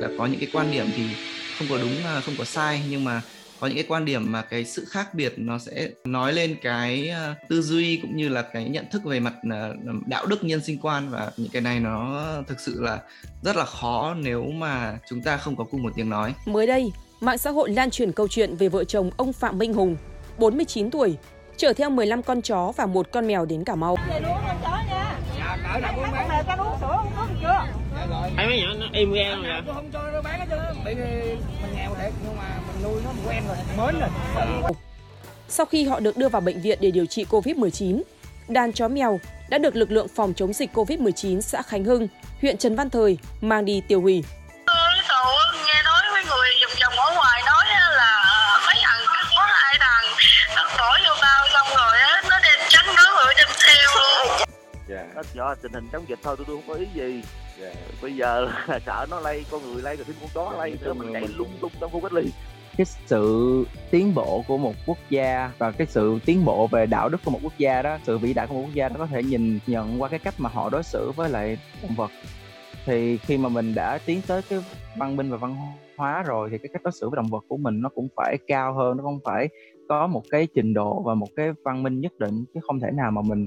là có những cái quan điểm thì không có đúng không có sai nhưng mà có những cái quan điểm mà cái sự khác biệt nó sẽ nói lên cái ờ, tư duy cũng như là cái nhận thức về mặt ờ, đạo đức nhân sinh quan và những cái này nó thực sự là rất là khó nếu mà chúng ta không có cùng một tiếng nói. Mới đây, mạng xã hội lan truyền câu chuyện về vợ chồng ông Phạm Minh Hùng, 49 tuổi, chở theo 15 con chó và một con mèo đến Cà Mau. Về nuôi con chó nha. Dạ, Ai mấy nhỏ nó im nghe không vậy? Tôi không cho nó bán hết trơn bị mình nghèo thiệt nhưng mà mình nuôi nó quen rồi, mến rồi. Sau khi họ được đưa vào bệnh viện để điều trị Covid-19, đàn chó mèo đã được lực lượng phòng chống dịch Covid-19 xã Khánh Hưng, huyện Trần Văn Thời mang đi tiêu hủy. Do tình hình chống dịch thôi tôi, tôi không có ý gì. Dạ. Bây giờ là sợ nó lây con người lây rồi thêm con chó lây nữa mình chạy lung tung trong khu cách ly cái sự tiến bộ của một quốc gia và cái sự tiến bộ về đạo đức của một quốc gia đó sự vĩ đại của một quốc gia nó có thể nhìn nhận qua cái cách mà họ đối xử với lại động vật thì khi mà mình đã tiến tới cái văn minh và văn hóa rồi thì cái cách đối xử với động vật của mình nó cũng phải cao hơn nó không phải có một cái trình độ và một cái văn minh nhất định chứ không thể nào mà mình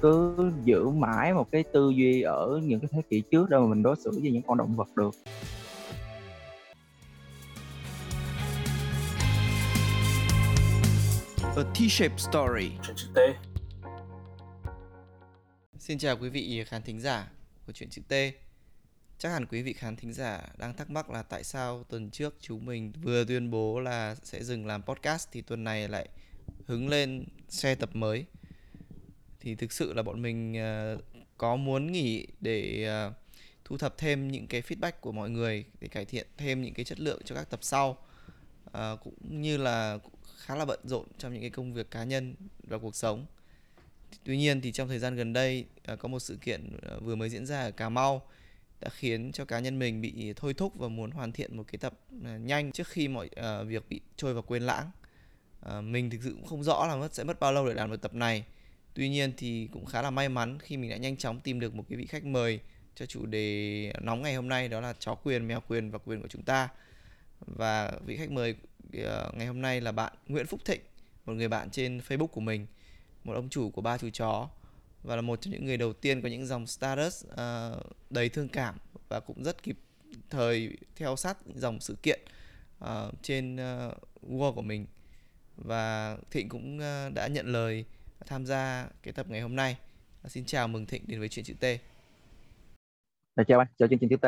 cứ giữ mãi một cái tư duy ở những cái thế kỷ trước đâu mà mình đối xử với những con động vật được A T-shaped story. Chữ T. Xin chào quý vị khán thính giả của chuyện chữ T. Chắc hẳn quý vị khán thính giả đang thắc mắc là tại sao tuần trước chúng mình vừa tuyên bố là sẽ dừng làm podcast thì tuần này lại hứng lên xe tập mới. Thì thực sự là bọn mình uh, có muốn nghỉ để uh, thu thập thêm những cái feedback của mọi người để cải thiện thêm những cái chất lượng cho các tập sau. Uh, cũng như là khá là bận rộn trong những cái công việc cá nhân và cuộc sống. Tuy nhiên thì trong thời gian gần đây à, có một sự kiện vừa mới diễn ra ở cà mau đã khiến cho cá nhân mình bị thôi thúc và muốn hoàn thiện một cái tập à, nhanh trước khi mọi việc bị trôi vào quên lãng. Mình thực sự cũng không rõ là mất sẽ mất bao lâu để làm được tập này tuy nhiên thì cũng khá là may mắn khi mình đã nhanh chóng tìm được một cái vị khách mời cho chủ đề nóng ngày hôm nay đó là chó quyền mèo quyền và quyền của chúng ta. Và vị khách mời ờ, ngày hôm nay là bạn Nguyễn Phúc Thịnh một người bạn trên Facebook của mình một ông chủ của ba chú chó và là một trong những người đầu tiên có những dòng status uh, ờ, đầy thương cảm và cũng rất kịp thời theo sát dòng sự kiện uh, trên uh, Google của mình. Và Thịnh cũng uh, đã nhận lời tham gia cái tập ngày hôm nay. Uh, xin chào mừng Thịnh đến với chuyện chữ T. Dạ, chào anh, chào chương trình chữ T.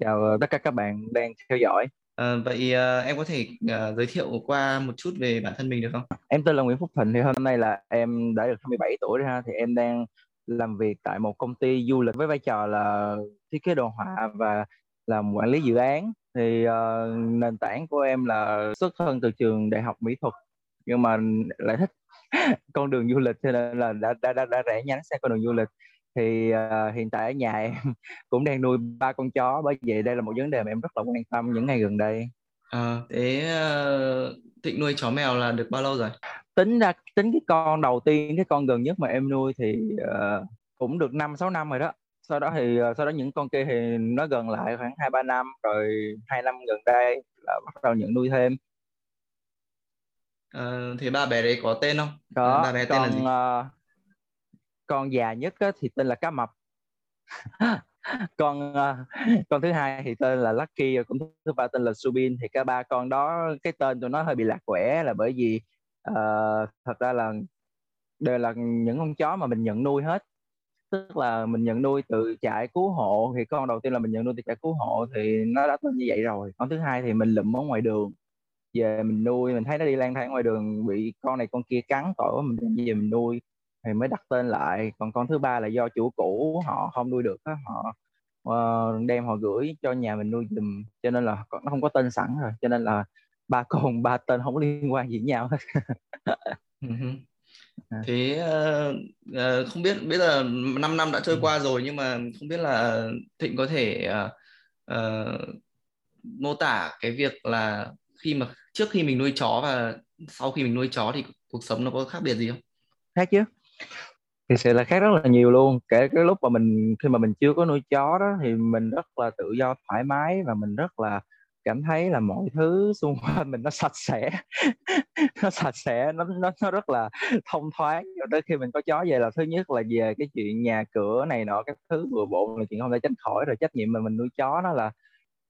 Chào tất cả các bạn đang theo dõi. À, vậy uh, em có thể uh, giới thiệu qua một chút về bản thân mình được không? Em tên là Nguyễn Phúc Thịnh thì hôm nay là em đã được 27 tuổi ha thì em đang làm việc tại một công ty du lịch với vai trò là thiết kế đồ họa và làm quản lý dự án thì uh, nền tảng của em là xuất thân từ trường đại học mỹ thuật nhưng mà lại thích con đường du lịch cho nên là đã đã đã, đã rẽ nhánh sang con đường du lịch. Thì uh, hiện tại ở nhà em cũng đang nuôi ba con chó bởi vậy đây là một vấn đề mà em rất là quan tâm những ngày gần đây. À, thế uh, thịnh nuôi chó mèo là được bao lâu rồi? Tính ra tính cái con đầu tiên cái con gần nhất mà em nuôi thì uh, cũng được năm sáu năm rồi đó. Sau đó thì uh, sau đó những con kia thì nó gần lại khoảng hai ba năm rồi hai năm gần đây là bắt đầu nhận nuôi thêm à, thế ba bé đấy có tên không? Có ba bé tên con, là gì? uh, con già nhất á, thì tên là cá mập. Con uh, con thứ hai thì tên là Lucky cũng thứ ba tên là Subin. Thì cả ba con đó cái tên tụi nó hơi bị lạc quẻ là bởi vì uh, thật ra là đều là những con chó mà mình nhận nuôi hết. Tức là mình nhận nuôi từ trại cứu hộ thì con đầu tiên là mình nhận nuôi từ trại cứu hộ thì nó đã tên như vậy rồi. Con thứ hai thì mình lụm ở ngoài đường về mình nuôi mình thấy nó đi lang thang ngoài đường bị con này con kia cắn tội quá mình về mình nuôi thì mới đặt tên lại còn con thứ ba là do chủ cũ họ không nuôi được á họ uh, đem họ gửi cho nhà mình nuôi dùm cho nên là nó không có tên sẵn rồi cho nên là ba con ba tên không liên quan gì với nhau hết à. thế uh, uh, không biết biết là 5 năm đã trôi ừ. qua rồi nhưng mà không biết là thịnh có thể uh, uh, mô tả cái việc là khi mà trước khi mình nuôi chó và sau khi mình nuôi chó thì cuộc sống nó có khác biệt gì không? Khác chứ. Thì sự là khác rất là nhiều luôn. Kể cái lúc mà mình khi mà mình chưa có nuôi chó đó thì mình rất là tự do thoải mái và mình rất là cảm thấy là mọi thứ xung quanh mình nó sạch sẽ. Nó sạch sẽ nó nó nó rất là thông thoáng. Cho tới khi mình có chó về là thứ nhất là về cái chuyện nhà cửa này nọ các thứ vừa bộn là chuyện không thể tránh khỏi. Rồi trách nhiệm mà mình nuôi chó nó là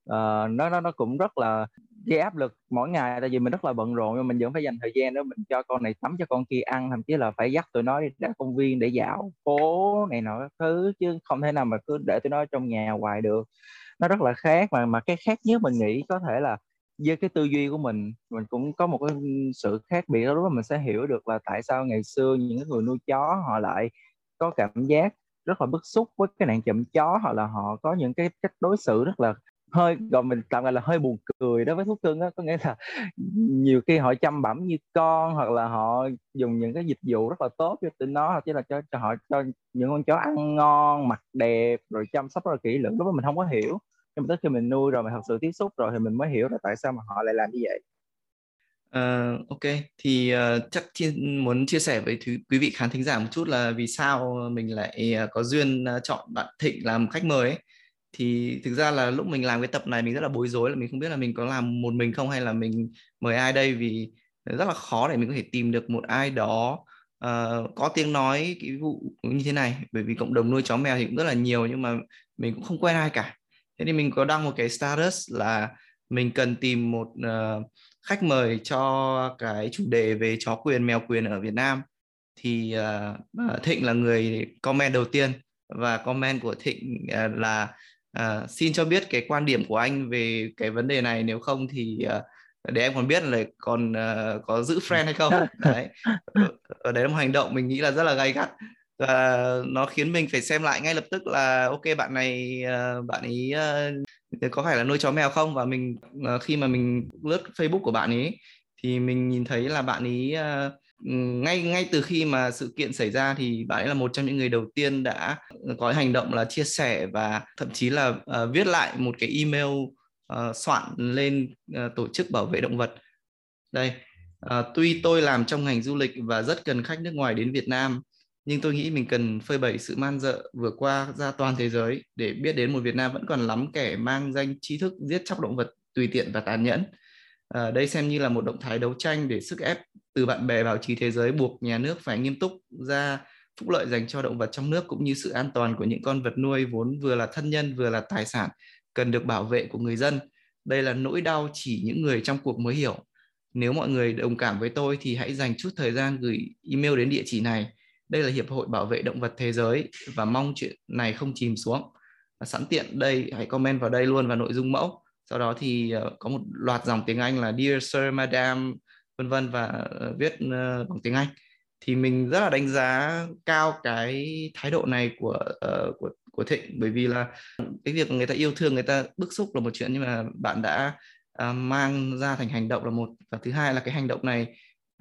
uh, nó nó nó cũng rất là gây áp lực mỗi ngày tại vì mình rất là bận rộn nhưng mình vẫn phải dành thời gian đó mình cho con này tắm cho con kia ăn thậm chí là phải dắt tụi nó đi ra công viên để dạo phố này nọ thứ chứ không thể nào mà cứ để tụi nó trong nhà hoài được. Nó rất là khác mà mà cái khác nhất mình nghĩ có thể là với cái tư duy của mình mình cũng có một cái sự khác biệt đó lúc đó mình sẽ hiểu được là tại sao ngày xưa những người nuôi chó họ lại có cảm giác rất là bức xúc với cái nạn chậm chó hoặc là họ có những cái cách đối xử rất là hơi gọi mình tạm gọi là hơi buồn cười đối với thú cưng á. Có nghĩa là nhiều khi họ chăm bẩm như con hoặc là họ dùng những cái dịch vụ rất là tốt cho tụi nó hoặc chỉ là cho, cho họ cho những con chó ăn ngon mặc đẹp rồi chăm sóc rất là kỹ lưỡng. Lúc đó mình không có hiểu nhưng mà tới khi mình nuôi rồi mình thật sự tiếp xúc rồi thì mình mới hiểu là tại sao mà họ lại làm như vậy. Uh, ok. Thì uh, chắc chia, muốn chia sẻ với thứ, quý vị khán thính giả một chút là vì sao mình lại uh, có duyên uh, chọn bạn Thịnh làm khách mời ấy thì thực ra là lúc mình làm cái tập này mình rất là bối rối là mình không biết là mình có làm một mình không hay là mình mời ai đây vì rất là khó để mình có thể tìm được một ai đó uh, có tiếng nói cái vụ như thế này. Bởi vì cộng đồng nuôi chó mèo thì cũng rất là nhiều nhưng mà mình cũng không quen ai cả. Thế thì mình có đăng một cái status là mình cần tìm một uh, khách mời cho cái chủ đề về chó quyền mèo quyền ở Việt Nam. Thì uh, Thịnh là người comment đầu tiên và comment của Thịnh uh, là À, xin cho biết cái quan điểm của anh về cái vấn đề này nếu không thì uh, để em còn biết là còn uh, có giữ friend hay không? Đấy. Ở đấy là một hành động mình nghĩ là rất là gay gắt. Và nó khiến mình phải xem lại ngay lập tức là ok bạn này uh, bạn ấy uh, có phải là nuôi chó mèo không? Và mình uh, khi mà mình lướt Facebook của bạn ấy thì mình nhìn thấy là bạn ấy uh, ngay ngay từ khi mà sự kiện xảy ra thì bạn ấy là một trong những người đầu tiên đã có hành động là chia sẻ và thậm chí là uh, viết lại một cái email uh, soạn lên uh, tổ chức bảo vệ động vật. Đây uh, tuy tôi làm trong ngành du lịch và rất cần khách nước ngoài đến Việt Nam nhưng tôi nghĩ mình cần phơi bày sự man dợ vừa qua ra toàn thế giới để biết đến một Việt Nam vẫn còn lắm kẻ mang danh trí thức giết chóc động vật tùy tiện và tàn nhẫn. À, đây xem như là một động thái đấu tranh để sức ép từ bạn bè báo chí thế giới buộc nhà nước phải nghiêm túc ra phúc lợi dành cho động vật trong nước cũng như sự an toàn của những con vật nuôi vốn vừa là thân nhân vừa là tài sản cần được bảo vệ của người dân. Đây là nỗi đau chỉ những người trong cuộc mới hiểu. Nếu mọi người đồng cảm với tôi thì hãy dành chút thời gian gửi email đến địa chỉ này. Đây là Hiệp hội Bảo vệ Động vật Thế giới và mong chuyện này không chìm xuống. Sẵn tiện đây, hãy comment vào đây luôn và nội dung mẫu sau đó thì ờ, có một loạt dòng tiếng Anh là Dear Sir, Madam vân vân và ờ, viết ờ, bằng tiếng Anh. Thì mình rất là đánh giá cao cái thái độ này của uh, của của Thịnh. Bởi vì là cái việc người ta yêu thương người ta bức xúc là một chuyện nhưng mà bạn đã uh, mang ra thành hành động là một. Và thứ hai là cái hành động này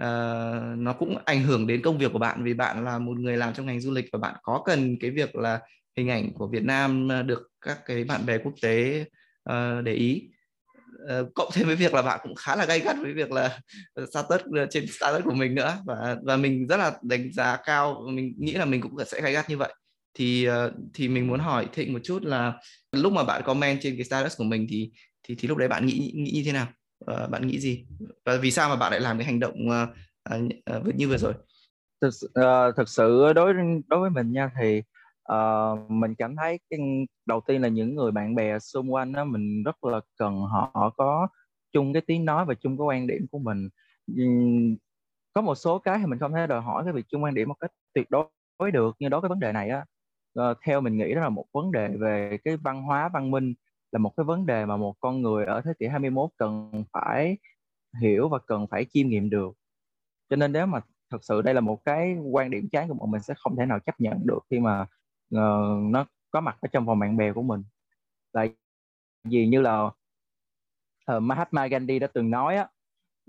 uh, nó cũng ảnh hưởng đến công việc của bạn vì bạn là một người làm trong ngành du lịch và bạn có cần cái việc là hình ảnh của Việt Nam được các cái bạn bè quốc tế uh, để ý. Uh, cộng thêm với việc là bạn cũng khá là gay gắt với việc là status ờ, trên status của mình nữa. Và và mình rất là đánh giá cao mình nghĩ là mình cũng sẽ gay gắt như vậy. Thì uh, thì mình muốn hỏi thịnh một chút là lúc mà bạn comment trên cái status của mình thì thì thì lúc đấy bạn nghĩ nghĩ như thế nào? Uh, bạn nghĩ gì? Và vì sao mà bạn lại làm cái hành động uh, uh, như vừa rồi? Thực uh, thực sự đối đối với mình nha thì uh, mình cảm thấy cái đầu tiên là những người bạn bè xung quanh đó mình rất là cần họ, có chung cái tiếng nói và chung cái quan điểm của mình. Có một số cái thì mình không thể đòi hỏi cái việc chung quan điểm một cách tuyệt đối được nhưng đó cái vấn đề này á uh, theo mình nghĩ đó là một vấn đề về cái văn hóa văn minh là một cái vấn đề mà một con người ở thế kỷ 21 cần phải hiểu và cần phải chiêm nghiệm được. Cho nên nếu mà thật sự đây là một cái quan điểm trái của bọn mình sẽ không thể nào chấp nhận được khi mà uh, nó có mặt ở trong vòng bạn bè của mình tại vì như là uh, Mahatma Gandhi đã từng nói á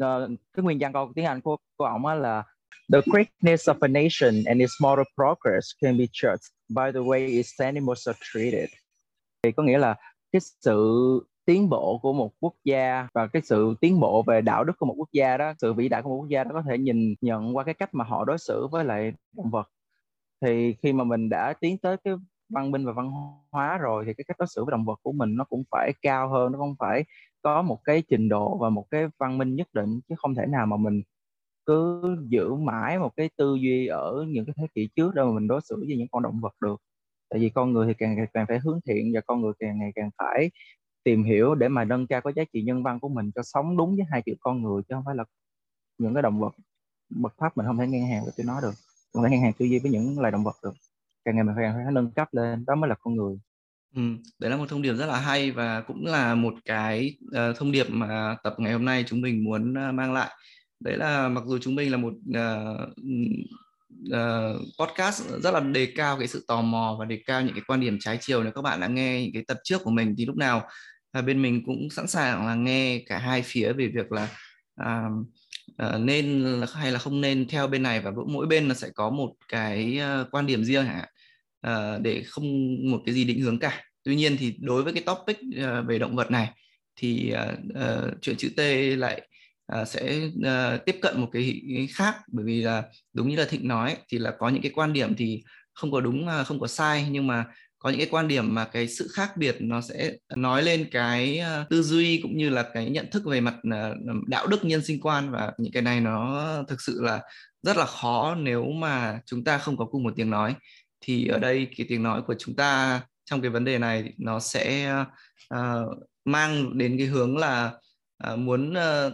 uh, cái nguyên văn câu tiếng Anh của của ông á là The greatness of a nation and its moral progress can be judged by the way its animals are treated. Thì có nghĩa là cái sự tiến bộ của một quốc gia và cái sự tiến bộ về đạo đức của một quốc gia đó, sự vĩ đại của một quốc gia đó có thể nhìn nhận qua cái cách mà họ đối xử với lại động vật thì khi mà mình đã tiến tới cái văn minh và văn hóa rồi thì cái cách đối xử với động vật của mình nó cũng phải cao hơn, nó không phải có một cái trình độ và một cái văn minh nhất định, chứ không thể nào mà mình cứ giữ mãi một cái tư duy ở những cái thế kỷ trước đâu mà mình đối xử với những con động vật được. Tại vì con người thì càng ngày càng phải hướng thiện và con người càng ngày càng phải tìm hiểu để mà nâng cao cái giá trị nhân văn của mình cho sống đúng với hai triệu con người, chứ không phải là những cái động vật bậc thấp mình không thể ngang hàng với tụi nó được không thể ngang hàng tư duy với những loài động vật được. Càng ngày mình phải, phải nâng cấp lên đó mới là con người. Ừ, đấy là một thông điệp rất là hay và cũng là một cái uh, thông điệp mà tập ngày hôm nay chúng mình muốn uh, mang lại. Đấy là mặc dù chúng mình là một uh, uh, podcast rất là đề cao cái sự tò mò và đề cao những cái quan điểm trái chiều. Nếu các bạn đã nghe những cái tập trước của mình thì lúc nào uh, bên mình cũng sẵn sàng là nghe cả hai phía về việc là uh, uh, nên hay là không nên theo bên này và mỗi bên là sẽ có một cái ờ, quan điểm riêng hả? Uh, để không một cái gì định hướng cả. Tuy nhiên thì đối với cái topic uh, về động vật này thì uh, uh, chuyện chữ T lại uh, sẽ uh, tiếp cận một cái, khác. Bởi vì là đúng như là Thịnh nói thì là có những cái quan điểm thì không có đúng không có sai. Nhưng mà có những cái quan điểm mà cái sự khác biệt nó sẽ nói lên cái ờ, tư duy cũng như là cái nhận thức về mặt ờ, đạo đức nhân sinh quan và những cái này nó thực sự là rất là khó nếu mà chúng ta không có cùng một tiếng nói. Thì ở đây cái tiếng nói của chúng ta trong cái vấn đề này nó sẽ uh, mang đến cái hướng là uh, muốn uh,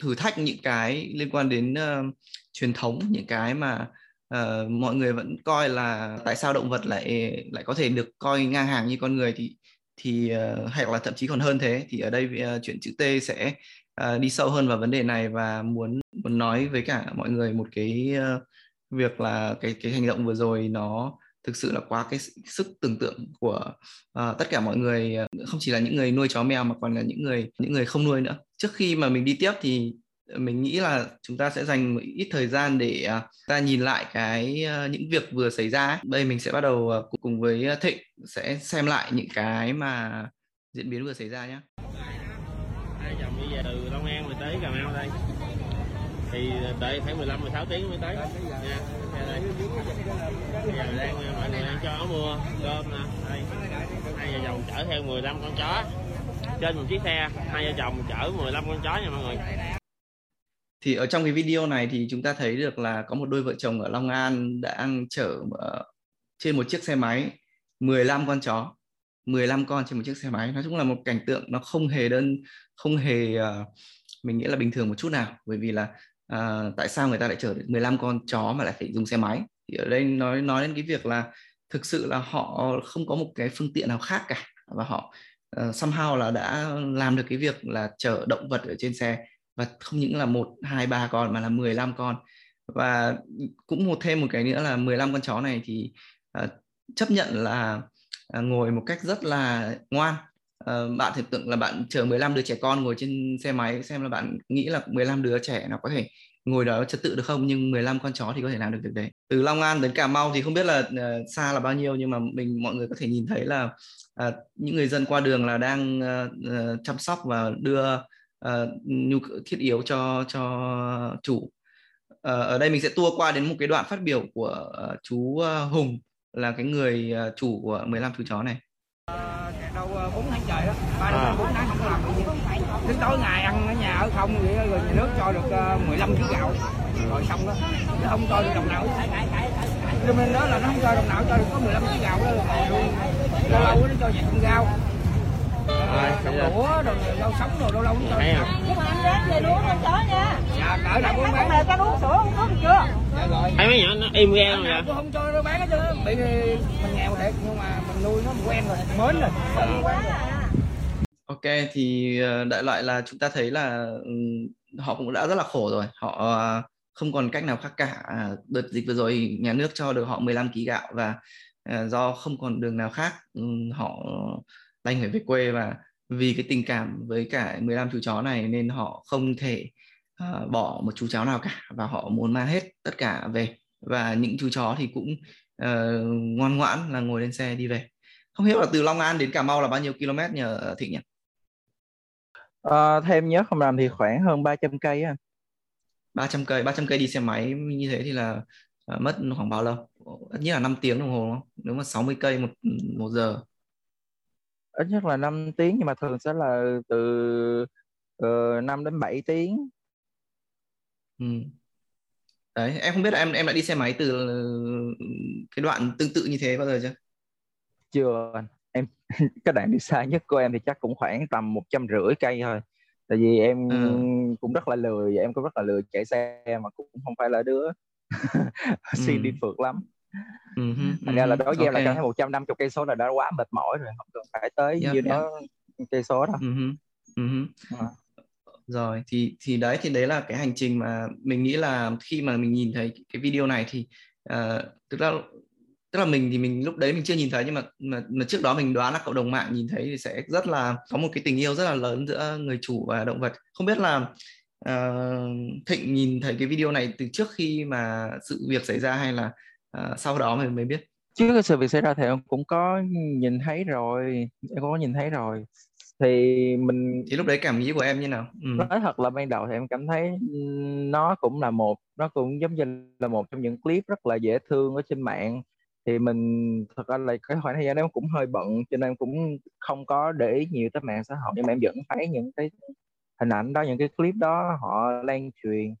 thử thách những cái liên quan đến uh, truyền thống những cái mà uh, mọi người vẫn coi là tại sao động vật lại lại có thể được coi ngang hàng như con người thì thì ờ, uh, hay là thậm chí còn hơn thế thì ở đây uh, chuyện chữ T sẽ uh, đi sâu hơn vào vấn đề này và muốn muốn nói với cả mọi người một cái uh, việc là cái cái hành động vừa rồi nó thực sự là quá cái sức tưởng tượng của uh, tất cả mọi người không chỉ là những người nuôi chó mèo mà còn là những người những người không nuôi nữa. Trước khi mà mình đi tiếp thì mình nghĩ là chúng ta sẽ dành một ít thời gian để à, ta nhìn lại cái ờ, những việc vừa xảy ra đây mình sẽ bắt đầu ờ, cùng với ờ, thịnh sẽ xem lại những cái mà diễn biến vừa xảy ra nhé hai chồng bây giờ từ long an về tới cà mau đây. Thì đợi phải 15 16 tiếng mới tới. Nha đây. giờ đang mọi người đang cho mua, cơm nè. Đây. Hai vợ chồng chở theo 15 con chó. Trên một chiếc xe, hai vợ chồng chở 15 con chó nha mọi người thì ở trong cái video này thì chúng ta thấy được là có một đôi vợ chồng ở Long An đang chở ờ, trên một chiếc xe máy 15 con chó 15 con trên một chiếc xe máy. Nói chung là một cảnh tượng nó không hề đơn không hề ờ, mình nghĩ là bình thường một chút nào. Bởi vì là à, tại sao người ta lại chở được 15 con chó mà lại phải dùng xe máy? Thì ở đây nói nói đến cái việc là thực sự là họ không có một cái phương tiện nào khác cả và họ uh, somehow là đã làm được cái việc là chở động vật ở trên xe và không những là một hai ba con mà là 15 con. Và cũng một thêm một cái nữa là 15 con chó này thì uh, chấp nhận là uh, ngồi một cách rất là ngoan. Uh, bạn tưởng tượng là bạn chở 15 đứa trẻ con ngồi trên xe máy xem là bạn nghĩ là 15 đứa trẻ nó có thể ngồi đó trật tự được không? Nhưng 15 con chó thì có thể làm được việc đấy. Từ Long An đến Cà Mau thì không biết là uh, xa là bao nhiêu nhưng mà mình mọi người có thể nhìn thấy là uh, những người dân qua đường là đang uh, uh, chăm sóc và đưa uh, nhu thiết yếu cho cho chủ. Uh, ở đây mình sẽ tua qua đến một cái đoạn phát biểu của uh, chú uh, Hùng là cái người uh, chủ của 15 chú chó này. Đâu 4 tháng trời đó. Ba à. 4 tháng không làm thứ tối ngày ăn ở nhà ở không vậy rồi nhà nước cho được uh, 15 kg gạo. Rồi xong đó nó không cho được đồng nào cho nên đó là nó không cho đồng nào cho được có 15 kg gạo đó. Lâu lâu nó cho vậy con rau à, đậu đũa rồi. rau sống rồi lâu lâu cho à. nhưng mà anh ráng về nuôi con chó nha. Dạ cỡ nào cũng bán con uống sữa uống thuốc chưa? Dạ rồi. Mấy mấy nhỏ nó im nghe không vậy? tôi không cho nó bán hết trơn. Bị mình nghèo thiệt nhưng mà mình nuôi nó quen rồi mến rồi rồi Ok thì ờ, đại loại là chúng ta thấy là họ cũng đã rất là khổ rồi. Họ ờ, không còn cách nào khác cả. Đợt dịch vừa rồi nhà nước cho được họ 15 kg gạo và ờ, do không còn đường nào khác. Họ đành phải về quê và vì cái tình cảm với cả 15 chú chó này nên họ không thể uh, bỏ một chú chó nào cả và họ muốn mang hết tất cả về và những chú chó thì cũng uh, ngoan ngoãn là ngồi lên xe đi về không biết là từ Long An đến Cà Mau là bao nhiêu km nhờ Thịnh nhỉ? Uh, thêm nhớ không làm thì khoảng hơn 300 cây á. 300 cây, 300 cây đi xe máy như thế thì là uh, mất khoảng bao lâu? ít nhất là 5 tiếng đồng hồ đúng không? Nếu mà 60 cây một một giờ. Ít nhất là 5 tiếng nhưng mà thường sẽ là từ uh, 5 đến 7 tiếng Ừ. Đấy, em không biết là em em đã đi xe máy từ cái đoạn tương tự như thế bao giờ chưa? chưa em cái đoạn đi xa nhất của em thì chắc cũng khoảng tầm một trăm rưỡi cây thôi tại vì em Ừ. cũng rất là lười em cũng rất là lười chạy xe mà cũng không phải là đứa đi Ừ. phượt lắm Ừ hứ, thành ừ ra là hứ, đối với em là cảm thấy 150 cây số là đã quá mệt mỏi rồi không cần phải tới Yep, như yep. đó cây số đâu Ừ ừ hứ. À. Rồi thì thì đấy thì đấy là cái hành trình mà mình nghĩ là khi mà mình nhìn thấy cái video này thì ờ, tức là tức là mình thì mình lúc đấy mình chưa nhìn thấy nhưng mà mà, mà trước đó mình đoán là cộng đồng mạng nhìn thấy thì sẽ rất là có một cái tình yêu rất là lớn giữa người chủ và động vật không biết là ờ, Thịnh nhìn thấy cái video này từ trước khi mà sự việc xảy ra hay là ờ, sau đó mình mới biết. Trước cái sự việc xảy ra thì em cũng có nhìn thấy rồi em cũng có nhìn thấy rồi. Thì mình thì lúc đấy cảm nghĩ của em như nào? Ừ. nói thật là ban đầu thì em cảm thấy nó cũng là một nó cũng giống như là một trong những clip rất là dễ thương ở trên mạng. Thì mình thật ra là cái khoảng thời gian đó em cũng hơi bận cho nên em cũng không có để ý nhiều tới mạng xã hội. Nhưng mà em vẫn thấy những cái hình ảnh đó những cái clip đó họ lan truyền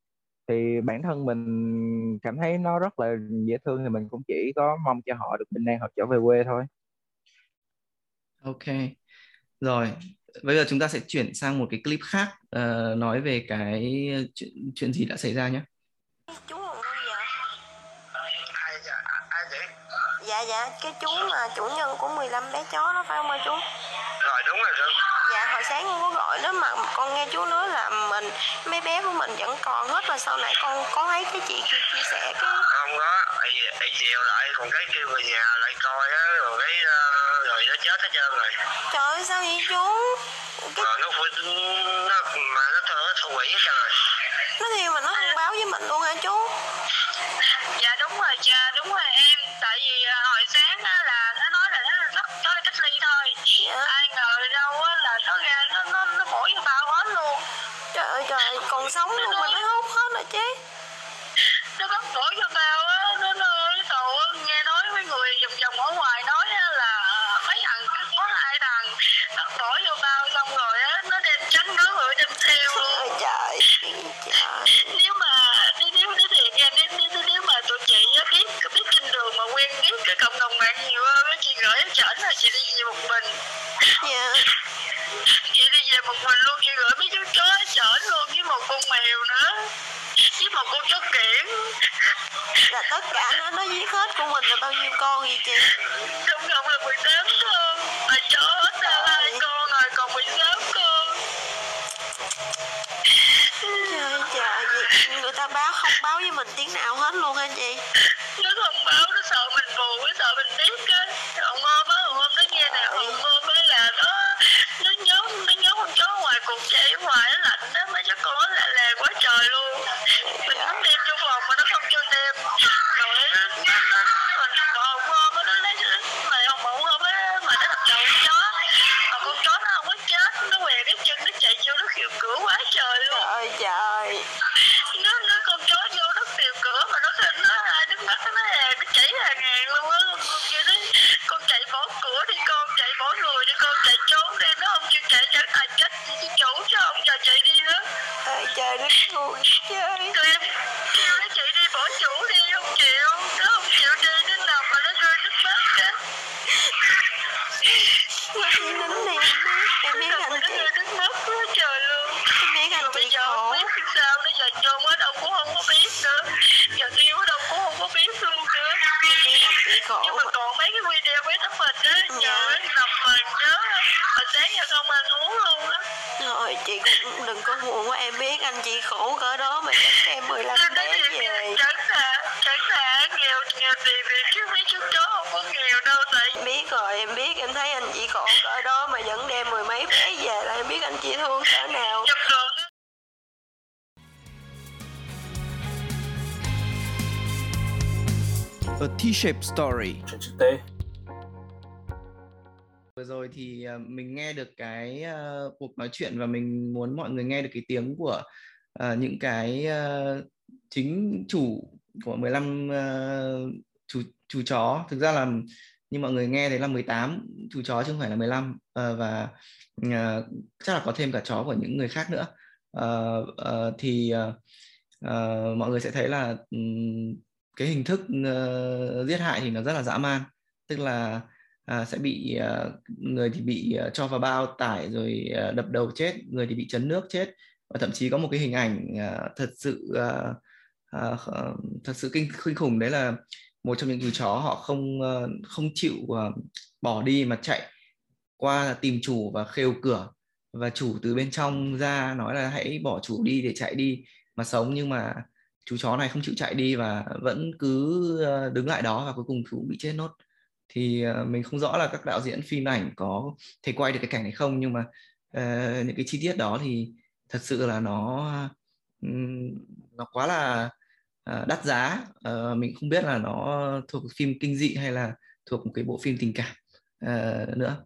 thì bản thân mình cảm thấy nó rất là dễ thương thì mình cũng chỉ có mong cho họ được bình an hoặc trở về quê thôi. Ok, rồi bây giờ chúng ta sẽ chuyển sang một cái clip khác ờ, nói về cái chuyện chuyện gì đã xảy ra nhé. chú còn nuôi dạ ai ai vậy? Dạ dạ cái chú mà chủ nhân của 15 bé chó đó phải không ơi chú? Rồi đúng rồi đúng. dạ hồi sáng con có gọi đó mà con nghe chú nói là mình mấy bé của mình vẫn còn hết và sau này con có thấy cái chị kia chia sẻ cái không thì, thì chiều lại còn cái kêu người nhà lại coi á rồi cái ờ, rồi nó chết hết trơn rồi. Trời ơi sao vậy chú? Cái rồi nó phụ- nó mà nó thơ thu hủy hết trơn rồi. Nó thiêu mà nó không báo với mình luôn hả chú dạ đúng rồi cha đúng rồi em tại vì à, hồi sáng á là nó nói là nó rất nó cách ly thôi dạ ai ngờ đâu á là nó ra nó nó nó bổ vô bao hết luôn trời ơi trời còn sống luôn mà nó hút hết rồi chứ bắt bổ vô bao á nó nó tàu nghe nói mấy người vòng vòng ở ngoài nói á là à, mấy thằng có hai thằng bắt bổ vô bao xong rồi á nó đem trắng nước rồi đem theo luôn. Trời trời. Nếu mà nếu nếu nếu thì em nếu, nếu, nếu mà tụi chị biết biết trên đường mà quen biết cái cộng đồng mạng nhiều hơn á chị gửi em chảnh là chị đi về một mình. Dạ. Chị đi về một mình luôn chị gửi mấy chú chó chởn luôn với một con mèo nữa một con chó kiển. Là tất cả nó nó giết hết của mình là bao nhiêu con vậy chị? Trong cộng là 18 con mà chó hết ra hai con rồi còn 16 con. Trời trời gì người ta báo không báo với mình tiếng nào hết luôn hả chị? Nó không báo nó sợ mình buồn nó sợ mình biết á ông ôm á ông ôm nó nghe nè ông ôm á là nó nó nhớ nó nhớ con chó ngoài cục chạy ở ngoài nó lạnh đó mấy chú con nó lạ lè quá trời luôn mình muốn đem vô phòng mà nó không cho đem rồi nó nó nó mình còn ông ôm á nó lấy mà ông ông ôm á mà nó đập đầu con chó mà con chó nó không có chết nó què cái chân nó chạy vô nó khiêu cửa quá trời luôn trời trời nó nó con chó vô nó tìm cửa mà nó nó hai đứa mắt nó hè nó chảy hàng ngàn luôn á con kia đấy con chạy bỏ cửa đi con chạy bỏ người đi con chạy trốn đi nó không chịu chạy cho ai chết với cái chủ chứ không cho chạy đi nữa trời trời đất buồn chơi tụi em kêu nó chạy đi bỏ chủ đi không chịu nó không chịu đi nó nằm mà nó rơi nước mắt á nó chỉ nín đi em biết em biết nằm mà anh nó chị rơi nước mắt quá trời luôn em biết anh rồi bây chị giờ khổ không biết làm sao nó giờ trôn ở đâu cũng không có biết nữa giờ yêu ở đâu cũng không có biết luôn nữa em biết anh chị khổ nhưng mà mà còn mấy cái video mấy tấm hình á Dạ. nhờ nó nằm mình nhớ hồi sáng giờ không ăn uống luôn á rồi chị cũng đừng có buồn quá em biết anh chị khổ cỡ đó mà vẫn đem 15 Nên bé nói thì về chẳng là chẳng là nghèo nghèo tiền thì chứ mấy chú chó không có nghèo đâu tại em biết rồi em biết em thấy anh chị khổ cỡ đó mà vẫn đem mười mấy bé về là em biết anh chị thương cỡ nào. A T-shaped story. Chuyện chữ T Vừa rồi thì ờ, mình nghe được cái ờ, cuộc nói chuyện và mình muốn mọi người nghe được cái tiếng của ờ, những cái ờ, chính chủ của 15 ờ, chú chú chó. Thực ra là nhưng mọi người nghe thấy là 18 chú chó chứ không phải là 15 uh, ờ, và uh, chắc là có thêm cả chó của những người khác nữa. Uh, uh, thì uh, uh, mọi người sẽ thấy là um, cái hình thức uh, giết hại thì nó rất là dã man. Tức là à, sẽ bị uh, người thì bị uh, cho vào bao tải rồi uh, đập đầu chết người thì bị chấn nước chết. Và thậm chí có một cái hình ảnh uh, thật sự uh, uh, thật sự kinh kinh khủng đấy là một trong những chú chó họ không ờ, không chịu ờ, bỏ đi mà chạy qua tìm chủ và khêu cửa. Và chủ từ bên trong ra nói là hãy bỏ chủ đi để chạy đi mà sống. Nhưng mà chú chó này không chịu chạy đi và vẫn cứ ờ, đứng lại đó và cuối cùng chú bị chết nốt. Thì mình không rõ là các đạo diễn phim ảnh có thể quay được cái cảnh này không. Nhưng mà uh, những cái chi tiết đó thì thật sự là nó um, nó quá là À, đắt giá. Ờ, mình không biết là nó thuộc phim kinh dị hay là thuộc một cái bộ phim tình cảm ờ, nữa.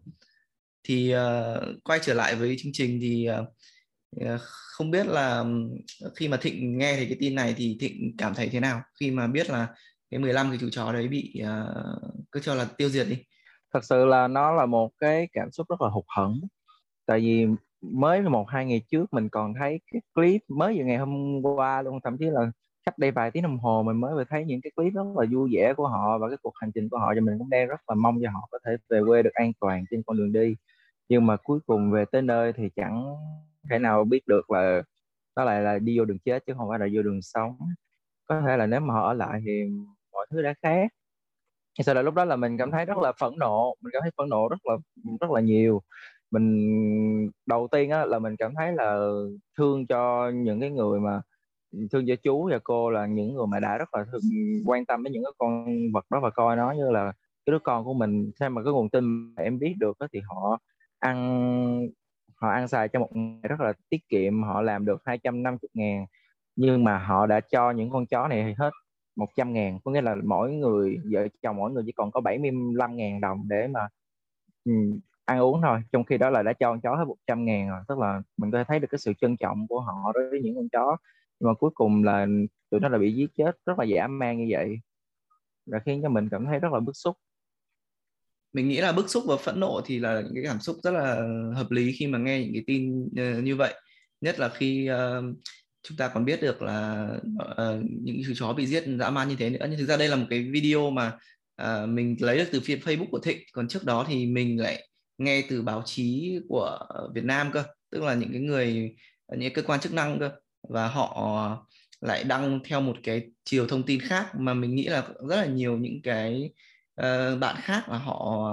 Thì ờ, quay trở lại với chương trình thì không biết là ừ, khi mà Thịnh nghe thấy cái tin này thì Thịnh cảm thấy thế nào? Khi mà biết là cái 15 cái chú chó đấy bị cứ cho là tiêu diệt đi. Thật sự là nó là một cái cảm xúc rất là hụt hẫng. Tại vì mới một, hai ngày trước mình còn thấy cái clip mới vừa ngày hôm qua luôn. Thậm chí là cách đây vài tiếng đồng hồ mình mới vừa thấy những cái clip rất là vui vẻ của họ và cái cuộc hành trình của họ cho mình cũng đang rất là mong cho họ có thể về quê được an toàn trên con đường đi. Nhưng mà cuối cùng về tới nơi thì chẳng thể nào biết được là nó lại là đi vô đường chết chứ không phải là vô đường sống. Có thể là nếu mà họ ở lại thì mọi thứ đã khác. Thì sau đó lúc đó là mình cảm thấy rất là phẫn nộ, mình cảm thấy phẫn nộ rất là rất là nhiều. Mình, đầu tiên á là mình cảm thấy là thương cho những cái người mà thương cho chú và cô là những người mà đã rất là thương, quan tâm đến những cái con vật đó và coi nó như là cái đứa con của mình. Sao mà cái nguồn tin mà em biết được đó, thì họ ăn họ ăn xài cho một ngày rất là tiết kiệm họ làm được 250 ngàn. Nhưng mà họ đã cho những con chó này hết 100 ngàn. Có nghĩa là mỗi người vợ chồng mỗi người chỉ còn có 75 ngàn đồng để mà um, ăn uống thôi. Trong khi đó là đã cho con chó hết 100 ngàn rồi. Tức là mình có thể thấy được cái sự trân trọng của họ đối với những con chó nhưng mà cuối cùng là tụi nó là bị giết chết rất là dã man như vậy. Là khiến cho mình cảm thấy rất là bức xúc. Mình nghĩ là bức xúc và phẫn nộ thì là những cái cảm xúc rất là hợp lý khi mà nghe những cái tin uh, như vậy. Nhất là khi uh, chúng ta còn biết được là uh, những chú chó bị giết dã man như thế nữa. Nhưng thực ra đây là một cái video mà uh, mình lấy được từ phía Facebook của Thịnh. Còn trước đó thì mình lại nghe từ báo chí của Việt Nam cơ. Tức là những cái người những cơ quan chức năng cơ và họ lại đăng theo một cái chiều thông tin khác mà mình nghĩ là rất là nhiều những cái uh, bạn khác là họ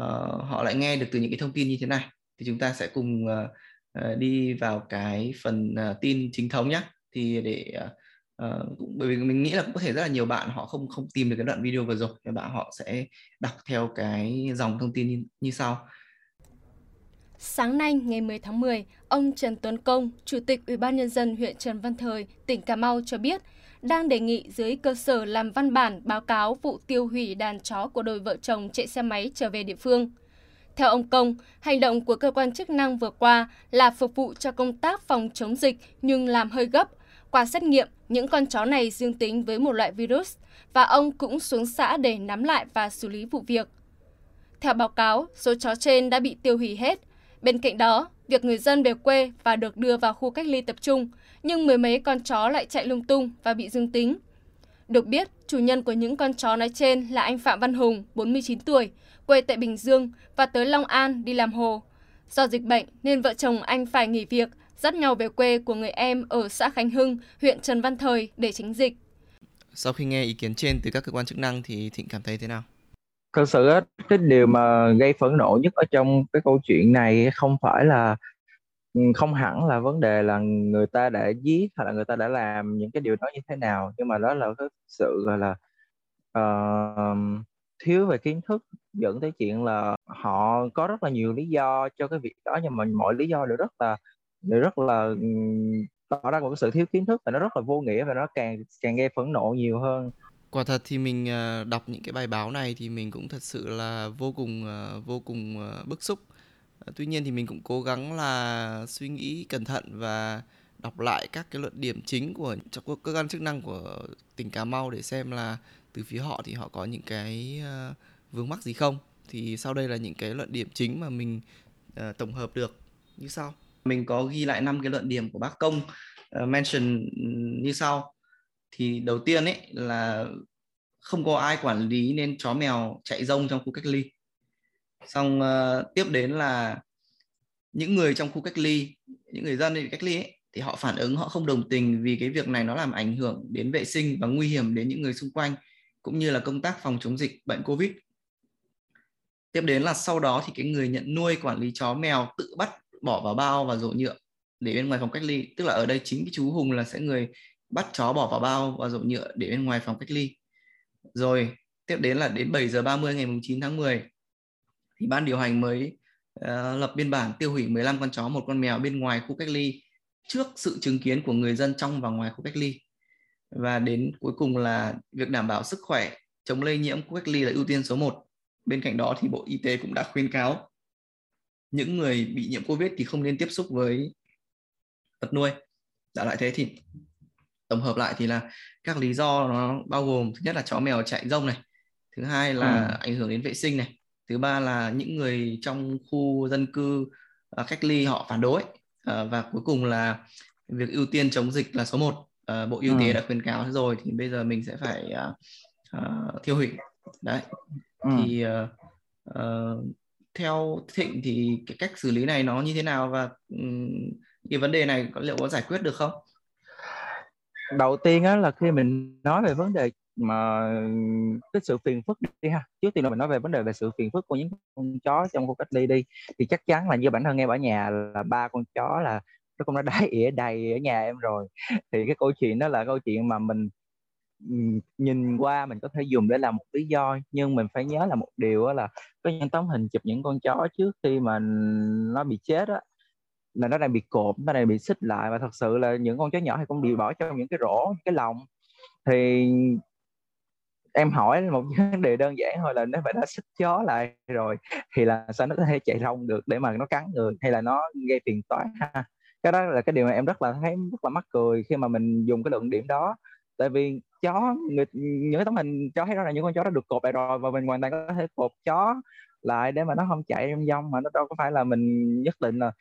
uh, họ lại nghe được từ những cái thông tin như thế này. Thì chúng ta sẽ cùng uh, đi vào cái phần uh, tin chính thống nhé thì để uh, bởi vì mình nghĩ là cũng có thể rất là nhiều bạn họ không không tìm được cái đoạn video vừa rồi. Thì bạn họ sẽ đọc theo cái dòng thông tin như, như sau. Sáng nay ngày 10 tháng 10, ông Trần Tuấn Công, Chủ tịch Ủy ban nhân dân huyện Trần Văn Thời, tỉnh Cà Mau cho biết, đang đề nghị dưới cơ sở làm văn bản báo cáo vụ tiêu hủy đàn chó của đôi vợ chồng chạy xe máy trở về địa phương. Theo ông Công, hành động của cơ quan chức năng vừa qua là phục vụ cho công tác phòng chống dịch nhưng làm hơi gấp. Qua xét nghiệm, những con chó này dương tính với một loại virus và ông cũng xuống xã để nắm lại và xử lý vụ việc. Theo báo cáo, số chó trên đã bị tiêu hủy hết. Bên cạnh đó, việc người dân về quê và được đưa vào khu cách ly tập trung – nhưng mười mấy con chó lại chạy lung tung và bị dương tính. Được biết, chủ nhân của những con chó nói trên là anh Phạm Văn Hùng, 49 tuổi, quê tại Bình Dương và tới Long An đi làm hồ. Do dịch bệnh nên vợ chồng anh phải nghỉ việc, dắt nhau về quê của người em ở xã Khánh Hưng, huyện Trần Văn Thời để tránh dịch. Sau khi nghe ý kiến trên từ các cơ quan chức năng thì Thịnh cảm thấy thế nào? Thực sự cái điều mà gây phẫn nộ nhất ở trong cái câu chuyện này không phải là ừ, không hẳn là vấn đề là người ta đã giết hay là người ta đã làm những cái điều đó như thế nào nhưng mà đó là cái sự gọi là uh, thiếu về kiến thức dẫn tới chuyện là họ có rất là nhiều lý do cho cái việc đó nhưng mà mọi lý do đều rất là đều rất là ừ, tỏ ra một cái sự thiếu kiến thức và nó rất là vô nghĩa và nó càng càng gây phẫn nộ nhiều hơn quả thật thì mình ờ, đọc những cái bài báo này thì mình cũng thật sự là vô cùng ờ, vô cùng ờ, bức xúc. Tuy nhiên thì mình cũng cố gắng là suy nghĩ cẩn thận và đọc lại các cái luận điểm chính của cơ quan chức năng của tỉnh Cà Mau để xem là từ phía họ thì họ có những cái vướng mắc gì không. Thì sau đây là những cái luận điểm chính mà mình tổng hợp được. Như sau. Mình có ghi lại năm cái luận điểm của bác công uh, mention ừ, như sau thì đầu tiên ấy là không có ai quản lý nên chó mèo chạy rông trong khu cách ly. Xong uh, tiếp đến là những người trong khu cách ly những người dân bị cách ly ấy, thì họ phản ứng họ không đồng tình vì cái việc này nó làm ảnh hưởng đến vệ sinh và nguy hiểm đến những người xung quanh cũng như là công tác phòng chống dịch bệnh covid. Tiếp đến là sau đó thì cái người nhận nuôi quản lý chó mèo tự bắt bỏ vào bao và rổ nhựa để bên ngoài phòng cách ly. Tức là ở đây chính cái chú hùng là sẽ người bắt chó bỏ vào bao và rổ nhựa để bên ngoài phòng cách ly. Rồi tiếp đến là đến 7 giờ 30 ngày 9 tháng 10 thì ban điều hành mới uh, lập biên bản tiêu hủy 15 con chó một con mèo bên ngoài khu cách ly trước sự chứng kiến của người dân trong và ngoài khu cách ly. Và đến cuối cùng là việc đảm bảo sức khỏe chống lây nhiễm khu cách ly là ưu tiên số 1 bên cạnh đó thì bộ y tế cũng đã khuyên cáo những người bị nhiễm covid thì không nên tiếp xúc với vật nuôi. Đã lại thế thì tổng hợp lại thì là các lý do nó bao gồm thứ nhất là chó mèo chạy rông này thứ hai là ừ. ảnh hưởng đến vệ sinh này thứ ba là những người trong khu dân cư uh, cách ly họ phản đối uh, và cuối cùng là việc ưu tiên chống dịch là số 1 uh, bộ y tế ừ. đã khuyến cáo rồi thì bây giờ mình sẽ phải uh, uh, thiêu hủy đấy ừ. thì uh, uh, theo thịnh thì cái cách xử lý này nó như thế nào và um, cái vấn đề này có liệu có giải quyết được không đầu tiên á là khi mình nói về vấn đề mà cái sự phiền phức đi ha. Trước tiên là mình nói về vấn đề về sự phiền phức của những con chó trong khu cách ly đi. Thì chắc chắn là như bản thân em ở nhà là ba con chó là nó cũng đã đái ỉa đầy ở nhà em rồi. Thì cái câu chuyện đó là câu chuyện mà mình nhìn qua mình có thể dùng để làm một lý do, nhưng mình phải nhớ là một điều là có những tấm hình chụp những con chó trước khi mà nó bị chết á là nó đang bị cột nó đang bị xích lại. Và thật sự là những con chó nhỏ thì cũng bị bỏ trong những cái rổ cái lồng. Thì em hỏi một vấn đề đơn giản thôi là nếu phải đã xích chó lại rồi thì là sao nó có thể chạy rong được để mà nó cắn người hay là nó gây phiền toái ha? Cái đó là cái điều mà em rất là thấy rất là mắc cười khi mà mình dùng cái luận điểm đó. Tại vì chó người, những cái tấm hình chó thấy đó là những con chó đã được cột lại rồi và mình hoàn toàn có thể cột chó lại để mà nó không chạy trong dông mà nó đâu có phải là mình nhất định là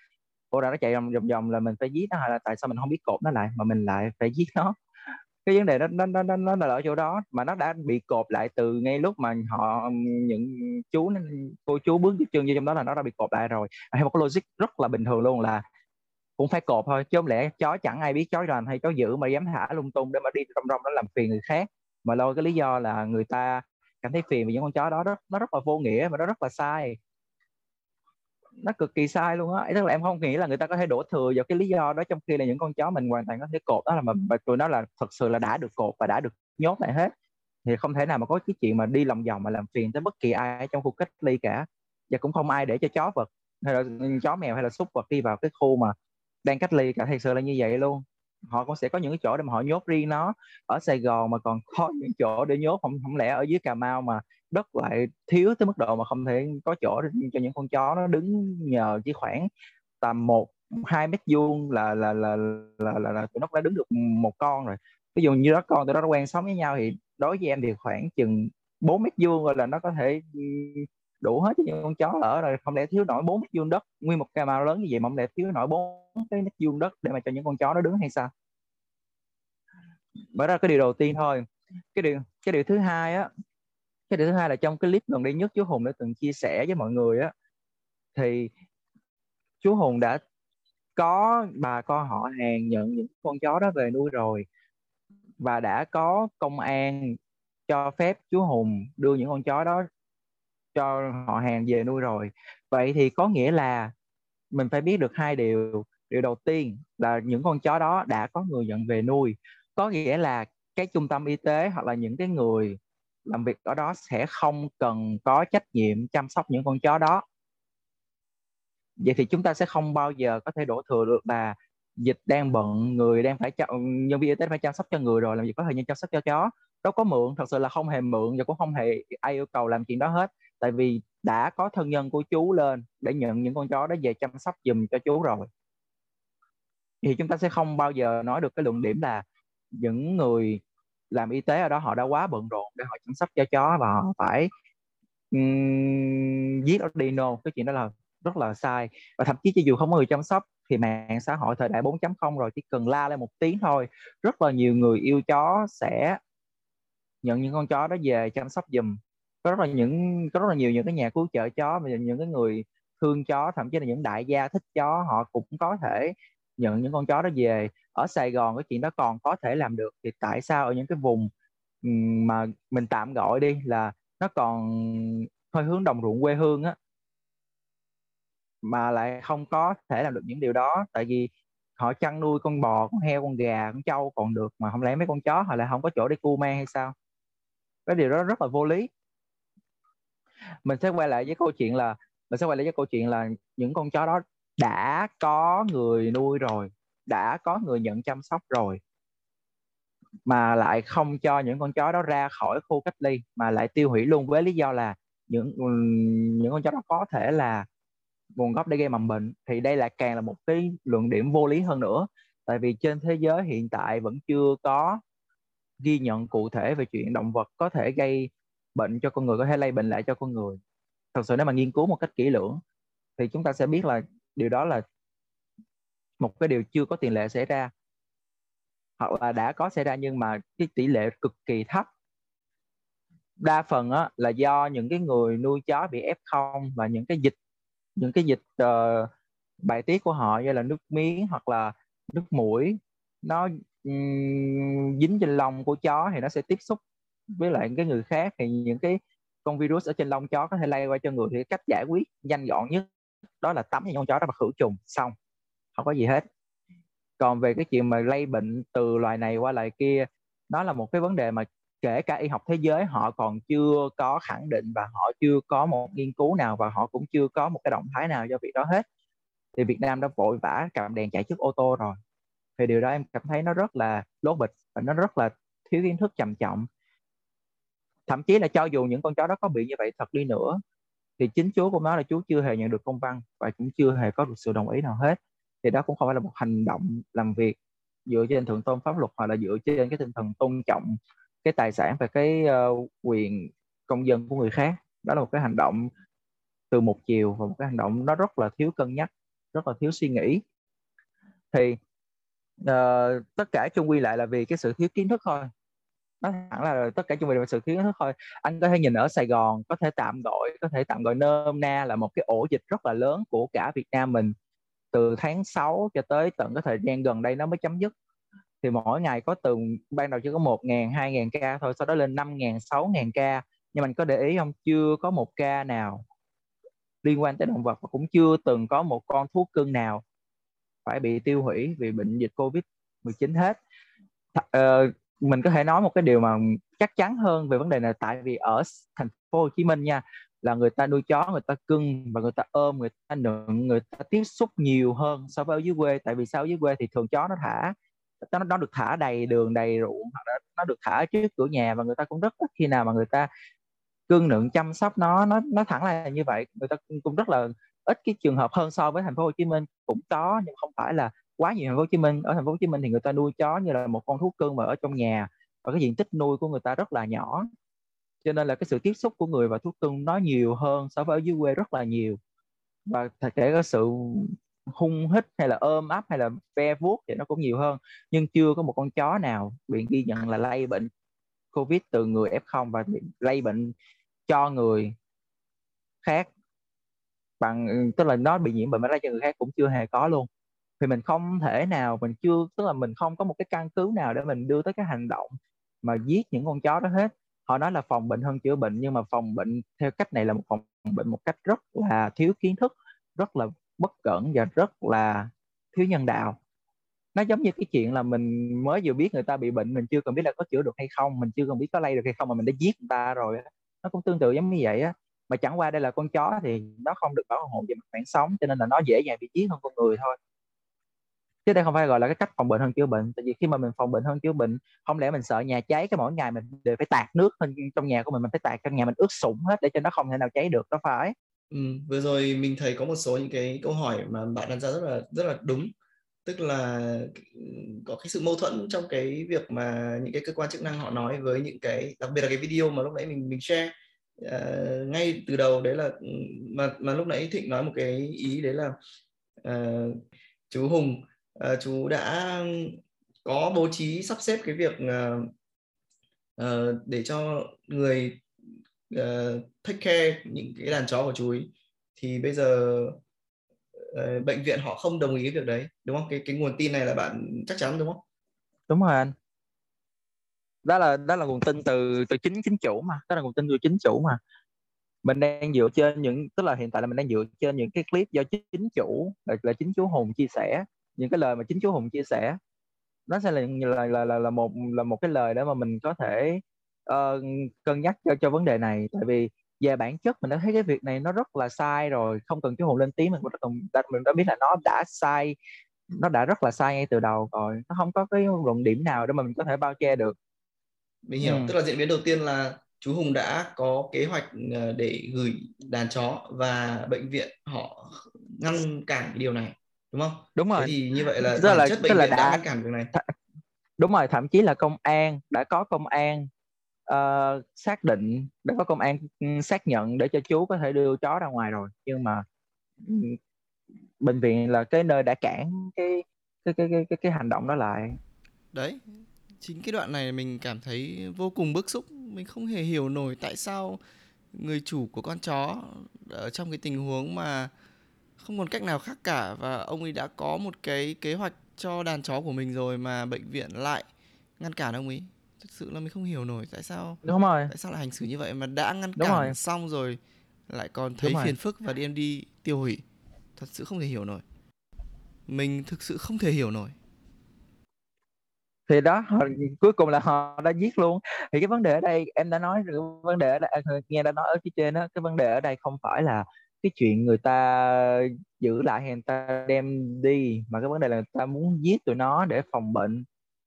cô ra nó chạy vòng vòng vòng là mình phải giết nó hay là tại sao mình không biết cột nó lại? Mà mình lại phải giết nó. Cái vấn đề nó nó nó nó là ở chỗ đó. Mà nó đã bị cột lại từ ngay lúc mà họ, những chú, cô chú bước dưới chân vô trong đó là nó đã bị cột lại rồi. Hay một cái logic rất là bình thường luôn là cũng phải cột thôi. Chứ không lẽ chó chẳng ai biết chó rành hay chó dữ mà dám thả lung tung để mà đi trong rong nó làm phiền người khác? Mà lôi cái lý do là người ta cảm thấy phiền vì những con chó đó rất, nó rất là vô nghĩa mà nó rất là sai nó cực kỳ sai luôn á. Tức là em không nghĩ là người ta có thể đổ thừa vào cái lý do đó trong khi là những con chó mình hoàn toàn có thể cột. Đó là mà, mà tụi nó là thật sự là đã được cột và đã được nhốt lại hết. Thì không thể nào mà có cái chuyện mà đi lòng vòng mà làm phiền tới bất kỳ ai trong khu cách ly cả. Và cũng không ai để cho chó vật hay là chó mèo hay là súc vật đi vào cái khu mà đang cách ly cả. Thật sự là như vậy luôn. Họ cũng sẽ có những cái chỗ để mà họ nhốt riêng nó. Ở Sài Gòn mà còn có những chỗ để nhốt. Không không lẽ ở dưới Cà Mau mà đất lại thiếu tới mức độ mà không thể có chỗ cho những con chó nó đứng nhờ chỉ khoảng tầm một hai mét vuông là là là là, là, là tụi nó đã đứng được một con rồi. Ví dụ như đó con tụi nó quen sống với nhau thì đối với em thì khoảng chừng 4 mét vuông rồi là nó có thể đủ hết cho những con chó ở rồi. Không lẽ thiếu nổi 4 mét vuông đất? Nguyên một cây mau lớn như vậy mà không lẽ thiếu nổi 4 cái mét vuông đất để mà cho những con chó nó đứng hay sao? Bởi ra cái điều đầu tiên thôi. Cái điều cái điều thứ hai á cái điều thứ hai là trong cái clip gần đây nhất chú hùng đã từng chia sẻ với mọi người á, thì chú hùng đã có bà con họ hàng nhận những con chó đó về nuôi rồi và đã có công an cho phép chú hùng đưa những con chó đó cho họ hàng về nuôi rồi. Vậy thì có nghĩa là mình phải biết được hai điều. Điều đầu tiên là những con chó đó đã có người nhận về nuôi. Có nghĩa là cái trung tâm y tế hoặc là những cái người làm việc ở đó sẽ không cần có trách nhiệm chăm sóc những con chó đó. Vậy thì chúng ta sẽ không bao giờ có thể đổ thừa được là dịch đang bận người đang phải chăm, nhân viên y tế phải chăm sóc cho người rồi làm gì có thời gian chăm sóc cho chó. Đâu có mượn thật sự là không hề mượn và cũng không hề ai yêu cầu làm chuyện đó hết. Tại vì đã có thân nhân của chú lên để nhận những con chó đó về chăm sóc giùm cho chú rồi. Thì chúng ta sẽ không bao giờ nói được cái luận điểm là những người làm y tế ở đó họ đã quá bận rộn để họ chăm sóc cho chó và họ phải um, giết nó đi cái chuyện đó là rất là sai. Và thậm chí cho dù không có người chăm sóc thì mạng xã hội thời đại 4.0 rồi chỉ cần la lên một tiếng thôi rất là nhiều người yêu chó sẽ nhận những con chó đó về chăm sóc giùm. Có rất là những có rất là nhiều những cái nhà cứu trợ chó và những cái người thương chó thậm chí là những đại gia thích chó họ cũng có thể nhận những con chó đó về ở Sài Gòn cái chuyện đó còn có thể làm được thì tại sao ở những cái vùng mà mình tạm gọi đi là nó còn hơi hướng đồng ruộng quê hương á, mà lại không có thể làm được những điều đó. Tại vì họ chăn nuôi con bò, con heo, con gà, con trâu còn được mà không lẽ mấy con chó họ lại không có chỗ để cu mang hay sao? Cái điều đó rất là vô lý. Mình sẽ quay lại với câu chuyện là, mình sẽ quay lại với câu chuyện là những con chó đó đã có người nuôi rồi đã có người nhận chăm sóc rồi, mà lại không cho những con chó đó ra khỏi khu cách ly, mà lại tiêu hủy luôn với lý do là những những con chó đó có thể là nguồn gốc để gây mầm bệnh. Thì đây là càng là một cái luận điểm vô lý hơn nữa, tại vì trên thế giới hiện tại vẫn chưa có ghi nhận cụ thể về chuyện động vật có thể gây bệnh cho con người, có thể lây bệnh lại cho con người. Thật sự nếu mà nghiên cứu một cách kỹ lưỡng, thì chúng ta sẽ biết là điều đó là một cái điều chưa có tiền lệ xảy ra. Hoặc là đã có xảy ra nhưng mà cái tỷ lệ cực kỳ thấp. Đa phần á, là do những cái người nuôi chó bị f0 và những cái dịch những cái dịch uh, bài tiết của họ như là nước miếng hoặc là nước mũi nó um, dính trên lông của chó thì nó sẽ tiếp xúc với lại cái người khác thì những cái con virus ở trên lông chó có thể lây qua cho người. Thì cách giải quyết nhanh gọn nhất đó là tắm cho con chó đó và khử trùng xong không có gì hết. Còn về cái chuyện mà lây bệnh từ loài này qua loài kia nó là một cái vấn đề mà kể cả y học thế giới họ còn chưa có khẳng định và họ chưa có một nghiên cứu nào và họ cũng chưa có một cái động thái nào cho việc đó hết. Thì Việt Nam đã vội vã cầm đèn chạy trước ô tô rồi. Thì điều đó em cảm thấy nó rất là lố bịch và nó rất là thiếu kiến thức trầm trọng. Thậm chí là cho dù những con chó đó có bị như vậy thật đi nữa, thì chính chú của nó là chú chưa hề nhận được công văn và cũng chưa hề có được sự đồng ý nào hết thì đó cũng không phải là một hành động làm việc dựa trên thượng tôn pháp luật hoặc là dựa trên cái tinh thần tôn trọng cái tài sản và cái uh, quyền công dân của người khác. Đó là một cái hành động từ một chiều và một cái hành động nó rất là thiếu cân nhắc rất là thiếu suy nghĩ. Thì uh, tất cả chung quy lại là vì cái sự thiếu kiến thức thôi. Nó hẳn là tất cả chung quy là sự thiếu kiến thức thôi. Anh có thể nhìn ở Sài Gòn có thể tạm gọi có thể tạm gọi nôm na là một cái ổ dịch rất là lớn của cả Việt Nam mình từ tháng 6 cho tới tận cái thời gian gần đây nó mới chấm dứt. Thì mỗi ngày có từ ban đầu chỉ có 1 ngàn 2 ngàn ca thôi sau đó lên 5 ngàn 6 ngàn ca. Nhưng mình có để ý không? Chưa có một ca nào liên quan tới động vật và cũng chưa từng có một con thú cưng nào phải bị tiêu hủy vì bệnh dịch covid 19 hết. Uh, mình có thể nói một cái điều mà chắc chắn hơn về vấn đề này tại vì ở thành phố Hồ Chí Minh nha là người ta nuôi chó, người ta cưng và người ta ôm, người ta nựng, người ta tiếp xúc nhiều hơn so với ở dưới quê. Tại vì sao ở dưới quê thì thường chó nó thả, nó nó được thả đầy đường, đầy ruộng hoặc là nó được thả trước cửa nhà và người ta cũng rất ít khi nào mà người ta cưng nựng chăm sóc nó nó nó thẳng là như vậy. Người ta cũng rất là ít cái trường hợp hơn so với thành phố Hồ Chí Minh. Cũng có, nhưng không phải là quá nhiều thành phố Hồ Chí Minh. Ở thành phố Hồ Chí Minh thì người ta nuôi chó như là một con thú cưng mà ở trong nhà. Và cái diện tích nuôi của người ta rất là nhỏ cho nên là cái sự tiếp xúc của người và thú cưng nó nhiều hơn so với ở dưới quê rất là nhiều. Và kể cả sự hung hít hay là ôm ấp hay là ve vuốt thì nó cũng nhiều hơn. Nhưng chưa có một con chó nào bị ghi nhận là lây bệnh covid từ người f0 và lây bệnh cho người khác bằng, tức là nó bị nhiễm bệnh mà lây cho người khác cũng chưa hề có luôn. Thì mình không thể nào, mình chưa, tức là mình không có một cái căn cứ nào để mình đưa tới cái hành động mà giết những con chó đó hết họ nói là phòng bệnh hơn chữa bệnh, nhưng mà phòng bệnh theo cách này là một phòng bệnh một cách rất là thiếu kiến thức, rất là bất cẩn và rất là thiếu nhân đạo. Nó giống như cái chuyện là mình mới vừa biết người ta bị bệnh, mình chưa cần biết là có chữa được hay không, mình chưa cần biết có lây được hay không mà mình đã giết người ta rồi nó cũng tương tự giống như vậy á. Mà chẳng qua đây là con chó thì nó không được bảo hộ về mặt mạng sống, cho nên là nó dễ dàng bị giết hơn con người thôi chứ đây không phải gọi là cái cách phòng bệnh hơn chữa bệnh. Tại vì khi mà mình phòng bệnh hơn chữa bệnh không lẽ mình sợ nhà cháy cái mỗi ngày mình đều phải tạt nước trong nhà của mình mình phải tạt trong nhà mình ướt sũng hết để cho nó không thể nào cháy được đó phải. Ừ, vừa rồi mình thấy có một số những cái câu hỏi mà bạn đặt ra rất là rất là đúng. Tức là ừ, có cái sự mâu thuẫn trong cái việc mà những cái cơ quan chức năng họ nói với những cái đặc biệt là cái video mà lúc nãy mình mình share. Uh, ngay từ đầu đấy là ừ, mà mà lúc nãy thịnh nói một cái ý đấy là uh, chú hùng uh, chú đã có bố trí sắp xếp cái việc uh, uh, để cho người uh, take care những cái đàn chó của chú ấy thì bây giờ uh, bệnh viện họ không đồng ý cái việc đấy đúng không? Cái cái nguồn tin này là bạn chắc chắn đúng không? Đúng rồi anh. Đó là đó là nguồn tin từ từ chính chính chủ mà đó là nguồn tin từ chính chủ mà. Mình đang dựa trên những tức là hiện tại là mình đang dựa trên những cái clip do chính chủ là, là chính chú Hùng chia sẻ những cái lời mà chính chú Hùng chia sẻ nó sẽ là là là là, là một là một cái lời để mà mình có thể uh, cân nhắc cho cho vấn đề này. Tại vì về bản chất mình đã thấy cái việc này nó rất là sai rồi. Không cần chú Hùng lên tiếng mình đã, mình đã biết là nó đã sai nó đã rất là sai ngay từ đầu rồi. Nó không có cái luận điểm nào để mà mình có thể bao che được. Mình hiểu. Ừ. tức là diễn biến đầu tiên là chú Hùng đã có kế hoạch ờ, để gửi đàn chó và bệnh viện họ ngăn cản cái điều này đúng không? Đúng rồi. Thế thì như vậy là tức là chất bệnh là đã, đã ngăn cản việc này. th- đúng rồi thậm chí là công an đã có công an uh, xác định đã có công an ừ, xác nhận để cho chú có thể đưa chó ra ngoài rồi. Nhưng mà ừ, bệnh viện là cái nơi đã cản cái cái cái cái cái, cái hành động đó lại. Đấy chính cái đoạn này mình cảm thấy vô cùng bức xúc. Mình không hề hiểu nổi tại sao người chủ của con chó ở trong cái tình huống mà không còn cách nào khác cả và ông ấy đã có một cái kế hoạch cho đàn chó của mình rồi mà bệnh viện lại ngăn cản ông ấy. Thực sự là mình không hiểu nổi tại sao đúng rồi. tại sao lại hành xử như vậy mà đã ngăn đúng cản rồi. xong rồi lại còn thấy phiền phức và đem đi tiêu hủy. Thật sự không thể hiểu nổi. Mình thực sự không thể hiểu nổi. Thì đó họ, cuối cùng là họ đã giết luôn. Thì cái vấn đề ở đây em đã nói vấn đề ở đây à, nghe đã nói ở phía trên đó cái vấn đề ở đây không phải là cái chuyện người ta giữ lại hay người ta đem đi mà cái vấn đề là người ta muốn giết tụi nó để phòng bệnh.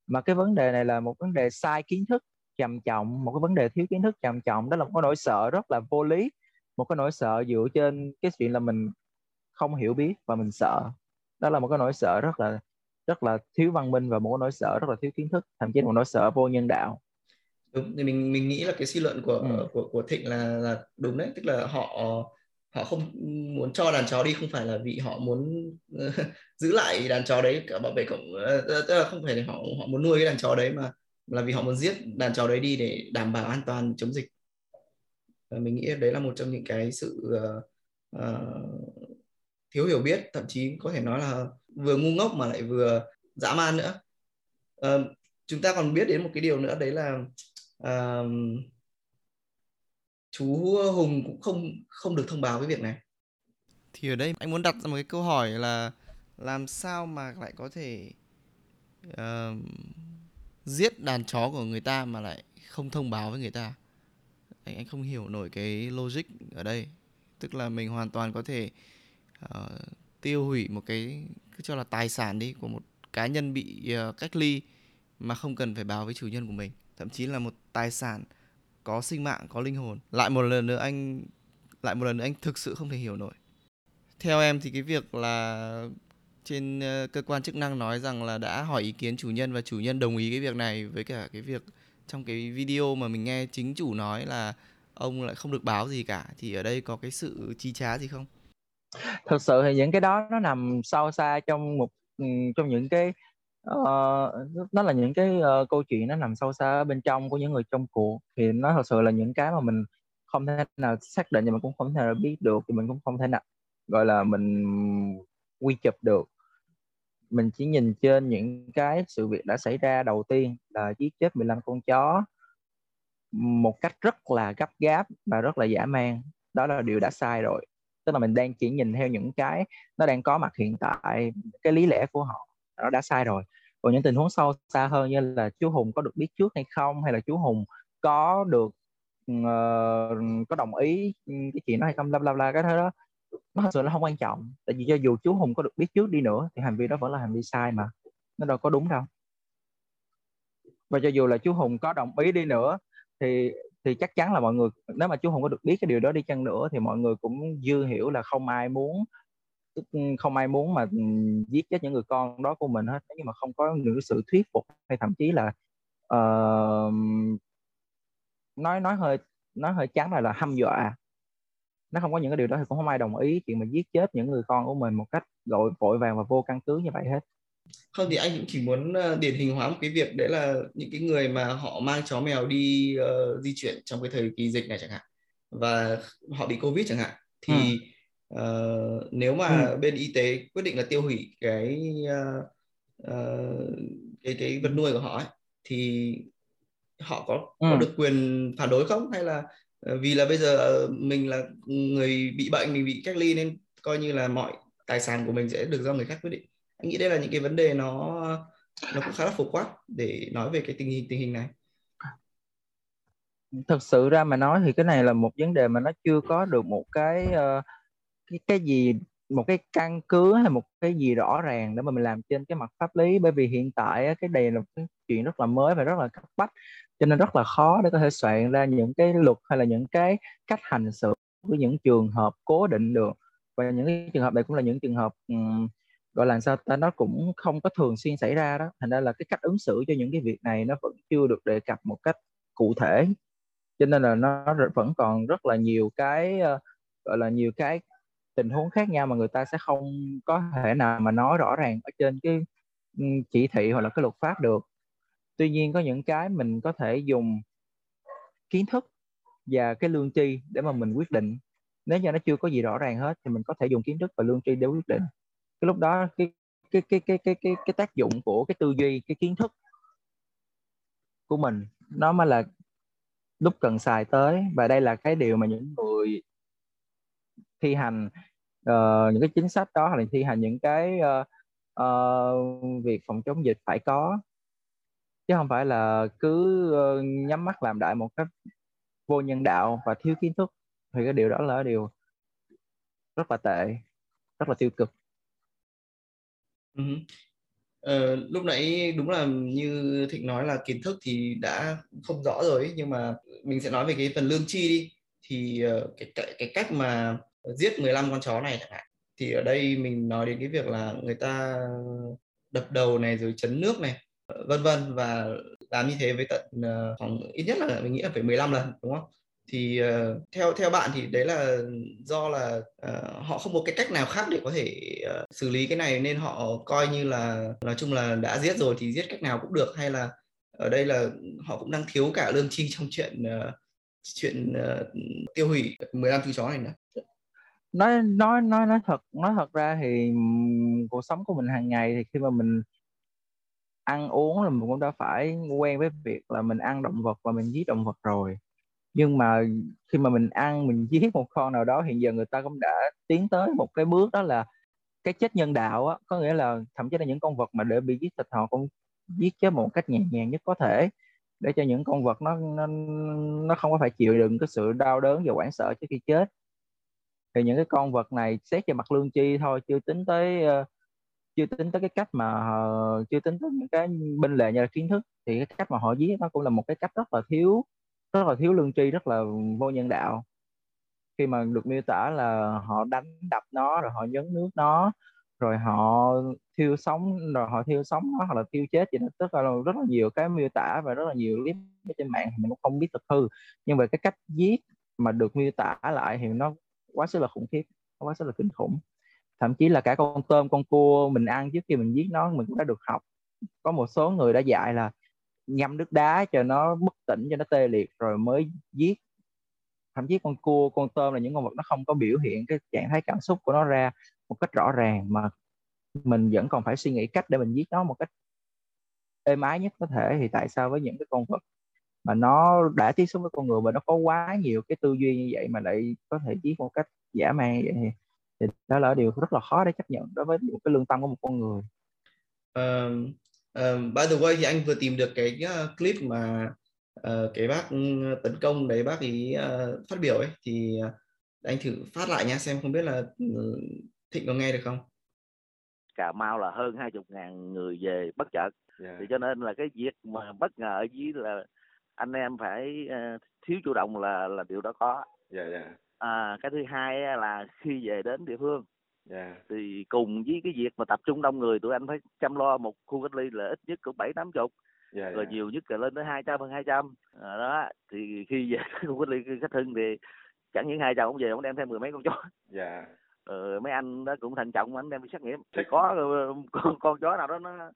Mà cái vấn đề này là một vấn đề sai kiến thức trầm trọng một cái vấn đề thiếu kiến thức trầm trọng đó là một cái nỗi sợ rất là vô lý một cái nỗi sợ dựa trên cái chuyện là mình không hiểu biết và mình sợ. Đó là một cái nỗi sợ rất là rất là thiếu văn minh và một nỗi sợ rất là thiếu kiến thức thậm chí là một nỗi sợ vô nhân đạo. Đúng thì mình mình nghĩ là cái suy luận của ừ. của của thịnh là là đúng đấy tức là họ họ không muốn cho đàn chó đi không phải là vì họ muốn ờ, giữ lại đàn chó đấy cả bảo vệ cộng ờ, ờ, tức là không phải là họ họ muốn nuôi cái đàn chó đấy mà là vì họ muốn giết đàn chó đấy đi để đảm bảo an toàn chống dịch. Và mình nghĩ đấy là một trong những cái sự uh, uh, thiếu hiểu biết thậm chí có thể nói là vừa ngu ngốc mà lại vừa dã man nữa. Uh, chúng ta còn biết đến một cái điều nữa đấy là uh, chú ờ, Hùng cũng không không được thông báo cái việc này. Thì ở đây anh muốn đặt ra một cái câu hỏi là làm sao mà lại có thể uh, giết đàn chó của người ta mà lại không thông báo với người ta? Anh anh không hiểu nổi cái logic ở đây. Tức là mình hoàn toàn có thể uh, tiêu hủy một cái cứ cho là tài sản đi của một cá nhân bị uh, cách ly mà không cần phải báo với chủ nhân của mình. Thậm chí là một tài sản có sinh mạng, có linh hồn. Lại một lần nữa anh, lại một lần nữa anh thực sự không thể hiểu nổi. Theo em thì cái việc là trên ờ, cơ quan chức năng nói rằng là đã hỏi ý kiến chủ nhân và chủ nhân đồng ý cái việc này với cả cái việc trong cái video mà mình nghe chính chủ nói là ông lại không được báo gì cả, thì ở đây có cái sự chi trá gì không? Thực sự thì những cái đó nó nằm sâu xa trong một ừ, trong những cái uh, nó là những cái uh, câu chuyện nó nằm sâu xa ở bên trong của những người trong cuộc. Thì nó thật sự là những cái mà mình không thể nào xác định và mình cũng không thể nào biết được thì mình cũng không thể nào gọi là mình quy chụp được. Mình chỉ nhìn trên những cái sự việc đã xảy ra đầu tiên là giết chết 15 con chó một cách rất là gấp gáp và rất là dã man. Đó là điều đã sai rồi. Tức là mình đang chỉ nhìn theo những cái nó đang có mặt hiện tại cái lý lẽ của họ nó đã sai rồi. Còn những tình huống sâu xa hơn như là chú Hùng có được biết trước hay không hay là chú Hùng có được uh, có đồng ý cái chuyện đó hay không bla bla bla cái thứ đó nó thật sự là không quan trọng. Tại vì cho dù chú Hùng có được biết trước đi nữa thì hành vi đó vẫn là hành vi sai mà nó đâu có đúng đâu. Và cho dù là chú Hùng có đồng ý đi nữa thì thì chắc chắn là mọi người nếu mà chú không có được biết cái điều đó đi chăng nữa thì mọi người cũng dư hiểu là không ai muốn không ai muốn mà giết chết những người con đó của mình hết. Nhưng mà không có những sự thuyết phục hay thậm chí là uh, nói nói hơi nói hơi chán là là hăm dọa. Nó không có những cái điều đó thì cũng không ai đồng ý chuyện mà giết chết những người con của mình một cách gọi vội vàng và vô căn cứ như vậy hết. Không thì anh cũng chỉ muốn uh, điển hình hóa một cái việc đấy là những cái người mà họ mang chó mèo đi uh, di chuyển trong cái thời kỳ dịch này chẳng hạn và họ bị covid chẳng hạn. Thì ừ. Uh, nếu mà ừ. bên y tế quyết định là tiêu hủy cái uh, uh, cái cái vật nuôi của họ ấy, thì họ có ừ. có được quyền phản đối không hay là vì là bây giờ mình là người bị bệnh mình bị cách ly nên coi như là mọi tài sản của mình sẽ được do người khác quyết định anh nghĩ đây là những cái vấn đề nó nó cũng khá là phổ quát để nói về cái tình hình tình hình này thực sự ra mà nói thì cái này là một vấn đề mà nó chưa có được một cái uh, cái cái gì một cái căn cứ hay một cái gì rõ ràng để mà mình làm trên cái mặt pháp lý? Bởi vì hiện tại cái đề là một cái chuyện rất là mới và rất là cấp bách cho nên rất là khó để có thể soạn ra những cái luật hay là những cái cách hành xử với những trường hợp cố định được. Và những cái trường hợp này cũng là những trường hợp um, gọi là sao ta nó cũng không có thường xuyên xảy ra đó. Thành ra là cái cách ứng xử cho những cái việc này nó vẫn chưa được đề cập một cách cụ thể. Cho nên là nó vẫn còn rất là nhiều cái uh, gọi là nhiều cái tình huống khác nhau mà người ta sẽ không có thể nào mà nói rõ ràng ở trên cái chỉ thị hoặc là cái luật pháp được. Tuy nhiên có những cái mình có thể dùng kiến thức và cái lương tri để mà mình quyết định. Nếu như nó chưa có gì rõ ràng hết thì mình có thể dùng kiến thức và lương tri để quyết định. Cái lúc đó cái cái cái cái cái cái cái tác dụng của cái tư duy cái kiến thức của mình nó mới là lúc cần xài tới. Và đây là cái điều mà những người thi hành uh, những cái chính sách đó hoặc là thi hành những cái uh, uh, việc phòng chống dịch phải có. Chứ không phải là cứ uh, nhắm mắt làm đại một cách vô nhân đạo và thiếu kiến thức thì cái điều đó là điều rất là tệ rất là tiêu cực. Uh-huh. lúc nãy đúng là như thịnh nói là kiến thức thì đã không rõ rồi ấy, nhưng mà mình sẽ nói về cái phần lương chi đi. Thì uh, cái, cái cái cách mà giết 15 con chó này chẳng hạn. Thì ở đây mình nói đến cái việc là người ta đập đầu này rồi chấn nước này vân vân và làm như thế với tận ờ, khoảng ít nhất là mình nghĩ là phải 15 lần đúng không? Thì uh, theo theo bạn thì đấy là do là uh, họ không có cái cách nào khác để có thể uh, xử lý cái này nên họ coi như là nói chung là đã giết rồi thì giết cách nào cũng được hay là ở đây là họ cũng đang thiếu cả lương chi trong chuyện uh, chuyện uh, tiêu hủy 15 chú chó này nữa? Nói nói nói nói thật nói thật ra thì cuộc sống của mình hàng ngày thì khi mà mình ăn uống là mình cũng đã phải quen với việc là mình ăn động vật và mình giết động vật rồi. Nhưng mà khi mà mình ăn, mình giết một con nào đó, hiện giờ người ta cũng đã tiến tới một cái bước đó là cái chết nhân đạo á. Có nghĩa là thậm chí là những con vật mà để bị giết thịt họ cũng giết chết một cách nhẹ nhàng nhất có thể, để cho những con vật nó nó nó không có phải chịu đựng cái sự đau đớn và hoảng sợ trước khi chết thì những cái con vật này xét về mặt lương chi thôi chưa tính tới uh, chưa tính tới cái cách mà uh, chưa tính tới những cái bên lề như là kiến thức. Thì cái cách mà họ giết nó cũng là một cái cách rất là thiếu rất là thiếu lương tri rất là vô nhân đạo. Khi mà được miêu tả là họ đánh đập nó rồi họ nhấn nước nó rồi họ thiêu sống rồi họ thiêu sống nó hoặc là thiêu chết thì nó tức là rất là nhiều cái miêu tả và rất là nhiều clip trên mạng mình cũng không biết thực hư. Nhưng về cái cách giết mà được miêu tả lại thì nó quá sức là khủng khiếp quá sức là kinh khủng. Thậm chí là cả con tôm, con cua mình ăn trước khi mình giết nó, mình cũng đã được học. Có một số người đã dạy là ngâm nước đá cho nó bất tỉnh, cho nó tê liệt rồi mới giết. Thậm chí con cua, con tôm là những con vật nó không có biểu hiện cái trạng thái cảm xúc của nó ra một cách rõ ràng mà mình vẫn còn phải suy nghĩ cách để mình giết nó một cách êm ái nhất có thể. Thì tại sao với những cái con vật mà nó đã tiếp xúc với con người và nó có quá nhiều cái tư duy như vậy mà lại có thể giết một cách giả man vậy thì, thì đó là điều rất là khó để chấp nhận đối với một cái lương tâm của một con người. Uh, uh, by the way thì anh vừa tìm được cái uh, clip mà uh, cái bác tấn công đấy bác ý uh, phát biểu ấy thì uh, anh thử phát lại nha xem không biết là uh, Thịnh có nghe được không? Cà Mau là hơn hai chục ngàn người về bất chợt yeah. Dạ. thì cho nên là cái việc mà bất ngờ ở dưới là anh em phải uh, thiếu chủ động là là điều đó có dạ yeah, dạ yeah. à, cái thứ hai là khi về đến địa phương yeah. thì cùng với cái việc mà tập trung đông người tụi anh phải chăm lo một khu cách ly là ít nhất cũng bảy tám chục dạ, rồi dạ. nhiều nhất là lên tới hai trăm hơn hai trăm à, đó thì khi về khu cách ly khách hưng thì chẳng những hai chồng ông về ông đem thêm mười mấy con chó dạ ờ, mấy anh đó cũng thận trọng anh đem đi xét nghiệm thì có ờ, con, con chó nào đó nó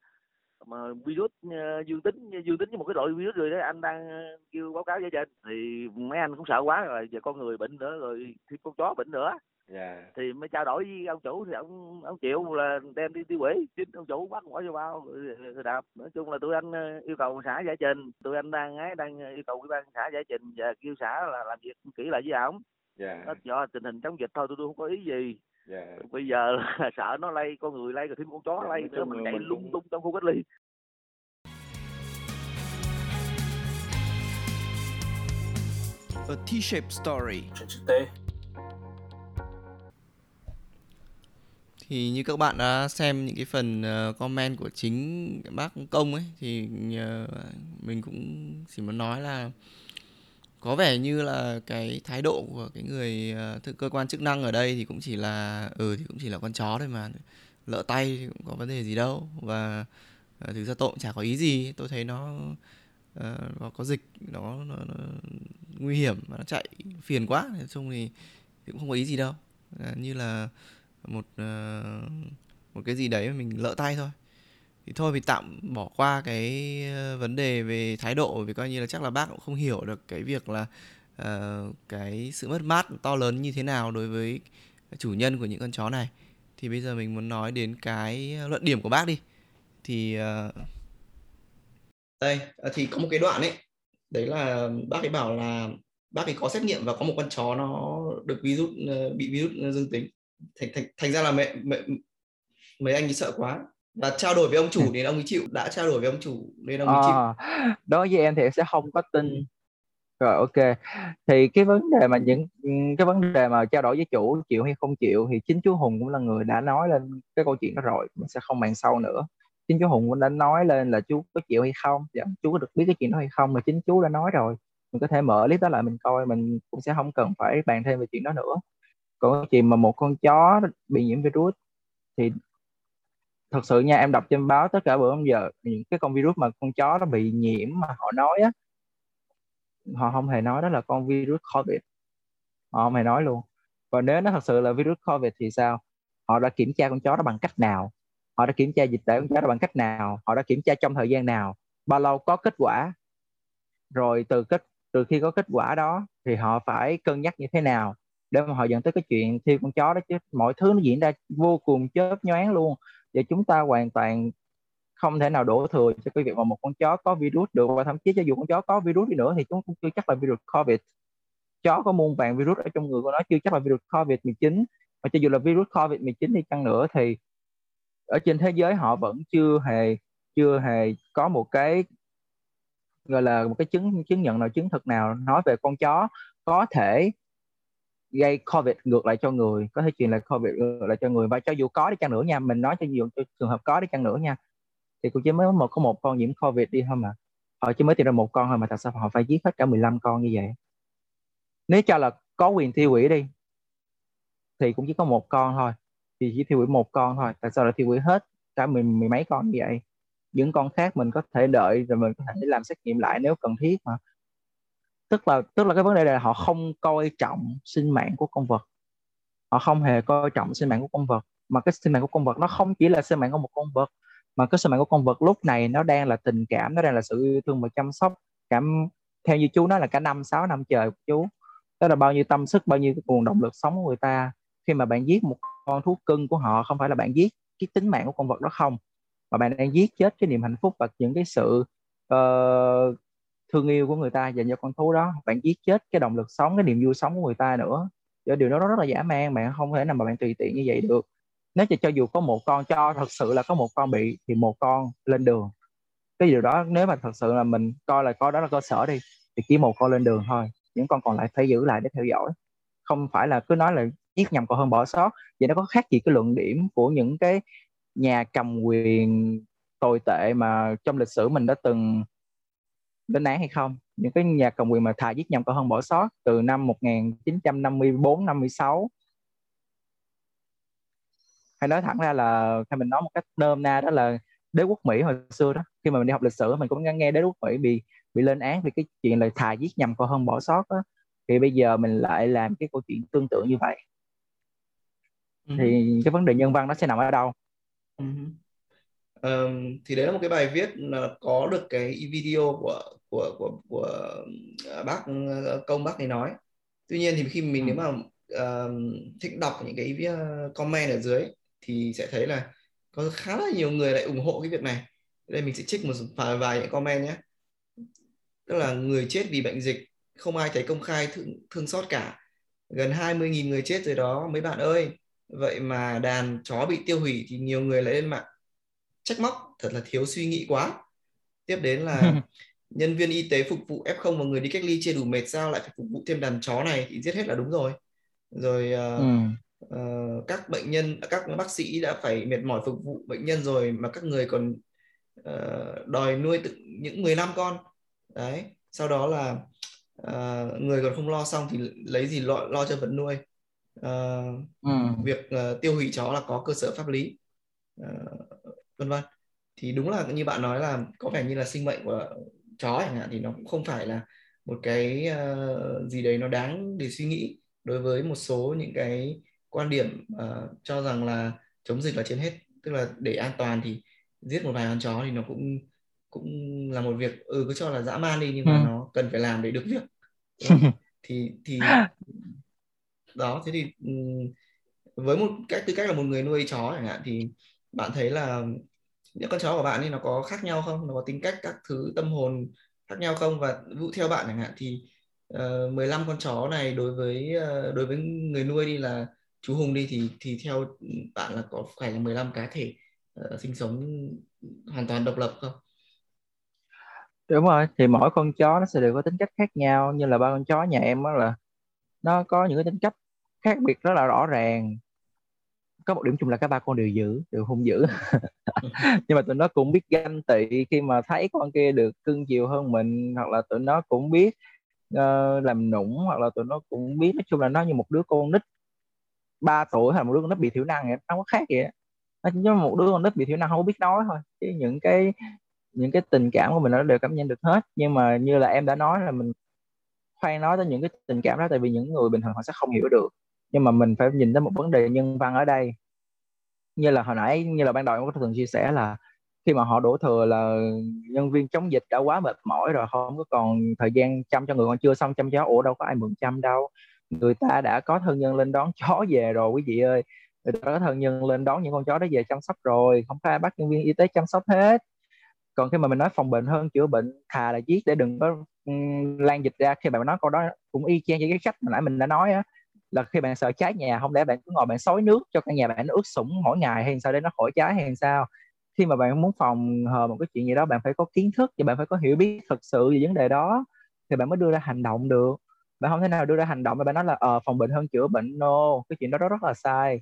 mà virus ờ, dương tính dương tính với một cái loại virus rồi đó anh đang ờ, kêu báo cáo với trên. Thì mấy anh cũng sợ quá rồi giờ con người bệnh nữa rồi thêm con chó bệnh nữa. Dạ. Thì mới trao đổi với ông chủ thì ông ông chịu là đem đi tiêu hủy. Chính ông chủ bắt bỏ vô bao rồi, đạp. Nói chung là tụi anh ờ, yêu cầu xã giải trình. Tụi anh đang ấy đang yêu cầu ủy ban xã giải trình và kêu xã là làm việc kỹ lại với ổng. Dạ. Đó, do tình hình chống dịch thôi tôi, tôi không có ý gì dạ. Bây giờ là sợ nó lây con người lây rồi thêm con chó Dạ, lây nữa mình chạy mình lung tung trong khu cách ly. A T-shaped story. Thì như các bạn đã xem những cái phần ờ, comment của chính bác công ấy thì ờ, mình cũng chỉ muốn nói là có vẻ như là cái thái độ của cái người uh, cơ quan chức năng ở đây thì cũng chỉ là ừ thì cũng chỉ là con chó thôi mà. Lỡ tay thì cũng có vấn đề gì đâu. Và uh, thực ra tôi cũng chả có ý gì. Tôi thấy nó uh, nó có dịch nó, nó, nó nguy hiểm mà nó chạy phiền quá. Nói chung thì, thì cũng không có ý gì đâu. Uh, như là một uh, một cái gì đấy mà mình lỡ tay thôi thì thôi thì tạm bỏ qua cái ờ, vấn đề về thái độ vì coi như là chắc là bác cũng không hiểu được cái việc là uh, cái sự mất mát to lớn như thế nào đối với chủ nhân của những con chó này. Thì bây giờ mình muốn nói đến cái luận điểm của bác đi. Thì uh... đây thì có một cái đoạn ấy đấy là bác ấy bảo là bác ấy có xét nghiệm và có một con chó nó được virus bị virus dương tính. Thành thành thành ra là mẹ, mẹ mấy anh ấy sợ quá và trao đổi với ông chủ nên ông ấy chịu đã trao đổi với ông chủ nên ông ấy chịu. À, đối với em thì em sẽ không có tin. Rồi ok. Thì cái vấn đề mà những cái vấn đề mà trao đổi với chủ chịu hay không chịu thì chính chú Hùng cũng là người đã nói lên cái câu chuyện đó rồi mình sẽ không bàn sâu nữa. Chính chú Hùng cũng đã nói lên là chú có chịu hay không. Dạ, chú có được biết cái chuyện đó hay không mà chính chú đã nói rồi. Mình có thể mở clip đó lại mình coi mình cũng sẽ không cần phải bàn thêm về chuyện đó nữa. Còn cái chuyện mà một con chó bị nhiễm virus thì thật sự nha, em đọc trên báo tất cả bữa hôm giờ, những cái con virus mà con chó nó bị nhiễm mà họ nói á, họ không hề nói đó là con virus covid. Họ không hề nói luôn. Và nếu nó thật sự là virus covid thì sao? Họ đã kiểm tra con chó đó bằng cách nào? Họ đã kiểm tra dịch tễ con chó đó bằng cách nào? Họ đã kiểm tra trong thời gian nào? Bao lâu có kết quả? Rồi từ kết, từ khi có kết quả đó thì họ phải cân nhắc như thế nào để mà họ dẫn tới cái chuyện thiêu con chó đó chứ? Mọi thứ nó diễn ra vô cùng chớp nhoáng luôn và chúng ta hoàn toàn không thể nào đổ thừa cho cái việc mà một con chó có virus được, và thậm chí cho dù con chó có virus đi nữa thì chúng cũng chưa chắc là virus covid. Chó có muôn vàng virus ở trong người của nó, chưa chắc là virus covid 19 và cho dù là virus covid 19 đi chăng nữa thì ở trên thế giới họ vẫn chưa hề chưa hề có một cái, gọi là một cái chứng chứng nhận nào, chứng thực nào nói về con chó có thể gây covid ngược lại cho người có thể truyền lại covid ngược lại cho người. Và cho dù có đi chăng nữa nha mình nói cho nhiều cho trường hợp có đi chăng nữa nha thì cũng chỉ mới một có một con nhiễm covid đi thôi mà. Họ chỉ mới tìm ra một con thôi mà tại sao họ phải giết hết cả 15 con như vậy? Nếu cho là có quyền thi hủy đi thì cũng chỉ có một con thôi. Thì chỉ thi hủy một con thôi tại sao lại thi hủy hết cả mười, mười mấy con như vậy? Những con khác mình có thể đợi rồi mình có thể làm xét nghiệm lại nếu cần thiết mà tức là tức là cái vấn đề là họ không coi trọng sinh mạng của con vật. Họ không hề coi trọng sinh mạng của con vật. Mà cái sinh mạng của con vật nó không chỉ là sinh mạng của một con vật mà cái sinh mạng của con vật lúc này nó đang là tình cảm nó đang là sự yêu thương và chăm sóc cảm theo như chú nói là cả năm sáu năm trời của chú. Đó là bao nhiêu tâm sức bao nhiêu cái nguồn động lực sống của người ta khi mà bạn giết một con thú cưng của họ không phải là bạn giết cái tính mạng của con vật đó không. Mà bạn đang giết chết cái niềm hạnh phúc và những cái sự uh, thương yêu của người ta dành cho con thú đó. Bạn giết chết cái động lực sống cái niềm vui sống của người ta nữa. Do điều đó rất là dã man bạn không thể nào mà bạn tùy tiện như vậy được. Nếu cho, cho dù có một con cho thật sự là có một con bị thì một con lên đường. Cái điều đó nếu mà thật sự là mình coi là coi đó là cơ sở đi thì chỉ một con lên đường thôi. Những con còn lại phải giữ lại để theo dõi. Không phải là cứ nói là giết nhầm còn hơn bỏ sót. Vậy nó có khác gì cái luận điểm của những cái nhà cầm quyền tồi tệ mà trong lịch sử mình đã từng lên án hay không những cái nhà cầm quyền mà thà giết nhầm còn hơn bỏ sót từ năm 1954 56 hay nói thẳng ra là hay mình nói một cách nôm na đó là đế quốc Mỹ hồi xưa đó khi mà mình đi học lịch sử mình cũng nghe đế quốc Mỹ bị bị lên án vì cái chuyện là thà giết nhầm còn hơn bỏ sót đó. thì bây giờ mình lại làm cái câu chuyện tương tự như vậy ừ. thì cái vấn đề nhân văn nó sẽ nằm ở đâu ừ. um, thì đấy là một cái bài viết là có được cái video của của của của à, bác ờ, công bác này nói. Tuy nhiên thì khi mình ừ. nếu mà uh, thích đọc những cái comment ở dưới thì sẽ thấy là có khá là nhiều người lại ủng hộ cái việc này. Đây mình sẽ trích một vài, vài những comment nhé. Tức là người chết vì bệnh dịch không ai thấy công khai thương, thương xót cả. Gần 20.000 người chết rồi đó mấy bạn ơi. Vậy mà đàn chó bị tiêu hủy thì nhiều người lại lên mạng. Trách móc thật là thiếu suy nghĩ quá. Tiếp đến là nhân viên y tế phục vụ F0 và người đi cách ly chưa đủ mệt sao lại phải phục vụ thêm đàn chó này? Thì giết hết là đúng rồi. Rồi uh, ừ. uh, các bệnh nhân các bác sĩ đã phải mệt mỏi phục vụ bệnh nhân rồi mà các người còn uh, đòi nuôi tự, những 15 con. Đấy sau đó là uh, người còn không lo xong thì lấy gì lo, lo cho vật nuôi. Uh, ừ. việc uh, tiêu hủy chó là có cơ sở pháp lý. Uh, vân vân. Thì đúng là như bạn nói là có vẻ như là sinh mệnh của chó chẳng hạn thì nó cũng không phải là một cái uh, gì đấy nó đáng để suy nghĩ đối với một số những cái quan điểm uh, cho rằng là chống dịch là trên hết. Tức là để an toàn thì giết một vài con chó thì nó cũng cũng là một việc. Ừ cứ cho là dã man đi nhưng mà ừ. nó cần phải làm để được việc. Thì thì đó thế thì với một cách tư cách là một người nuôi chó chẳng hạn thì bạn thấy là những con chó của bạn ấy nó có khác nhau không? Nó có tính cách các thứ tâm hồn khác nhau không? Và vụ theo bạn chẳng hạn thì ờ, uh, 15 con chó này đối với uh, đối với người nuôi đi là chú Hùng đi thì thì theo bạn là có phải là 15 cá thể uh, sinh sống hoàn toàn độc lập không? Đúng rồi, thì mỗi con chó nó sẽ đều có tính cách khác nhau. Như là ba con chó nhà em đó là nó có những cái tính cách khác biệt rất là rõ ràng có một điểm chung là cả ba con đều dữ đều hung dữ nhưng mà tụi nó cũng biết ganh tị khi mà thấy con kia được cưng chiều hơn mình hoặc là tụi nó cũng biết uh, làm nũng hoặc là tụi nó cũng biết nói chung là nó như một đứa con nít 3 tuổi hay một đứa con nít bị thiểu năng vậy nó không có khác vậy nó chỉ một đứa con nít bị thiểu năng không biết nói thôi. Chứ những cái những cái tình cảm của mình nó đều cảm nhận được hết. Nhưng mà như là em đã nói là mình khoan nói tới những cái tình cảm đó tại vì những người bình thường họ sẽ không hiểu được nhưng mà mình phải nhìn tới một vấn đề nhân văn ở đây. Như là hồi nãy, như là ban đầu em có thường chia sẻ là khi mà họ đổ thừa là nhân viên chống dịch đã quá mệt mỏi rồi, không có còn thời gian chăm cho người còn chưa xong chăm chó ủa, đâu có ai mượn chăm đâu. Người ta đã có thân nhân lên đón chó về rồi, quý vị ơi. Người ta có thân nhân lên đón những con chó đó về chăm sóc rồi, không có ai bắt nhân viên y tế chăm sóc hết. Còn khi mà mình nói phòng bệnh hơn, chữa bệnh, thà là giết để đừng có lan dịch ra. Khi bạn nói câu đó cũng y chang như cái cách mà nãy mình đã nói á là khi bạn sợ cháy nhà không lẽ bạn cứ ngồi bạn xối nước cho căn nhà bạn nó ướt sũng mỗi ngày hay sao để nó khỏi cháy hay sao? Khi mà bạn muốn phòng hờ một cái chuyện gì đó bạn phải có kiến thức và bạn phải có hiểu biết thực sự về vấn đề đó thì bạn mới đưa ra hành động được. Bạn không thể nào đưa ra hành động mà bạn nói là ờ phòng bệnh hơn chữa bệnh no. Cái chuyện đó rất, rất là sai.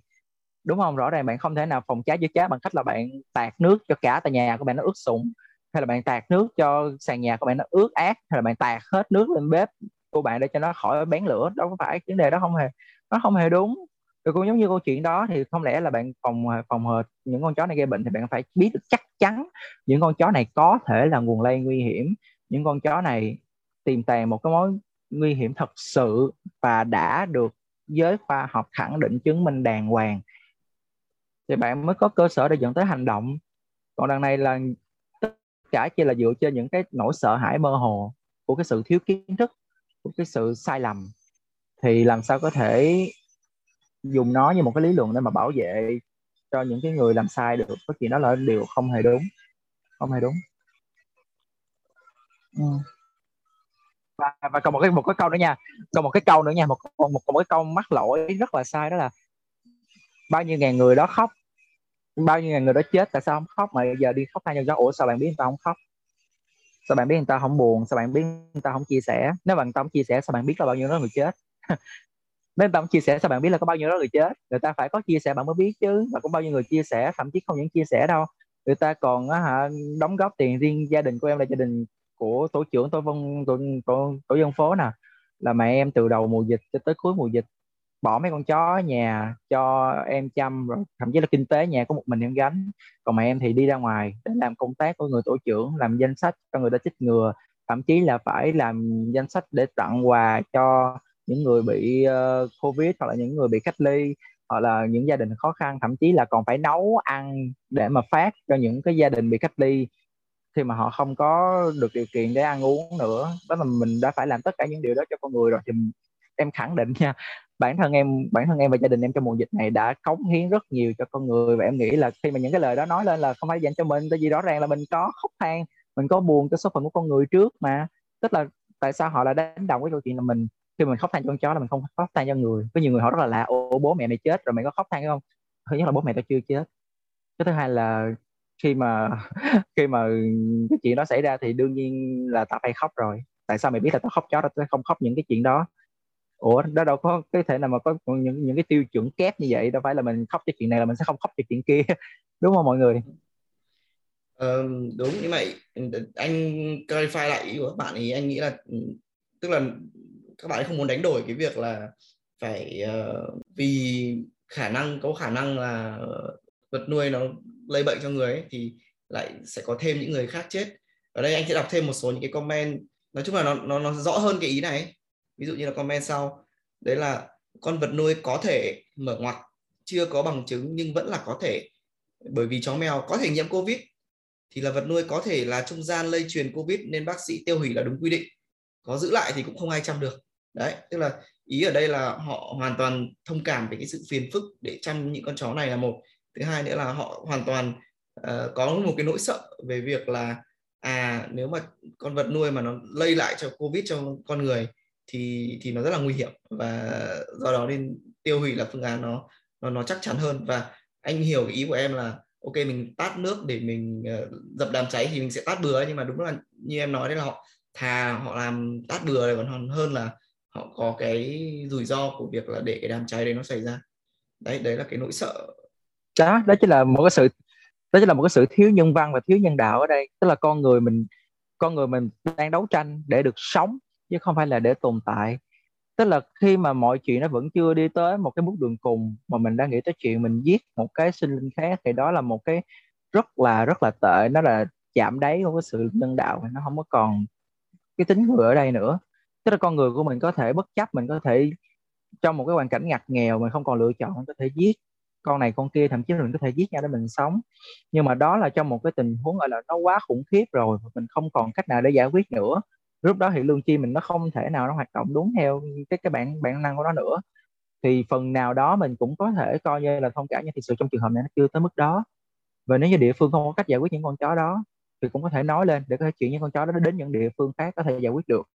Đúng không? Rõ ràng bạn không thể nào phòng cháy chữa cháy bằng cách là bạn tạt nước cho cả tòa nhà của bạn nó ướt sũng hay là bạn tạt nước cho sàn nhà của bạn nó ướt át hay là bạn tạt hết nước lên bếp của bạn để cho nó khỏi bén lửa, đâu có phải vấn đề đó không hề, nó không hề đúng. Rồi cũng giống như câu chuyện đó thì không lẽ là bạn phòng phòng hờ những con chó này gây bệnh thì bạn phải biết được chắc chắn những con chó này có thể là nguồn lây nguy hiểm. Những con chó này tìm tàng một cái mối nguy hiểm thật sự và đã được giới khoa học khẳng định chứng minh đàng hoàng. Thì bạn mới có cơ sở để dẫn tới hành động. Còn đằng này là tất cả chỉ là dựa trên những cái nỗi sợ hãi mơ hồ của cái sự thiếu kiến thức của cái sự sai lầm thì làm sao có thể dùng nó như một cái lý luận để mà bảo vệ cho những cái người làm sai được? Cái chuyện đó là điều không hề đúng không hề đúng. Ừ. và, và còn một cái một cái câu nữa nha còn một cái câu nữa nha một một, một, một cái câu mắc lỗi rất là sai đó là bao nhiêu ngàn người đó khóc bao nhiêu ngàn người đó chết tại sao không khóc? Mà giờ đi khóc thay nhau cho ủa sao bạn biết tao không khóc? Sao bạn biết người ta không buồn sao bạn biết người ta không chia sẻ? Nếu bạn ta không chia sẻ sao bạn biết là bao nhiêu đó người chết? Nếu bạn không chia sẻ sao bạn biết là có bao nhiêu đó người chết? Người ta phải có chia sẻ bạn mới biết chứ. Và cũng bao nhiêu người chia sẻ thậm chí không những chia sẻ đâu. Người ta còn hả đóng góp tiền riêng gia đình của em là gia đình của tổ trưởng tổ vân tổ, tổ, tổ dân phố nè. Là mẹ em từ đầu mùa dịch cho tới cuối mùa dịch bỏ mấy con chó ở nhà cho em chăm rồi thậm chí là kinh tế nhà có một mình em gánh. Còn mẹ em thì đi ra ngoài để làm công tác của người tổ trưởng làm danh sách cho người ta chích ngừa. Thậm chí là phải làm danh sách để tặng quà cho những người bị uh, covid hoặc là những người bị cách ly hoặc là những gia đình khó khăn. Thậm chí là còn phải nấu ăn để mà phát cho những cái gia đình bị cách ly khi mà họ không có được điều kiện để ăn uống nữa. Đó là mình đã phải làm tất cả những điều đó cho con người rồi thì em khẳng định nha bản thân em, bản thân em và gia đình em trong mùa dịch này đã cống hiến rất nhiều cho con người và em nghĩ là khi mà những cái lời đó nói lên là không phải dành cho mình, tại vì rõ ràng là mình có khóc than, mình có buồn cái số phận của con người trước mà. Tức là tại sao họ lại đánh đồng cái câu chuyện là mình, khi mình khóc than cho con chó là mình không khóc than cho người. Có nhiều người họ rất là lạ ô bố mẹ mày chết rồi mày có khóc than không? Thứ nhất là bố mẹ tao chưa chết. Cái thứ hai là khi mà khi mà cái chuyện đó xảy ra thì đương nhiên là tao phải khóc rồi. Tại sao mày biết là tao khóc chó tao không khóc những cái chuyện đó? Ủa đó đâu có cái thể nào mà có những những cái tiêu chuẩn kép như vậy đâu phải là mình khóc cho chuyện này là mình sẽ không khóc cho chuyện kia đúng không mọi người? Ờ, đúng như vậy anh clarify lại ý của các bạn thì anh nghĩ là tức là các bạn không muốn đánh đổi cái việc là phải uh, vì khả năng có khả năng là vật nuôi nó lây bệnh cho người ấy, thì lại sẽ có thêm những người khác chết. Ở đây anh sẽ đọc thêm một số những cái comment nói chung là nó nó nó rõ hơn cái ý này ví dụ như là comment sau. Đấy là con vật nuôi có thể mở ngoặc chưa có bằng chứng nhưng vẫn là có thể bởi vì chó mèo có thể nhiễm covid. Thì là vật nuôi có thể là trung gian lây truyền covid nên bác sĩ tiêu hủy là đúng quy định. Có giữ lại thì cũng không ai chăm được. Đấy tức là ý ở đây là họ hoàn toàn thông cảm về cái sự phiền phức để chăm những con chó này là một. Thứ hai nữa là họ hoàn toàn uh, có một cái nỗi sợ về việc là à nếu mà con vật nuôi mà nó lây lại cho covid cho con người thì thì nó rất là nguy hiểm và do đó nên tiêu hủy là phương án nó nó nó chắc chắn hơn. Và anh hiểu cái ý của em là ok mình tát nước để mình uh, dập đám cháy thì mình sẽ tát bừa nhưng mà đúng là như em nói đấy là họ thà họ làm tát bừa còn hơn là họ có cái rủi ro của việc là để cái đám cháy đấy nó xảy ra. Đấy đấy là cái nỗi sợ. Đó đó chính là một cái sự đó chính là một cái sự thiếu nhân văn và thiếu nhân đạo ở đây. Tức là con người mình con người mình đang đấu tranh để được sống chứ không phải là để tồn tại. Tức là khi mà mọi chuyện nó vẫn chưa đi tới một cái bước đường cùng mà mình đang nghĩ tới chuyện mình giết một cái sinh linh khác thì đó là một cái rất là rất là tệ. Nó là chạm đáy của cái sự nhân đạo, nó không có còn cái tính người ở đây nữa. Tức là con người của mình có thể bất chấp, mình có thể trong một cái hoàn cảnh ngặt nghèo mình không còn lựa chọn, mình có thể giết con này con kia, thậm chí mình có thể giết nhau để mình sống. Nhưng mà đó là trong một cái tình huống gọi là nó quá khủng khiếp rồi mình không còn cách nào để giải quyết nữa lúc đó thì lương chi mình nó không thể nào nó hoạt động đúng theo cái cái bản bản năng của nó nữa. Thì phần nào đó mình cũng có thể coi như là thông cảm nhưng thực sự trong trường hợp này nó chưa tới mức đó. Và nếu như địa phương không có cách giải quyết những con chó đó thì cũng có thể nói lên để có thể chuyển những con chó đó đến những địa phương khác có thể giải quyết được.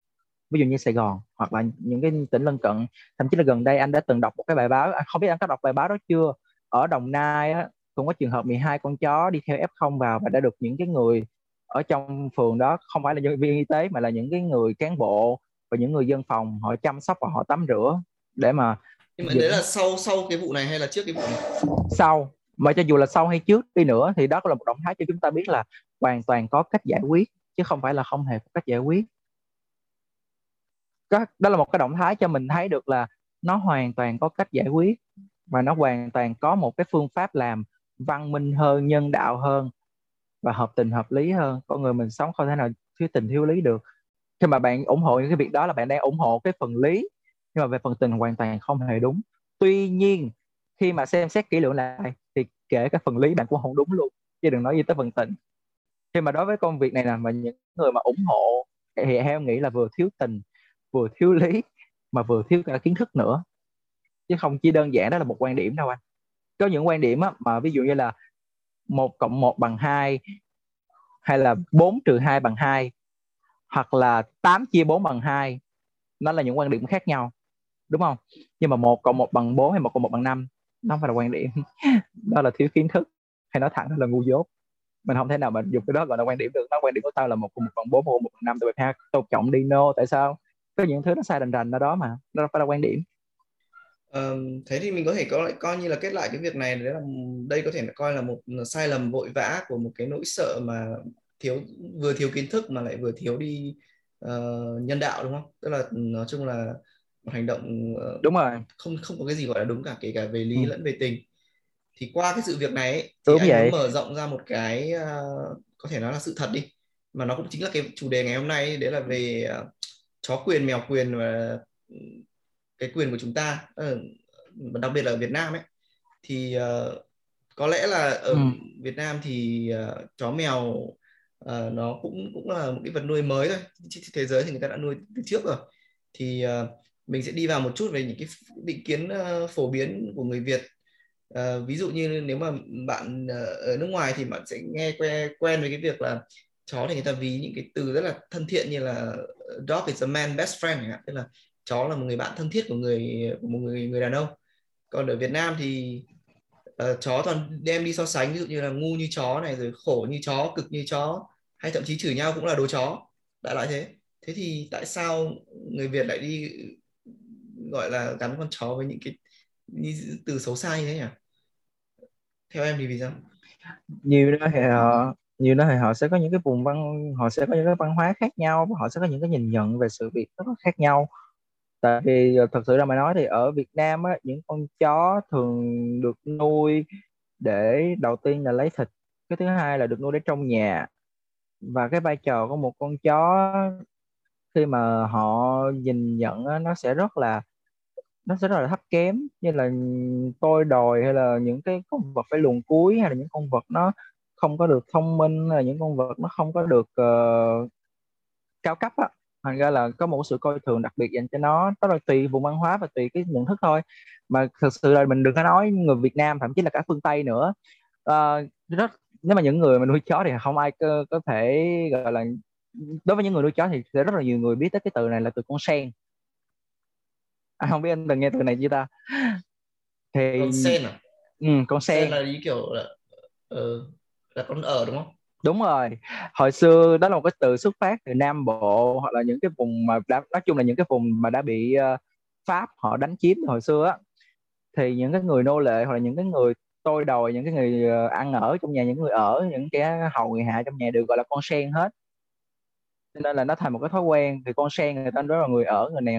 Ví dụ như Sài Gòn hoặc là những cái tỉnh lân cận. Thậm chí là gần đây anh đã từng đọc một cái bài báo à, không biết anh có đọc bài báo đó chưa? Ở Đồng Nai á, cũng có trường hợp 12 con chó đi theo F0 vào và đã được những cái người ở trong phường đó không phải là nhân viên y tế mà là những cái người cán bộ và những người dân phòng họ chăm sóc và họ tắm rửa để mà nhưng mà đấy là sau sau cái vụ này hay là trước cái vụ này? Sau mà cho dù là sau hay trước đi nữa thì đó là một động thái cho chúng ta biết là hoàn toàn có cách giải quyết chứ không phải là không hề có cách giải quyết. Đó, đó là một cái động thái cho mình thấy được là nó hoàn toàn có cách giải quyết và nó hoàn toàn có một cái phương pháp làm văn minh hơn nhân đạo hơn và hợp tình hợp lý hơn. Con người mình sống không thể nào thiếu tình thiếu lý được. Khi mà bạn ủng hộ những cái việc đó là bạn đang ủng hộ cái phần lý nhưng mà về phần tình hoàn toàn không hề đúng. Tuy nhiên khi mà xem xét kỹ lưỡng lại thì kể cả phần lý bạn cũng không đúng luôn chứ đừng nói gì tới phần tình. Khi mà đối với công việc này là mà những người mà ủng hộ thì em nghĩ là vừa thiếu tình vừa thiếu lý mà vừa thiếu cả kiến thức nữa. Chứ không chỉ đơn giản đó là một quan điểm đâu anh. Có những quan điểm á, mà ví dụ như là 1 cộng 1 bằng 2 hay là 4 trừ 2 bằng 2 hoặc là 8 chia 4 bằng 2 nó là những quan điểm khác nhau, đúng không? Nhưng mà 1 cộng 1 bằng 4 hay 1 cộng 1 bằng 5 nó không phải là quan điểm. Đó là thiếu kiến thức, hay nói thẳng là ngu dốt. Mình không thể nào mình dùng cái đó gọi là quan điểm được. Nó quan điểm của tao là một cộng một bằng bốn, một một bằng năm, tụi ha, tôn trọng đi, no, tại sao? Có những thứ nó sai rành rành ở đó mà, nó phải là quan điểm. Um, thế thì mình có thể coi coi như là kết lại cái việc này đấy là đây có thể coi là một sai lầm vội vã của một cái nỗi sợ mà thiếu vừa thiếu kiến thức mà lại vừa thiếu đi uh, nhân đạo đúng không? Tức là nói chung là một hành động uh, đúng rồi không không có cái gì gọi là đúng cả kể cả về lý ừ. lẫn về tình thì qua cái sự việc này ấy, thì đúng anh vậy. mở rộng ra một cái uh, có thể nói là sự thật đi mà nó cũng chính là cái chủ đề ngày hôm nay ấy, đấy là về uh, chó quyền mèo quyền và cái quyền của chúng ta uh, đặc biệt là ở Việt Nam ấy thì uh, có lẽ là ở ừ. Việt Nam thì uh, chó mèo uh, nó cũng cũng là một cái vật nuôi mới thôi. Trên thế giới thì người ta đã nuôi từ trước rồi. Thì uh, mình sẽ đi vào một chút về những cái định kiến uh, phổ biến của người Việt. Uh, ví dụ như nếu mà bạn uh, ở nước ngoài thì bạn sẽ nghe quen quen với cái việc là chó thì người ta ví những cái từ rất là thân thiện như là dog is a man best friend tức là chó là một người bạn thân thiết của người của một người người đàn ông. Còn ở Việt Nam thì uh, chó toàn đem đi so sánh ví dụ như là ngu như chó này rồi khổ như chó cực như chó hay thậm chí chửi nhau cũng là đồ chó đại loại thế. Thế thì tại sao người Việt lại đi gọi là gắn con chó với những cái những từ xấu xa như thế nhỉ? Theo em thì vì sao? Nhiều đó thì họ nhiều đó thì họ sẽ có những cái vùng văn họ sẽ có những cái văn hóa khác nhau họ sẽ có những cái nhìn nhận về sự việc rất là khác nhau tại vì ờ, thật sự ra mà nói thì ở Việt Nam á, những con chó thường được nuôi để đầu tiên là lấy thịt cái thứ hai là được nuôi để trong nhà. Và cái vai trò của một con chó khi mà họ nhìn nhận á, nó sẽ rất là nó sẽ rất là thấp kém. Như là tôi đòi hay là những cái con vật phải luồn cuối hay là những con vật nó không có được thông minh hay là những con vật nó không có được uh, cao cấp á thành ra là có một sự coi thường đặc biệt dành cho nó đó là tùy vùng văn hóa và tùy cái nhận thức thôi. Mà thực sự là mình đừng có nói người Việt Nam thậm chí là cả phương Tây nữa. Uh, rất nếu mà những người mà nuôi chó thì không ai có, có thể gọi là đối với những người nuôi chó thì sẽ rất là nhiều người biết tới cái từ này là từ con sen. À, không biết anh từng nghe từ này chưa ta? Thì con sen à? Ừ, con sen, sen là ý kiểu là uh, là con ở đúng không đúng rồi. Hồi xưa đó là một cái từ xuất phát từ nam bộ hoặc là những cái vùng mà đã, nói chung là những cái vùng mà đã bị uh, pháp họ đánh chiếm hồi xưa á. Thì những cái người nô lệ hoặc là những cái người tôi đòi những cái người ờ, ăn ở trong nhà những người ở những cái hầu người hạ trong nhà đều gọi là con sen hết. Cho nên là nó thành một cái thói quen thì con sen người ta nói là người ở người này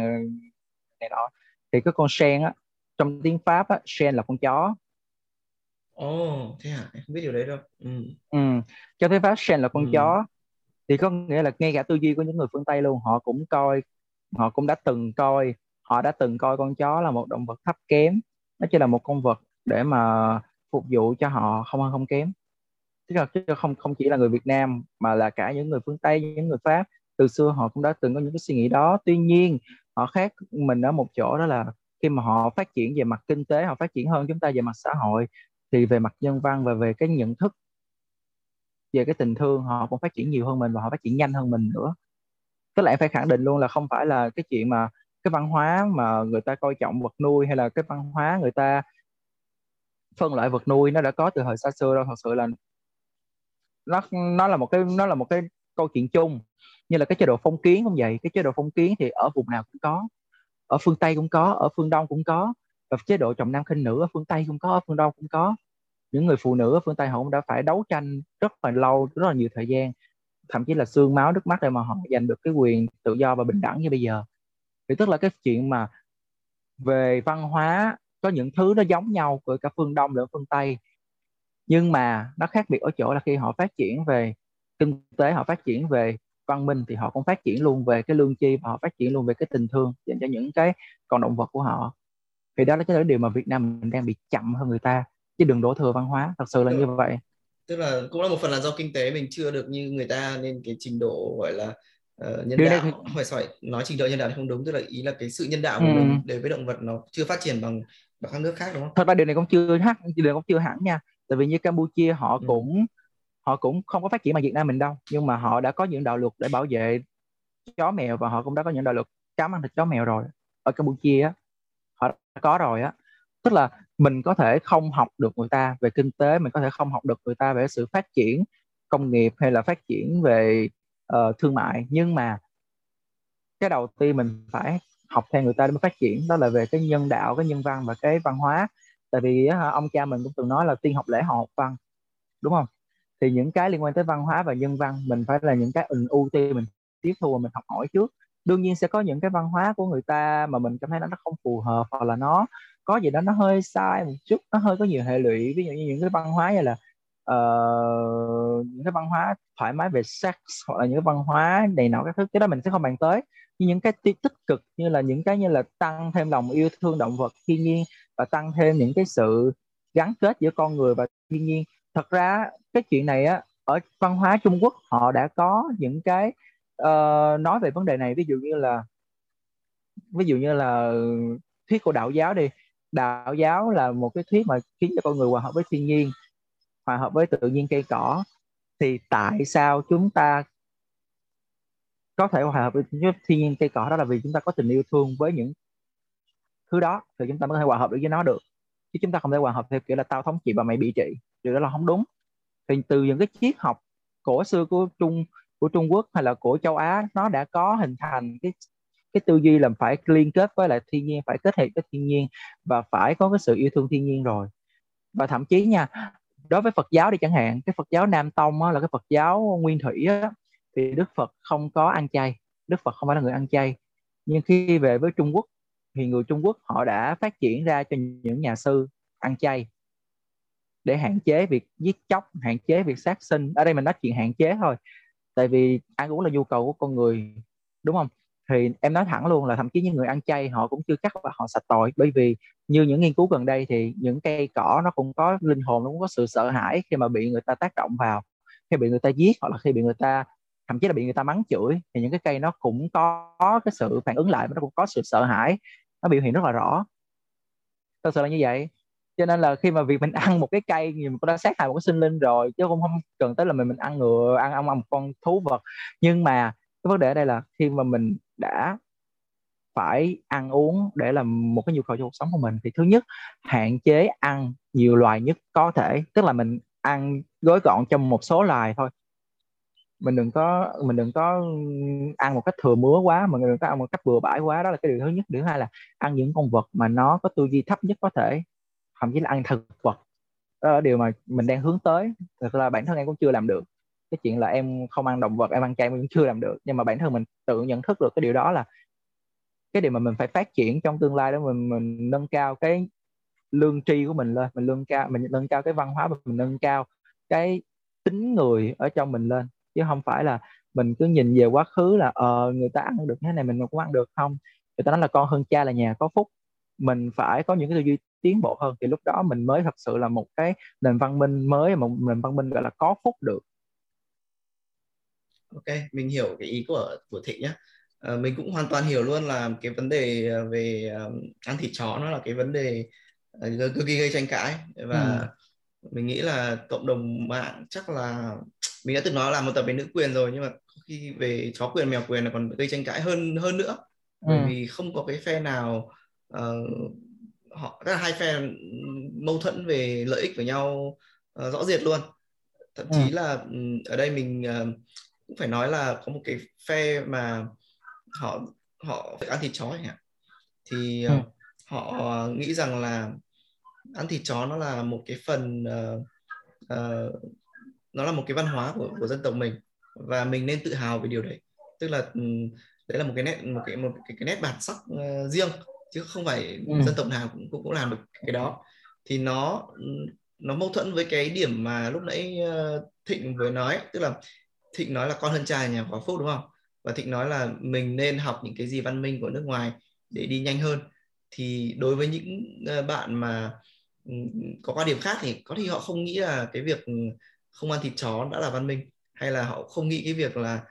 này nọ. Thì cái con sen á trong tiếng pháp á sen là con chó. Ồ, oh, thế hả? Em không biết điều đấy đâu. Ừ. Ừ. Cho thấy phát sen là con ừ. chó thì có nghĩa là ngay cả tư duy của những người phương Tây luôn họ cũng coi họ cũng đã từng coi họ đã từng coi con chó là một động vật thấp kém nó chỉ là một con vật để mà phục vụ cho họ không hơn không kém chứ không không chỉ là người Việt Nam mà là cả những người phương Tây những người Pháp từ xưa họ cũng đã từng có những cái suy nghĩ đó tuy nhiên họ khác mình ở một chỗ đó là khi mà họ phát triển về mặt kinh tế họ phát triển hơn chúng ta về mặt xã hội thì về mặt nhân văn và về cái nhận thức, về cái tình thương, họ cũng phát triển nhiều hơn mình và họ phát triển nhanh hơn mình nữa. Tức là em phải khẳng định luôn là không phải là cái chuyện mà cái văn hóa mà người ta coi trọng vật nuôi hay là cái văn hóa người ta phân loại vật nuôi nó đã có từ thời xa xưa đâu. Thật sự là nó nó là một cái, nó là một cái câu chuyện chung. Như là cái chế độ phong kiến cũng vậy, cái chế độ phong kiến thì ở vùng nào cũng có, ở phương tây cũng có, ở phương đông cũng có và chế độ trọng nam khinh nữ ở phương tây cũng có, ở phương đông cũng có. Những người phụ nữ ở phương tây họ cũng đã phải đấu tranh rất là lâu, rất là nhiều thời gian, thậm chí là xương máu, nước mắt để mà họ giành được cái quyền tự do và bình đẳng như bây giờ. Thì tức là cái chuyện mà về văn hóa, có những thứ nó giống nhau của cả phương đông lẫn phương tây. Nhưng mà nó khác biệt ở chỗ là khi họ phát triển về kinh tế, họ phát triển về văn minh thì họ cũng phát triển luôn về cái lương chi và họ phát triển luôn về cái tình thương dành cho những cái con động vật của họ thì đó là cái điều mà Việt Nam mình đang bị chậm hơn người ta chứ đừng đổ thừa văn hóa thật sự là như vậy tức là cũng là một phần là do kinh tế mình chưa được như người ta nên cái trình độ gọi là uh, nhân đạo thì... phải phải nói trình độ nhân đạo thì không đúng tức là ý là cái sự nhân đạo của ừ. mình đối với động vật nó chưa phát triển bằng bằng các nước khác đúng không? Thật ra điều này cũng chưa hẳn, điều này cũng chưa hẳn nha. Tại vì như Campuchia họ ừ. cũng họ cũng không có phát triển bằng Việt Nam mình đâu, nhưng mà họ đã có những đạo luật để bảo vệ chó mèo và họ cũng đã có những đạo luật cấm ăn thịt chó mèo rồi. Ở Campuchia có rồi á. Tức là mình có thể không học được người ta về kinh tế, mình có thể không học được người ta về sự phát triển công nghiệp hay là phát triển về uh, thương mại, nhưng mà cái đầu tiên mình phải học theo người ta để mới phát triển đó là về cái nhân đạo cái nhân văn và cái văn hóa. Tại vì ông cha mình cũng từng nói là tiên học lễ học văn đúng không? Thì những cái liên quan tới văn hóa và nhân văn mình phải là những cái ưu tiên mình tiếp thu và mình học hỏi trước đương nhiên sẽ có những cái văn hóa của người ta mà mình cảm thấy nó không phù hợp hoặc là nó có gì đó nó hơi sai một chút nó hơi có nhiều hệ lụy. Ví dụ như những cái văn hóa như là uh, những cái văn hóa thoải mái về sex hoặc là những cái văn hóa này nọ các thứ cái đó mình sẽ không bàn tới. Nhưng những cái tích cực như là những cái như là tăng thêm lòng yêu thương động vật thiên nhiên và tăng thêm những cái sự gắn kết giữa con người và thiên nhiên. Thật ra cái chuyện này á ở văn hóa Trung Quốc họ đã có những cái uh, nói về vấn đề này ví dụ như là ví dụ như là thuyết của đạo giáo đi. Đạo giáo là một cái thuyết mà khiến cho con người hòa hợp với thiên nhiên hòa hợp với tự nhiên cây cỏ. Thì tại sao chúng ta có thể hòa hợp với thiên nhiên cây cỏ đó là vì chúng ta có tình yêu thương với những thứ đó thì chúng ta mới có thể hòa hợp được với nó được. Chứ chúng ta không thể hòa hợp theo kiểu là tao thống trị và mày bị trị điều đó là không đúng. Thì từ những cái triết học cổ xưa của trung của Trung Quốc hay là của châu Á nó đã có hình thành cái cái tư duy là phải liên kết với lại thiên nhiên phải kết hợp với thiên nhiên và phải có cái sự yêu thương thiên nhiên rồi. Và thậm chí nha đối với Phật giáo đi chẳng hạn cái Phật giáo Nam Tông á, là cái Phật giáo Nguyên Thủy á, thì Đức Phật không có ăn chay Đức Phật không phải là người ăn chay. Nhưng khi về với Trung Quốc thì người Trung Quốc họ đã phát triển ra cho những nhà sư ăn chay để hạn chế việc giết chóc hạn chế việc sát sinh. Ở đây mình nói chuyện hạn chế thôi tại vì ăn uống là nhu cầu của con người, đúng không? Thì em nói thẳng luôn là thậm chí những người ăn chay họ cũng chưa chắc là họ sạch tội bởi vì như những nghiên cứu gần đây thì những cây cỏ nó cũng có linh hồn, nó cũng có sự sợ hãi khi mà bị người ta tác động vào, khi bị người ta giết hoặc là khi bị người ta, thậm chí là bị người ta mắng chửi, thì những cái cây nó cũng có cái sự phản ứng lại nó cũng có sự sợ hãi, nó biểu hiện rất là rõ. Thật sự là như vậy cho nên là khi mà việc mình ăn một cái cây thì mình cũng đã sát hại một cái sinh linh rồi, chứ không không cần tới là mình mình ăn ngựa, ăn ăn một con thú vật. Nhưng mà cái vấn đề ở đây là khi mà mình đã phải ăn uống để làm một cái nhu cầu cho cuộc sống của mình, thì thứ nhất, hạn chế ăn nhiều loài nhất có thể. Tức là mình ăn gói gọn trong một số loài thôi. Mình đừng có, mình đừng có ăn một cách thừa mứa quá, mà mình đừng có ăn một cách bừa bãi quá. Đó là cái điều thứ nhất. Điều thứ hai là ăn những con vật mà nó có tư duy thấp nhất có thể thậm chí là ăn thực vật, đó là điều mà mình đang hướng tới. Thực là bản thân em cũng chưa làm được. Cái chuyện là em không ăn động vật, em ăn chay mình cũng chưa làm được. Nhưng mà bản thân mình tự nhận thức được cái điều đó là cái điều mà mình phải phát triển trong tương lai đó, mình mình nâng cao cái lương tri của mình lên, mình nâng cao, mình nâng cao cái văn hóa và mình nâng cao cái tính người ở trong mình lên. Chứ không phải là mình cứ nhìn về quá khứ là ờ người ta ăn được thế này, mình cũng ăn được không? Người ta nói là con hơn cha là nhà có phúc. Mình phải có những cái tư duy tiến bộ hơn thì lúc đó mình mới thật sự là một cái nền văn minh mới một nền văn minh gọi là có phúc được ok mình hiểu cái ý của của thị nhé à, mình cũng hoàn toàn hiểu luôn là cái vấn đề ờ, về um, ăn thịt chó nó là cái vấn đề uh, cực kỳ gây tranh cãi và ừ. mình nghĩ là cộng đồng mạng chắc là mình đã từng nói là một tập về nữ quyền rồi nhưng mà khi về chó quyền mèo quyền là còn gây tranh cãi hơn hơn nữa ừ. vì không có cái phe nào uh, họ rất là hai phe mâu thuẫn về lợi ích với nhau uh, rõ rệt luôn thậm chí ừ. là ở đây mình uh, cũng phải nói là có một cái phe mà họ họ ăn thịt chó chẳng hạn thì ừ. họ nghĩ rằng là ăn thịt chó nó là một cái phần uh, uh, nó là một cái văn hóa của của dân tộc mình và mình nên tự hào về điều đấy tức là đấy là một cái nét một cái một cái, cái nét bản sắc uh, riêng chứ không phải ừ. dân tộc nào cũng, cũng cũng làm được cái đó. Thì nó nó mâu thuẫn với cái điểm mà lúc nãy uh, thịnh vừa nói tức là thịnh nói là con hơn cha nhà có phúc đúng không? Và thịnh nói là mình nên học những cái gì văn minh của nước ngoài để đi nhanh hơn. Thì đối với những uh, bạn mà um, có quan điểm khác thì có thể họ không nghĩ là cái việc không ăn thịt chó đã là văn minh hay là họ không nghĩ cái việc là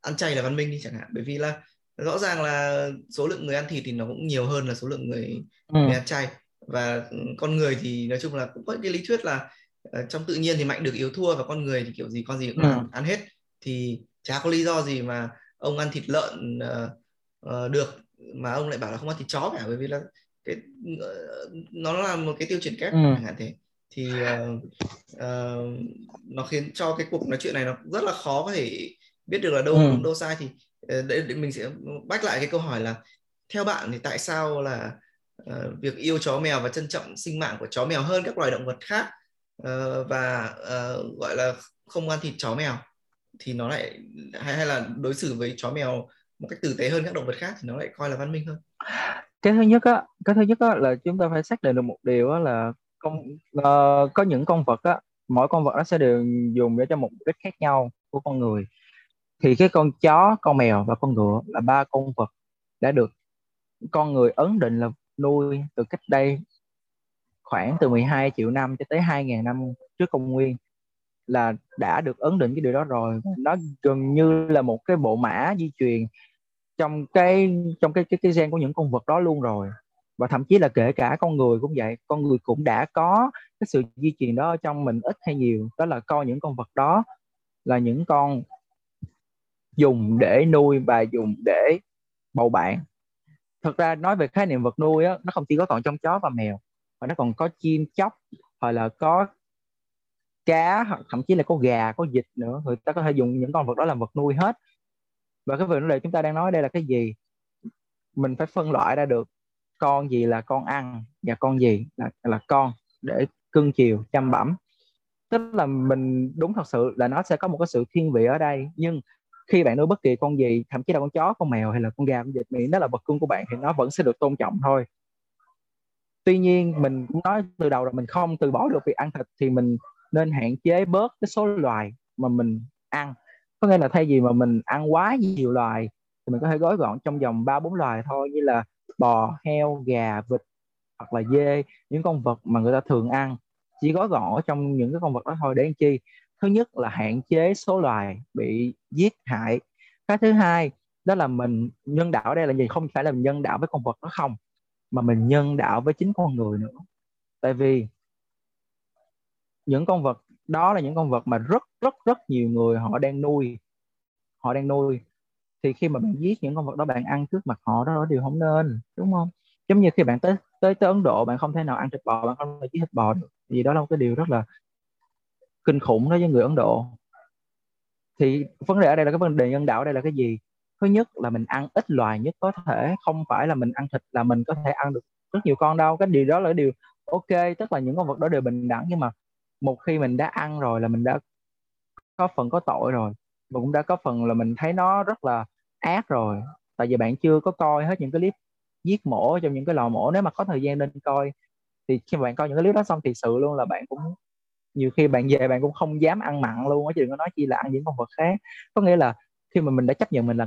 ăn chay là văn minh đi chẳng hạn. Bởi vì là rõ ràng là số lượng người ăn thịt thì nó cũng nhiều hơn là số lượng người, ừ. người ăn chay và con người thì nói chung là cũng có cái lý thuyết là uh, trong tự nhiên thì mạnh được yếu thua và con người thì kiểu gì con gì cũng ừ. ăn, ăn hết thì chả có lý do gì mà ông ăn thịt lợn uh, uh, được mà ông lại bảo là không ăn thịt chó cả bởi vì là cái uh, nó là một cái tiêu chuẩn kép ừ. chẳng hạn thế thì uh, uh, nó khiến cho cái cuộc nói chuyện này nó rất là khó có thể biết được là đâu ừ. đúng đâu sai thì Ờ, để, để mình sẽ bách lại cái câu hỏi là theo bạn thì tại sao là uh, việc yêu chó mèo và trân trọng sinh mạng của chó mèo hơn các loài động vật khác uh, và uh, gọi là không ăn thịt chó mèo? Thì nó lại hay hay là đối xử với chó mèo một cách tử tế hơn các động vật khác thì nó lại coi là văn minh hơn? Cái thứ nhất á cái thứ nhất á là chúng ta phải xác định được một điều á là con uh, có những con vật á mỗi con vật nó sẽ đều dùng để cho một mục đích khác nhau của con người thì cái con chó, con mèo và con ngựa là ba con vật đã được con người ấn định là nuôi từ cách đây khoảng từ 12 triệu năm cho tới 2.000 năm trước công nguyên là đã được ấn định cái điều đó rồi. Nó gần như là một cái bộ mã di truyền trong cái trong cái cái cái gen của những con vật đó luôn rồi. Và thậm chí là kể cả con người cũng vậy, con người cũng đã có cái sự di truyền đó trong mình ít hay nhiều. Đó là coi những con vật đó là những con dùng để nuôi và dùng để bầu bạn. Thật ra nói về khái niệm vật nuôi á, nó không chỉ có còn trong chó và mèo, mà nó còn có chim chóc, hoặc là có cá, hoặc thậm chí là có gà, có vịt nữa. Người ta có thể dùng những con vật đó làm vật nuôi hết. Và cái vấn đề chúng ta đang nói đây là cái gì? Mình phải phân loại ra được con gì là con ăn và con gì là là con để cưng chiều, chăm bẩm. Tức là mình, đúng thật sự là nó sẽ có một cái sự thiên vị ở đây, nhưng khi bạn nuôi bất kỳ con gì, thậm chí là con chó, con mèo hay là con gà, con vịt, miệng nó là vật cưng của bạn thì nó vẫn sẽ được tôn trọng thôi. Tuy nhiên, mình cũng nói từ đầu là mình không từ bỏ được việc ăn thịt thì mình nên hạn chế bớt cái số loài mà mình ăn. Có nghĩa là thay vì mà mình ăn quá nhiều loài thì mình có thể gói gọn trong vòng ba bốn loài thôi, như là bò, heo, gà, vịt hoặc là dê, những con vật mà người ta thường ăn. Chỉ gói gọn ở trong những cái con vật đó thôi để làm chi? Thứ nhất là hạn chế số loài bị giết hại. Cái thứ hai, đó là mình nhân đạo ở đây là gì? Không phải là mình nhân đạo với con vật đó không, mà mình nhân đạo với chính con người nữa. Tại vì những con vật, đó là những con vật mà rất rất rất nhiều người họ đang nuôi. Họ đang nuôi. Thì khi mà bạn giết những con vật đó, bạn ăn trước mặt họ, đó là điều không nên, đúng không? Giống như khi bạn tới tới tới Ấn Độ, bạn không thể nào ăn thịt bò, bạn không thể giết thịt bò được. Vì đó là một cái điều rất là kinh khủng đối với người Ấn Độ. Thì vấn đề ở đây là cái vấn đề nhân đạo ở đây là cái gì? Thứ nhất là mình ăn ít loài nhất có thể, không phải là mình ăn thịt là mình có thể ăn được rất nhiều con đâu. Cái điều đó là cái điều ok, tức là những con vật đó đều bình đẳng, nhưng mà một khi mình đã ăn rồi là mình đã có phần có tội rồi. Và cũng đã có phần là mình thấy nó rất là ác rồi. Tại vì bạn chưa có coi hết những cái clip giết mổ trong những cái lò mổ. Nếu mà có thời gian nên coi, thì khi mà bạn coi những cái clip đó xong thì sự luôn là bạn cũng nhiều khi bạn về bạn cũng không dám ăn mặn luôn á chứ đừng có nói chi là ăn những con vật khác. Có nghĩa là khi mà mình đã chấp nhận mình là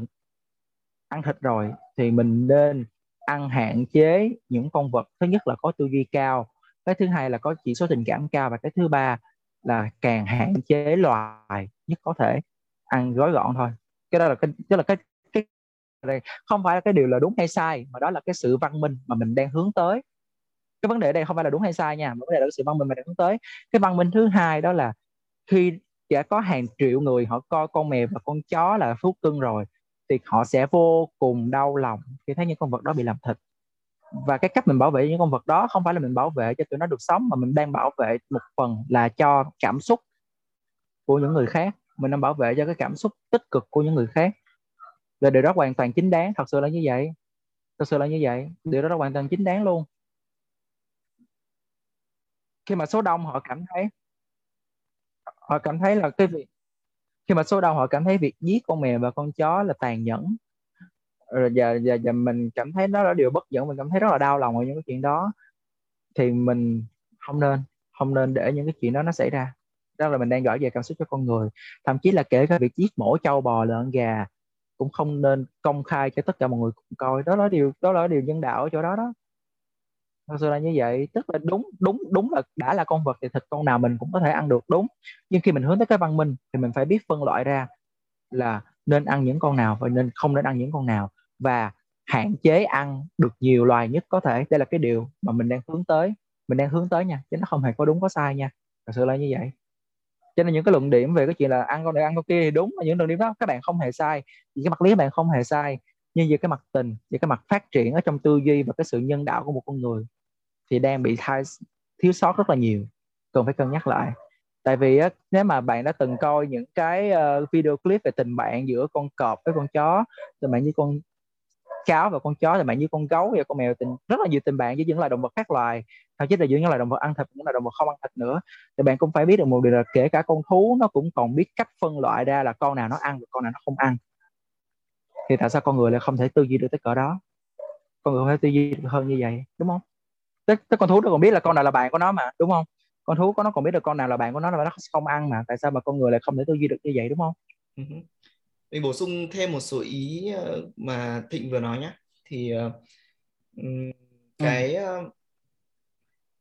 ăn thịt rồi, thì mình nên ăn hạn chế những con vật. Thứ nhất là có tư duy cao, cái thứ hai là có chỉ số tình cảm cao, và cái thứ ba là càng hạn chế loài nhất có thể ăn gói gọn thôi. Cái đó là cái, tức là cái cái đây không phải là cái điều là đúng hay sai, mà đó là cái sự văn minh mà mình đang hướng tới cái vấn đề ở đây không phải là đúng hay sai nha, mà vấn đề là sự văn minh mà đang hướng tới. Cái văn minh thứ hai đó là khi đã có hàng triệu người họ coi con mèo và con chó là thú cưng rồi, thì họ sẽ vô cùng đau lòng khi thấy những con vật đó bị làm thịt. Và cái cách mình bảo vệ những con vật đó không phải là mình bảo vệ cho tụi nó được sống, mà mình đang bảo vệ một phần là cho cảm xúc của những người khác. Mình đang bảo vệ cho cái cảm xúc tích cực của những người khác. Và điều đó hoàn toàn chính đáng, thật sự là như vậy. Thật sự là như vậy. Điều đó hoàn toàn chính đáng luôn khi mà số đông họ cảm thấy, họ cảm thấy là cái việc, khi mà số đông họ cảm thấy việc giết con mèo và con chó là tàn nhẫn. Rồi giờ giờ giờ mình cảm thấy đó là điều bất dẫn mình cảm thấy rất là đau lòng ở những cái chuyện đó, thì mình không nên không nên để những cái chuyện đó nó xảy ra. Đó là mình đang gửi về cảm xúc cho con người. Thậm chí là kể cả việc giết mổ trâu bò lợn gà cũng không nên công khai cho tất cả mọi người cùng coi. Đó là điều, đó là điều nhân đạo ở chỗ đó đó thật sự là như vậy. Tức là đúng đúng đúng là đã là con vật thì thịt con nào mình cũng có thể ăn được, đúng. Nhưng khi mình hướng tới cái văn minh thì mình phải biết phân loại ra là nên ăn những con nào và nên không nên ăn những con nào và hạn chế ăn được nhiều loài nhất có thể. Đây là cái điều mà mình đang hướng tới. Mình đang hướng tới nha, chứ nó không hề có đúng có sai nha. Thật sự là như vậy. Cho nên những cái luận điểm về cái chuyện là ăn con này, ăn con kia thì đúng những luận điểm đó các bạn không hề sai. Vì cái mặt lý các bạn không hề sai nhưng về cái mặt tình về cái mặt phát triển ở trong tư duy và cái sự nhân đạo của một con người thì đang bị thai thiếu sót rất là nhiều. Cần phải cân nhắc lại. Tại vì á, nếu mà bạn đã từng coi những cái uh, video clip về tình bạn giữa con cọp với con chó tình bạn như con cháo và con chó thì bạn như con gấu và con mèo tình rất là nhiều tình bạn với những loài động vật khác loài. Thậm chí là giữa những loài động vật ăn thịt những loài động vật không ăn thịt nữa. Thì bạn cũng phải biết được một điều là kể cả con thú nó cũng còn biết cách phân loại ra là con nào nó ăn và con nào nó không ăn thì tại sao con người lại không thể tư duy được tới cỡ đó? Con người không thể tư duy được hơn như vậy đúng không? Tức, tức con thú nó còn biết là con nào là bạn của nó mà đúng không? Con thú có nó còn biết được con nào là bạn của nó là nó không ăn mà tại sao mà con người lại không thể tư duy được như vậy đúng không? Ừ mình bổ sung thêm một số ý ờ, mà Thịnh vừa nói nhé thì uh, cái uh,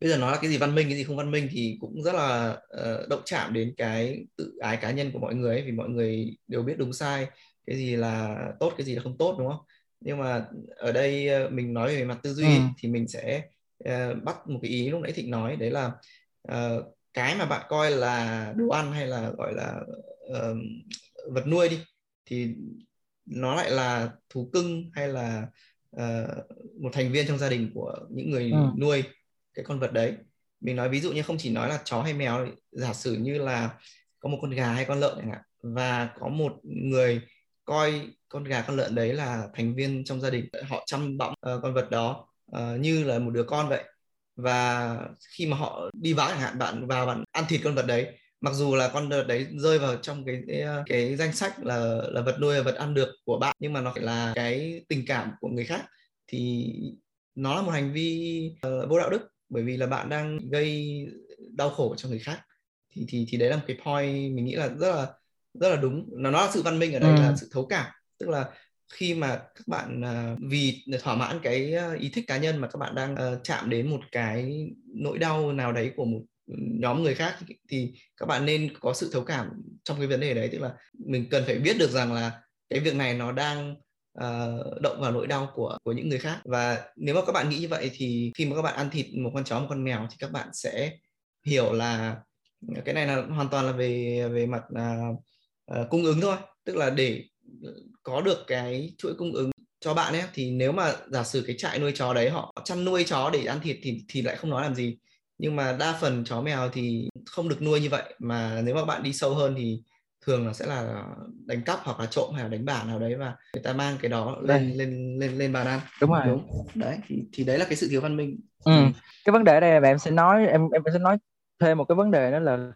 bây giờ nói là cái gì văn minh cái gì không văn minh thì cũng rất là động chạm đến cái tự ái cá nhân của mọi người ấy, vì mọi người đều biết đúng sai cái gì là tốt cái gì là không tốt đúng không nhưng mà ở đây mình nói về mặt tư duy ừ. thì mình sẽ uh, bắt một cái ý lúc nãy thịnh nói đấy là uh, cái mà bạn coi là đồ ăn hay là gọi là uh, vật nuôi đi thì nó lại là thú cưng hay là uh, một thành viên trong gia đình của những người ừ. nuôi cái con vật đấy mình nói ví dụ như không chỉ nói là chó hay mèo giả sử như là có một con gà hay con lợn hạn và có một người coi con gà con lợn đấy là thành viên trong gia đình họ chăm bẵm uh, con vật đó uh, như là một đứa con vậy. Và khi mà họ đi vắng chẳng hạn bạn vào bạn ăn thịt con vật đấy mặc dù là con vật đấy rơi vào trong cái cái, cái danh sách là là vật nuôi là vật ăn được của bạn nhưng mà nó phải là cái tình cảm của người khác thì nó là một hành vi uh, vô đạo đức bởi vì là bạn đang gây đau khổ cho người khác. Thì thì thì đấy là một cái point mình nghĩ là rất là rất là đúng. Nó nó là sự văn minh ở đây ừ. là sự thấu cảm. Tức là khi mà các bạn uh, vì thỏa mãn cái ý thích cá nhân mà các bạn đang uh, chạm đến một cái nỗi đau nào đấy của một nhóm người khác thì các bạn nên có sự thấu cảm trong cái vấn đề đấy. Tức là mình cần phải biết được rằng là cái việc này nó đang uh, động vào nỗi đau của của những người khác. Và nếu mà các bạn nghĩ như vậy thì khi mà các bạn ăn thịt một con chó một con mèo thì các bạn sẽ hiểu là cái này là hoàn toàn là về về mặt uh, uh, cung ứng thôi. Tức là để có được cái chuỗi cung ứng cho bạn ấy thì nếu mà giả sử cái trại nuôi chó đấy họ chăn nuôi chó để ăn thịt thì thì lại không nói làm gì. Nhưng mà đa phần chó mèo thì không được nuôi như vậy. Mà nếu mà bạn đi sâu hơn thì thường là sẽ là đánh cắp hoặc là trộm hay là đánh bả nào đấy và người ta mang cái đó lên đây. lên lên lên bàn ăn. Đúng rồi. Đúng. Đấy thì thì đấy là cái sự thiếu văn minh. Ừ. cái vấn đề ở đây là em sẽ nói em em sẽ nói thêm một cái vấn đề đó là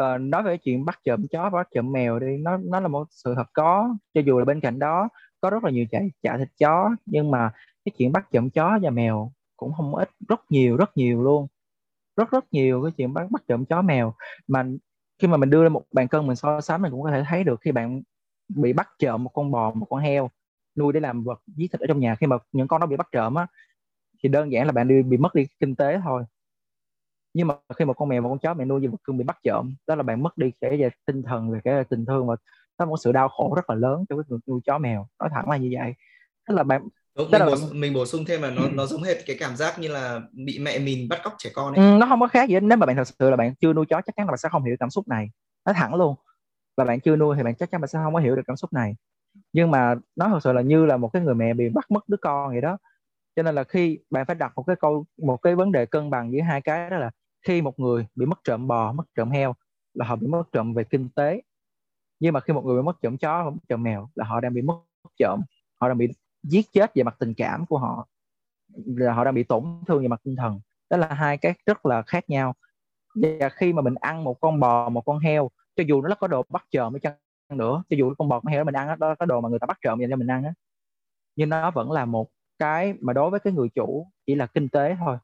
uh, nói về chuyện bắt trộm chó bắt trộm mèo đi nó nó là một sự thật có. Cho dù là bên cạnh đó có rất là nhiều chạy chạy thịt chó nhưng mà cái chuyện bắt trộm chó và mèo cũng không ít rất nhiều rất nhiều luôn. Rất rất nhiều cái chuyện bắt bắt trộm chó mèo. Mà khi mà mình đưa lên một bàn cân mình so sánh mình cũng có thể thấy được khi bạn bị bắt trộm một con bò một con heo nuôi để làm vật giết thịt ở trong nhà khi mà những con đó bị bắt trộm á thì đơn giản là bạn đi bị mất đi kinh tế thôi nhưng mà khi một con mèo một con chó mẹ nuôi như vật cưng bị bắt trộm đó là bạn mất đi cái tinh thần về cái tình thương và nó một sự đau khổ rất là lớn cho cái người nuôi chó mèo nói thẳng là như vậy tức là bạn Đúng, mình, bổ, mình bổ sung thêm là nó nó giống hết cái cảm giác như là bị mẹ mình bắt cóc trẻ con ấy. Ừ, nó không có khác gì hết. Nếu mà bạn thật sự là bạn chưa nuôi chó chắc chắn là bạn sẽ không hiểu cảm xúc này. Nói thẳng luôn. Và bạn chưa nuôi thì bạn chắc chắn bạn sẽ không có hiểu được cảm xúc này. Nhưng mà nó thật sự là như là một cái người mẹ bị bắt mất đứa con vậy đó. Cho nên là khi bạn phải đặt một cái câu một cái vấn đề cân bằng giữa hai cái đó là khi một người bị mất trộm bò, mất trộm heo là họ bị mất trộm về kinh tế. Nhưng mà khi một người bị mất trộm chó, mất trộm mèo là họ đang bị mất trộm, họ đang bị giết chết về mặt tình cảm của họ là họ đang bị tổn thương về mặt tinh thần. Đó là hai cái rất là khác nhau. Và khi mà mình ăn một con bò một con heo cho dù nó có đồ bắt trộm với chăng nữa cho dù con bò con heo đó mình ăn đó, đó có đồ mà người ta bắt trộm dành cho mình ăn á. Nhưng nó vẫn là một cái mà đối với cái người chủ chỉ là kinh tế thôi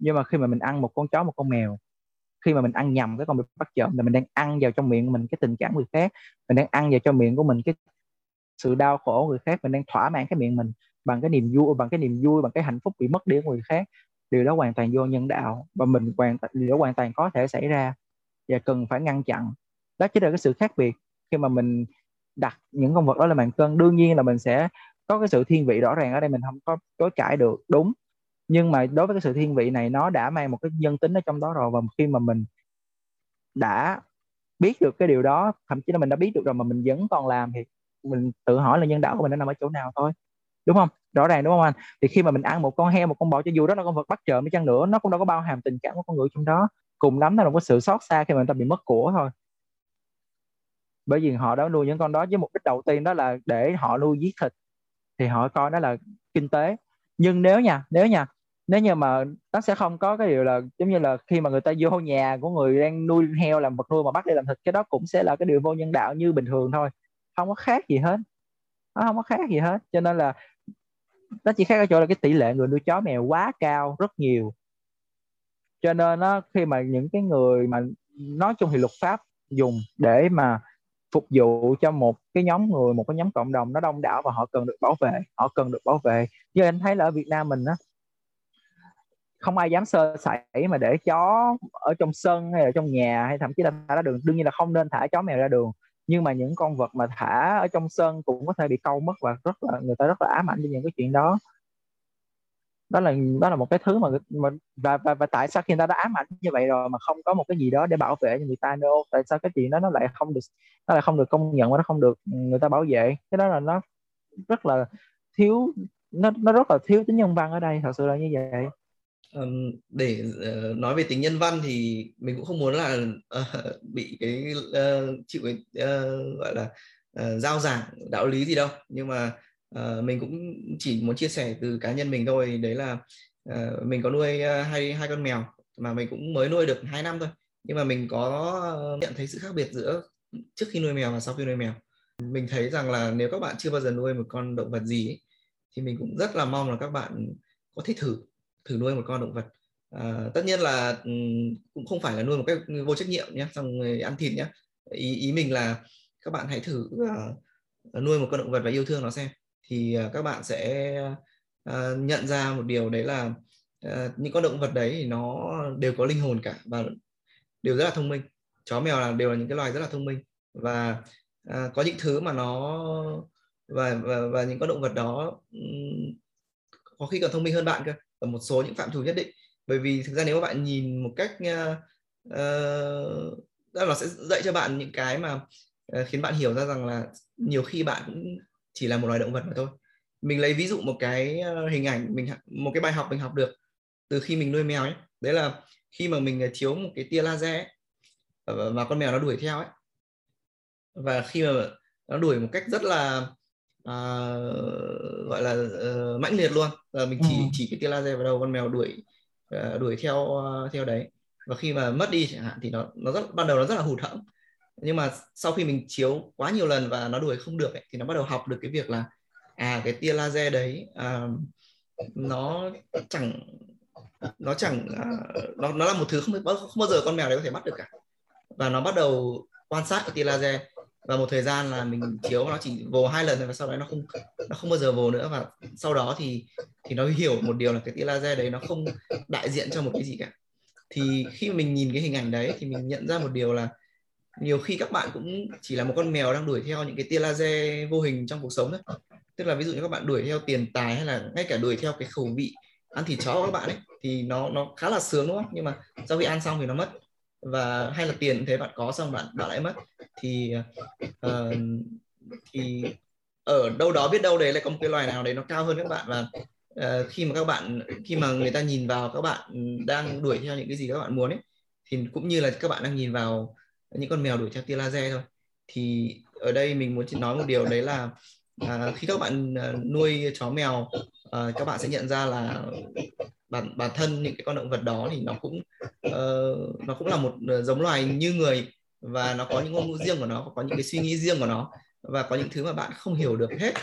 nhưng mà khi mà mình ăn một con chó, một con mèo, khi mà mình ăn nhầm cái con bị bắt trộm là mình đang ăn vào trong miệng của mình cái tình cảm người khác, mình đang ăn vào trong miệng của mình cái sự đau khổ người khác, mình đang thỏa mãn cái miệng mình bằng cái niềm vui, bằng cái niềm vui, bằng cái hạnh phúc bị mất đi của người khác. Điều đó hoàn toàn vô nhân đạo và mình hoàn điều đó hoàn toàn có thể xảy ra và cần phải ngăn chặn. Đó chính là cái sự khác biệt khi mà mình đặt những con vật đó lên bàn cân. Đương nhiên là mình sẽ có cái sự thiên vị rõ ràng ở đây, mình không có chối cãi được. Đúng nhưng mà đối với cái sự thiên vị này, nó đã mang một cái nhân tính ở trong đó rồi. Và khi mà mình đã biết được cái điều đó, thậm chí là mình đã biết được rồi mà mình vẫn còn làm, thì mình tự hỏi là nhân đạo của mình nó nằm ở chỗ nào thôi. Đúng không? Rõ ràng, đúng không anh? Thì khi mà mình ăn một con heo, một con bò, cho dù đó là con vật bắt trộm mới chăng nữa, nó cũng đâu có bao hàm tình cảm của con người trong đó. Cùng lắm nó là có sự xót xa khi mà người ta bị mất của thôi. Bởi vì họ đã nuôi những con đó với mục đích đầu tiên đó là để họ nuôi giết thịt. Thì họ coi đó là kinh tế. Nhưng nếu nha nếu nha nếu như mà nó sẽ không có cái điều là, giống như là, khi mà người ta vô nhà của người đang nuôi heo làm vật nuôi mà bắt đi làm thịt, cái đó cũng sẽ là cái điều vô nhân đạo như bình thường thôi. Không có khác gì hết. Nó không có khác gì hết. Cho nên là nó chỉ khác ở chỗ là cái tỷ lệ người nuôi chó mèo quá cao, rất nhiều. Cho nên nó khi mà những cái người mà nói chung thì luật pháp dùng để mà phục vụ cho một cái nhóm người, một cái nhóm cộng đồng nó đông đảo và họ cần được bảo vệ, họ cần được bảo vệ. Như anh thấy là ở Việt Nam mình á không ai dám sơ sẩy mà để chó ở trong sân hay là trong nhà hay thậm chí là thả ra đường. Đương nhiên là không nên thả chó mèo ra đường. Nhưng mà những con vật mà thả ở trong sân cũng có thể bị câu mất và rất là người ta rất là ám ảnh với những cái chuyện đó. Đó là đó là một cái thứ mà, mà và, và và tại sao khi người ta đã ám ảnh như vậy rồi mà không có một cái gì đó để bảo vệ cho người ta nữa? Tại sao cái chuyện đó nó lại không được nó lại không được công nhận và nó không được ừ, người ta bảo vệ? Cái đó là nó rất là thiếu nó nó rất là thiếu tính nhân văn ở đây thật sự là như vậy um, để uh, nói về tính nhân văn thì mình cũng không muốn là uh, bị cái uh, chịu cái uh, gọi là uh, giao giảng đạo lý gì đâu. Nhưng mà uh, mình cũng chỉ muốn chia sẻ từ cá nhân mình thôi. Đấy là uh, mình có nuôi uh, hai hai con mèo mà mình cũng mới nuôi được hai năm thôi. Nhưng mà mình có nhận thấy sự khác biệt giữa trước khi nuôi mèo và sau khi nuôi mèo. Mình thấy rằng là nếu các bạn chưa bao giờ nuôi một con động vật gì ấy, thì mình cũng rất là mong là các bạn có thể thử thử nuôi một con động vật. À, tất nhiên là ừ, cũng không phải là nuôi một cách vô trách nhiệm nhé xong người ăn thịt nhé. Ý ý mình là các bạn hãy thử uh, nuôi một con động vật và yêu thương nó xem. Thì uh, các bạn sẽ uh, nhận ra một điều đấy là uh, những con động vật đấy thì nó đều có linh hồn cả và đều rất là thông minh. Chó mèo là đều là những cái loài rất là thông minh và uh, có những thứ mà nó và và, và những con động vật đó um, có khi còn thông minh hơn bạn cơ ở một số những phạm trù nhất định. Bởi vì thực ra nếu mà bạn nhìn một cách uh, nó sẽ dạy cho bạn những cái mà uh, khiến bạn hiểu ra rằng là nhiều khi bạn cũng chỉ là một loài động vật mà thôi. Mình lấy ví dụ một cái hình ảnh mình một cái bài học mình học được từ khi mình nuôi mèo ấy. Đấy là khi mà mình chiếu một cái tia laser ấy, và con mèo nó đuổi theo ấy. Và khi mà nó đuổi một cách rất là uh, gọi là uh, mãnh liệt luôn. Là mình chỉ ừ. chỉ cái tia laser vào đầu con mèo đuổi uh, đuổi theo uh, theo đấy. Và khi mà mất đi chẳng hạn thì nó nó rất ban đầu nó rất là hụt hẫng. Nhưng mà sau khi mình chiếu quá nhiều lần và nó đuổi không được ấy, thì nó bắt đầu học được cái việc là à cái tia laser đấy uh, nó chẳng nó chẳng uh, nó nó là một thứ không, không bao giờ con mèo đấy có thể bắt được cả. Và nó bắt đầu quan sát cái tia laser và một thời gian là mình chiếu nó chỉ vồ hai lần và sau đó nó không nó không bao giờ vồ nữa. Và sau đó thì thì nó hiểu một điều là cái tia laser đấy nó không đại diện cho một cái gì cả. Thì khi mình nhìn cái hình ảnh đấy thì mình nhận ra một điều là nhiều khi các bạn cũng chỉ là một con mèo đang đuổi theo những cái tia laser vô hình trong cuộc sống thôi. Tức là ví dụ như các bạn đuổi theo tiền tài hay là ngay cả đuổi theo cái khẩu vị ăn thịt chó của các bạn ấy thì nó nó khá là sướng đúng không? Nhưng mà sau khi ăn xong thì nó mất và hay là tiền thế bạn có xong bạn bạn lại mất. Thì uh, thì ở đâu đó biết đâu đấy lại có một cái loài nào đấy nó cao hơn các bạn. Và uh, khi mà các bạn khi mà người ta nhìn vào các bạn đang đuổi theo những cái gì các bạn muốn ấy thì cũng như là các bạn đang nhìn vào những con mèo đuổi theo tia laser thôi. Thì ở đây mình muốn nói một điều đấy là uh, khi các bạn ờ, nuôi chó mèo uh, các bạn sẽ nhận ra là bản bản thân những cái con động vật đó thì nó cũng uh, nó cũng là một giống loài như người và nó có những ngôn ngữ riêng của nó có những cái suy nghĩ riêng của nó và có những thứ mà bạn không hiểu được hết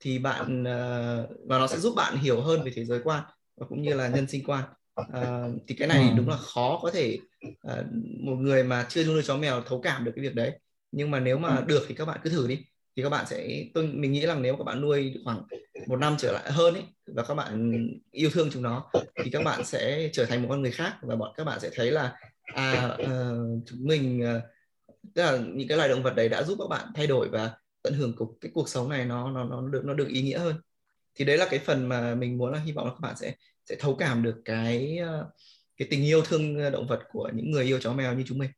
thì bạn uh, và nó sẽ giúp bạn hiểu hơn về thế giới quan và cũng như là nhân sinh quan uh, thì cái này ừ. đúng là khó có thể uh, một người mà chưa nuôi chó mèo thấu cảm được cái việc đấy nhưng mà nếu mà ừ. được thì các bạn cứ thử đi thì các bạn sẽ tôi mình nghĩ rằng nếu các bạn nuôi khoảng một năm trở lại hơn ấy và các bạn yêu thương chúng nó thì các bạn sẽ trở thành một con người khác và bọn các bạn sẽ thấy là à uh, chúng mình uh, tức là những cái loài động vật đấy đã giúp các bạn thay đổi và tận hưởng cuộc cái cuộc sống này nó nó nó được nó được ý nghĩa hơn. Thì đấy là cái phần mà mình muốn là hy vọng là các bạn sẽ sẽ thấu cảm được cái cái tình yêu thương động vật của những người yêu chó mèo như chúng mình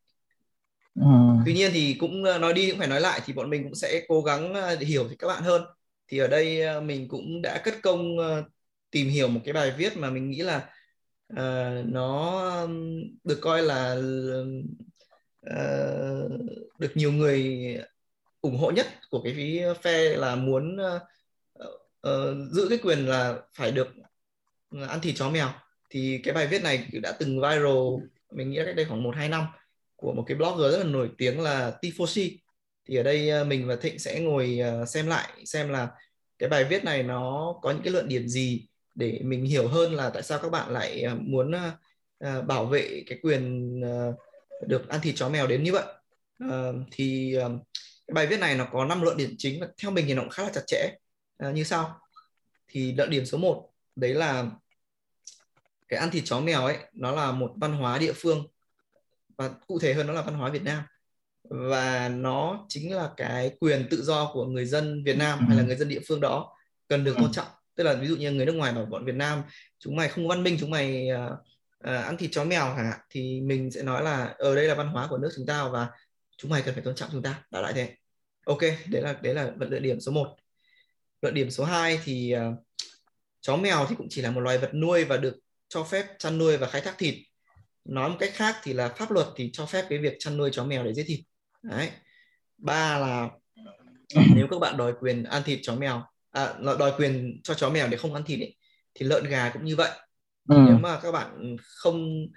ừ. tuy nhiên thì cũng ờ, nói đi cũng phải nói lại thì bọn mình cũng sẽ cố gắng ờ, để hiểu thì các bạn hơn. Thì ở đây mình cũng đã cất công tìm hiểu một cái bài viết mà mình nghĩ là uh, nó được coi là uh, được nhiều người ủng hộ nhất của cái phía phe là muốn uh, uh, giữ cái quyền là phải được ăn thịt chó mèo. Thì cái bài viết này đã từng viral mình nghĩ cách đây khoảng một hai năm của một cái blogger rất là nổi tiếng là Tifosi. Thì ở đây ờ, mình và Thịnh sẽ ngồi ờ, xem lại, xem là cái bài viết này nó có những cái luận điểm gì để mình hiểu hơn là tại sao các bạn lại ờ, muốn bảo vệ cái quyền được ăn thịt chó mèo đến như vậy. Thì cái bài viết này nó có 5 luận điểm chính và theo mình thì nó cũng khá là chặt chẽ. Như sau. Thì luận điểm số 1 đấy là cái ăn thịt chó mèo ấy, nó là một văn hóa địa phương và cụ thể hơn nó là văn hóa Việt Nam. Và nó chính là cái quyền tự do của người dân Việt Nam hay là người dân địa phương đó cần được tôn trọng. Tức là ví dụ như người nước ngoài bảo bọn Việt Nam chúng mày không văn minh chúng mày uh, uh, ăn thịt chó mèo hả thì mình sẽ nói là ở đây là văn hóa của nước chúng ta và chúng mày cần phải tôn trọng chúng ta. Đã lại thế. Ok đấy là đấy là luận điểm số 1 luận điểm số 2 thì uh, chó mèo thì cũng chỉ là một loài vật nuôi và được cho phép chăn nuôi và khai thác thịt nói một cách khác thì là pháp luật thì cho phép cái việc chăn nuôi chó mèo để giết thịt. Đấy. Ba là nếu các bạn đòi quyền ăn thịt chó mèo à, đòi quyền cho chó mèo để không ăn thịt ấy, thì lợn gà cũng như vậy. Ừ. nếu mà các bạn không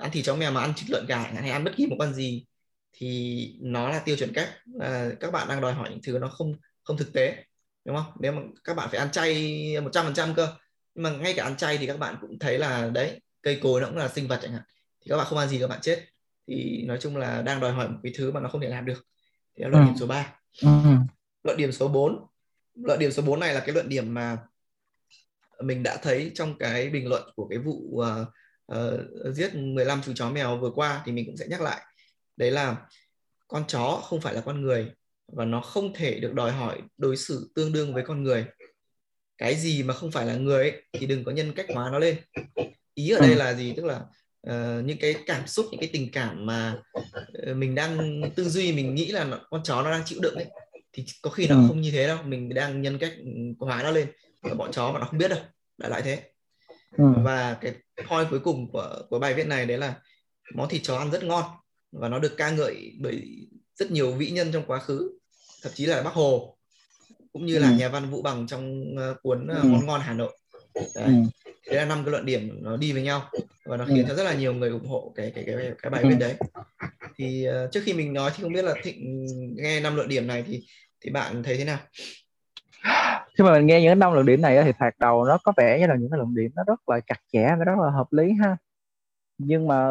ăn thịt chó mèo mà ăn thịt lợn gà hay ăn bất kỳ một con gì thì nó là tiêu chuẩn cách. À, các bạn đang đòi hỏi những thứ nó không không thực tế đúng không? Nếu mà các bạn phải ăn chay một trăm phần trăm cơ. Nhưng mà ngay cả ăn chay thì các bạn cũng thấy là đấy cây cối nó cũng là sinh vật chẳng hạn thì các bạn không ăn gì các bạn chết. Thì nói chung là đang đòi hỏi một cái thứ mà nó không thể làm được. Thì là luận ừ. điểm số 3 ừ. luận điểm số 4 luận điểm số 4 này là cái luận điểm mà mình đã thấy trong cái bình luận của cái vụ uh, uh, giết 15 chú chó mèo vừa qua thì mình cũng sẽ nhắc lại. Đấy là con chó không phải là con người và nó không thể được đòi hỏi đối xử tương đương với con người. Cái gì mà không phải là người ấy, thì đừng có nhân cách hóa nó lên. Ý ở đây là gì? Tức là uh, những cái cảm xúc những cái tình cảm mà uh, mình đang tư duy mình nghĩ là con chó nó đang chịu đựng ấy thì có khi nó ừ. không như thế đâu mình đang nhân cách hóa nó lên bọn chó mà nó không biết đâu lại thế ừ. và cái point cuối cùng của của bài viết này đấy là món thịt chó ăn rất ngon và nó được ca ngợi bởi rất nhiều vĩ nhân trong quá khứ thậm chí là bác hồ cũng như là ừ. nhà văn vũ bằng trong uh, cuốn uh, món ngon hà nội đấy. Ừ. đấy là năm cái luận điểm nó đi với nhau và nó khiến ừ. cho rất là nhiều người ủng hộ cái cái cái cái bài viết đấy. Thì uh, trước khi mình nói thì không biết là thịnh nghe năm luận điểm này thì thì bạn thấy thế nào? Khi mà mình nghe những năm luận điểm này thì thoạt đầu nó có vẻ như là những cái luận điểm nó rất là chặt chẽ và rất là hợp lý ha. Nhưng mà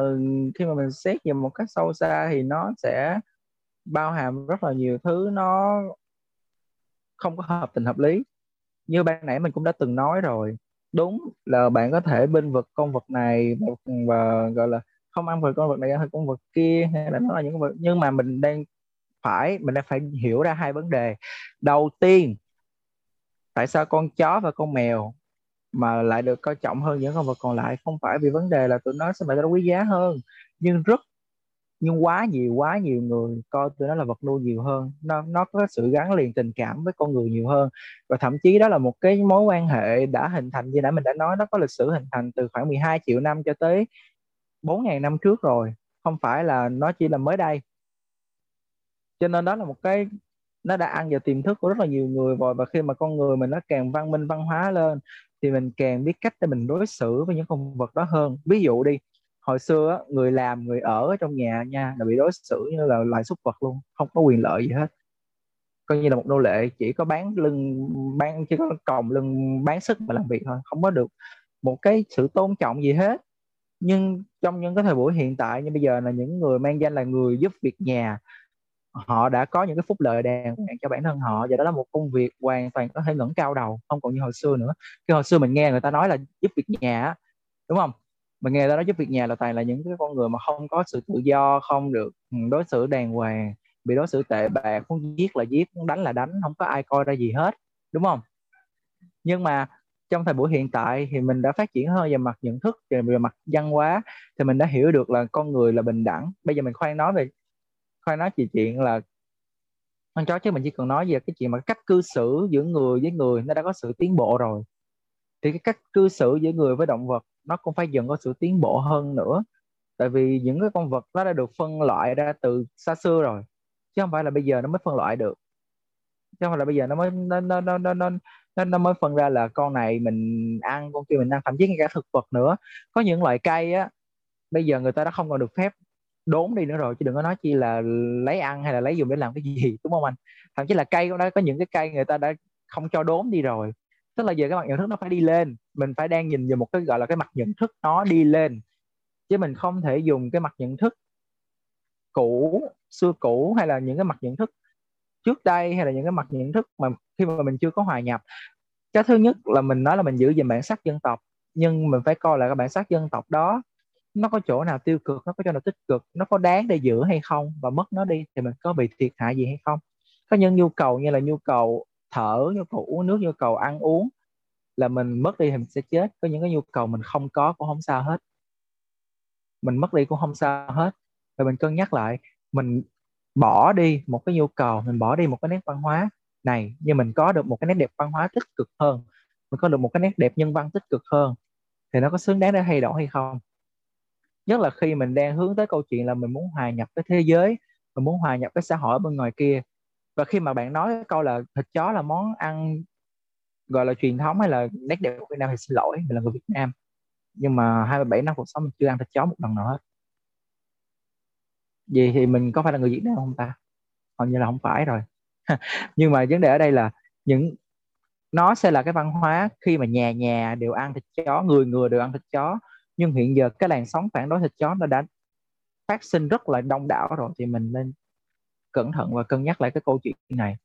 khi mà mình xét về một cách sâu xa thì nó sẽ bao hàm rất là nhiều thứ nó không có hợp tình hợp lý. Như ban nãy mình cũng đã từng nói rồi đúng là bạn có thể bên vực con vật này và, và gọi là không ăn vật con vật này hay con vật kia hay là nó là những con vật nhưng mà mình đang phải mình đang phải hiểu ra hai vấn đề. Đầu tiên tại sao con chó và con mèo mà lại được coi trọng hơn những con vật còn lại? Không phải vì vấn đề là tụi nó sẽ phải nó quý giá hơn nhưng rất nhưng quá nhiều quá nhiều người coi tụi nó là vật nuôi nhiều hơn. Nó nó có sự gắn liền tình cảm với con người nhiều hơn. Và thậm chí đó là một cái mối quan hệ đã hình thành như nãy mình đã nói, nó có lịch sử hình thành từ khoảng 12 triệu năm cho tới 4.000 năm trước rồi. Không phải là nó chỉ là mới đây. Cho nên đó là một cái, nó đã ăn vào tiềm thức của rất là nhiều người rồi. Và khi mà con người mình nó càng văn minh, văn hóa lên, thì mình càng biết cách để mình đối xử với những con vật đó hơn. Ví dụ đi hồi xưa người làm người ở trong nhà nha là bị đối xử như là loài súc vật luôn không có quyền lợi gì hết. Coi như là một nô lệ chỉ có bán lưng bán chỉ có còng lưng bán sức mà làm việc thôi không có được một cái sự tôn trọng gì hết. Nhưng trong những cái thời buổi hiện tại như bây giờ là những người mang danh là người giúp việc nhà họ đã có những cái phúc lợi đàng hoàng cho bản thân họ và đó là một công việc hoàn toàn có thể ngẩng cao đầu không còn như hồi xưa nữa. Cái hồi xưa mình nghe người ta nói là giúp việc nhà đúng không mình nghe ta nói giúp việc nhà là toàn là những cái con người mà không có sự tự do không được ừ, đối xử đàng hoàng bị đối xử tệ bạc muốn giết là giết muốn đánh là đánh không có ai coi ra gì hết đúng không? Nhưng mà trong thời buổi hiện tại thì mình đã phát triển hơn về mặt nhận thức về, về mặt văn hóa thì mình đã hiểu được là con người là bình đẳng. Bây giờ mình khoan nói về khoan nói về chuyện là con chó chứ mình chỉ cần nói về cái chuyện mà cách cư xử giữa người với người nó đã có sự tiến bộ rồi. Thì cái cách cư xử giữa người với động vật nó cũng phải dần có sự tiến bộ hơn nữa. Tại vì những cái con vật nó đã được phân loại ra từ xa xưa rồi chứ không phải là bây giờ nó mới phân loại được. Chứ không phải là bây giờ nó mới nó nó nó nó nó, nó mới phân ra là con này mình ăn con kia mình ăn thậm chí ngay cả thực vật nữa. Có những loại cây á bây giờ người ta đã không còn được phép đốn đi nữa rồi chứ đừng có nói chi là lấy ăn hay là lấy dùng để làm cái gì đúng không anh? Thậm chí là cây cũng đã có những cái cây người ta đã không cho đốn đi rồi tức là giờ cái mặt nhận thức nó phải đi lên. Mình phải đang nhìn vào một cái, gọi là cái mặt nhận thức nó đi lên. Chứ mình không thể dùng cái mặt nhận thức cũ, xưa cũ hay là những cái mặt nhận thức trước đây hay là những cái mặt nhận thức mà khi mà mình chưa có hòa nhập. Cái thứ nhất là mình nói là mình giữ gìn bản sắc dân tộc, nhưng mình phải coi lại cái bản sắc dân tộc đó, nó có chỗ nào tiêu cực, nó có chỗ nào tích cực, nó có đáng để giữ hay không, và mất nó đi thì mình có bị thiệt hại gì hay không? Có những nhu cầu như là nhu cầu thở nhu cầu uống nước nhu cầu ăn uống là mình mất đi thì mình sẽ chết. Có những cái nhu cầu mình không có cũng không sao hết. Mình mất đi cũng không sao hết. Rồi mình cân nhắc lại, mình bỏ đi một cái nhu cầu, mình bỏ đi một cái nét văn hóa này, nhưng mình có được một cái nét đẹp văn hóa tích cực hơn. Mình có được một cái nét đẹp nhân văn tích cực hơn. Thì nó có xứng đáng để thay đổi hay không? Nhất là khi mình đang hướng tới câu chuyện là mình muốn hòa nhập với thế giới, mình muốn hòa nhập với xã hội bên ngoài kia và khi mà bạn nói câu là thịt chó là món ăn, gọi là, truyền thống hay là nét đẹp của Việt Nam thì xin lỗi, mình là người Việt Nam. Nhưng mà 27 năm cuộc sống mình chưa ăn thịt chó một lần nào hết. Vậy thì mình có phải là người Việt Nam không ta? Hầu như là không phải rồi. Nhưng mà vấn đề ở đây là những, nó sẽ là cái văn hóa khi mà nhà nhà đều ăn thịt chó, người người đều ăn thịt chó. Nhưng hiện giờ cái làn sóng phản đối thịt chó nó đã phát sinh rất là đông đảo rồi thì mình nên cẩn thận và cân nhắc lại cái câu chuyện này.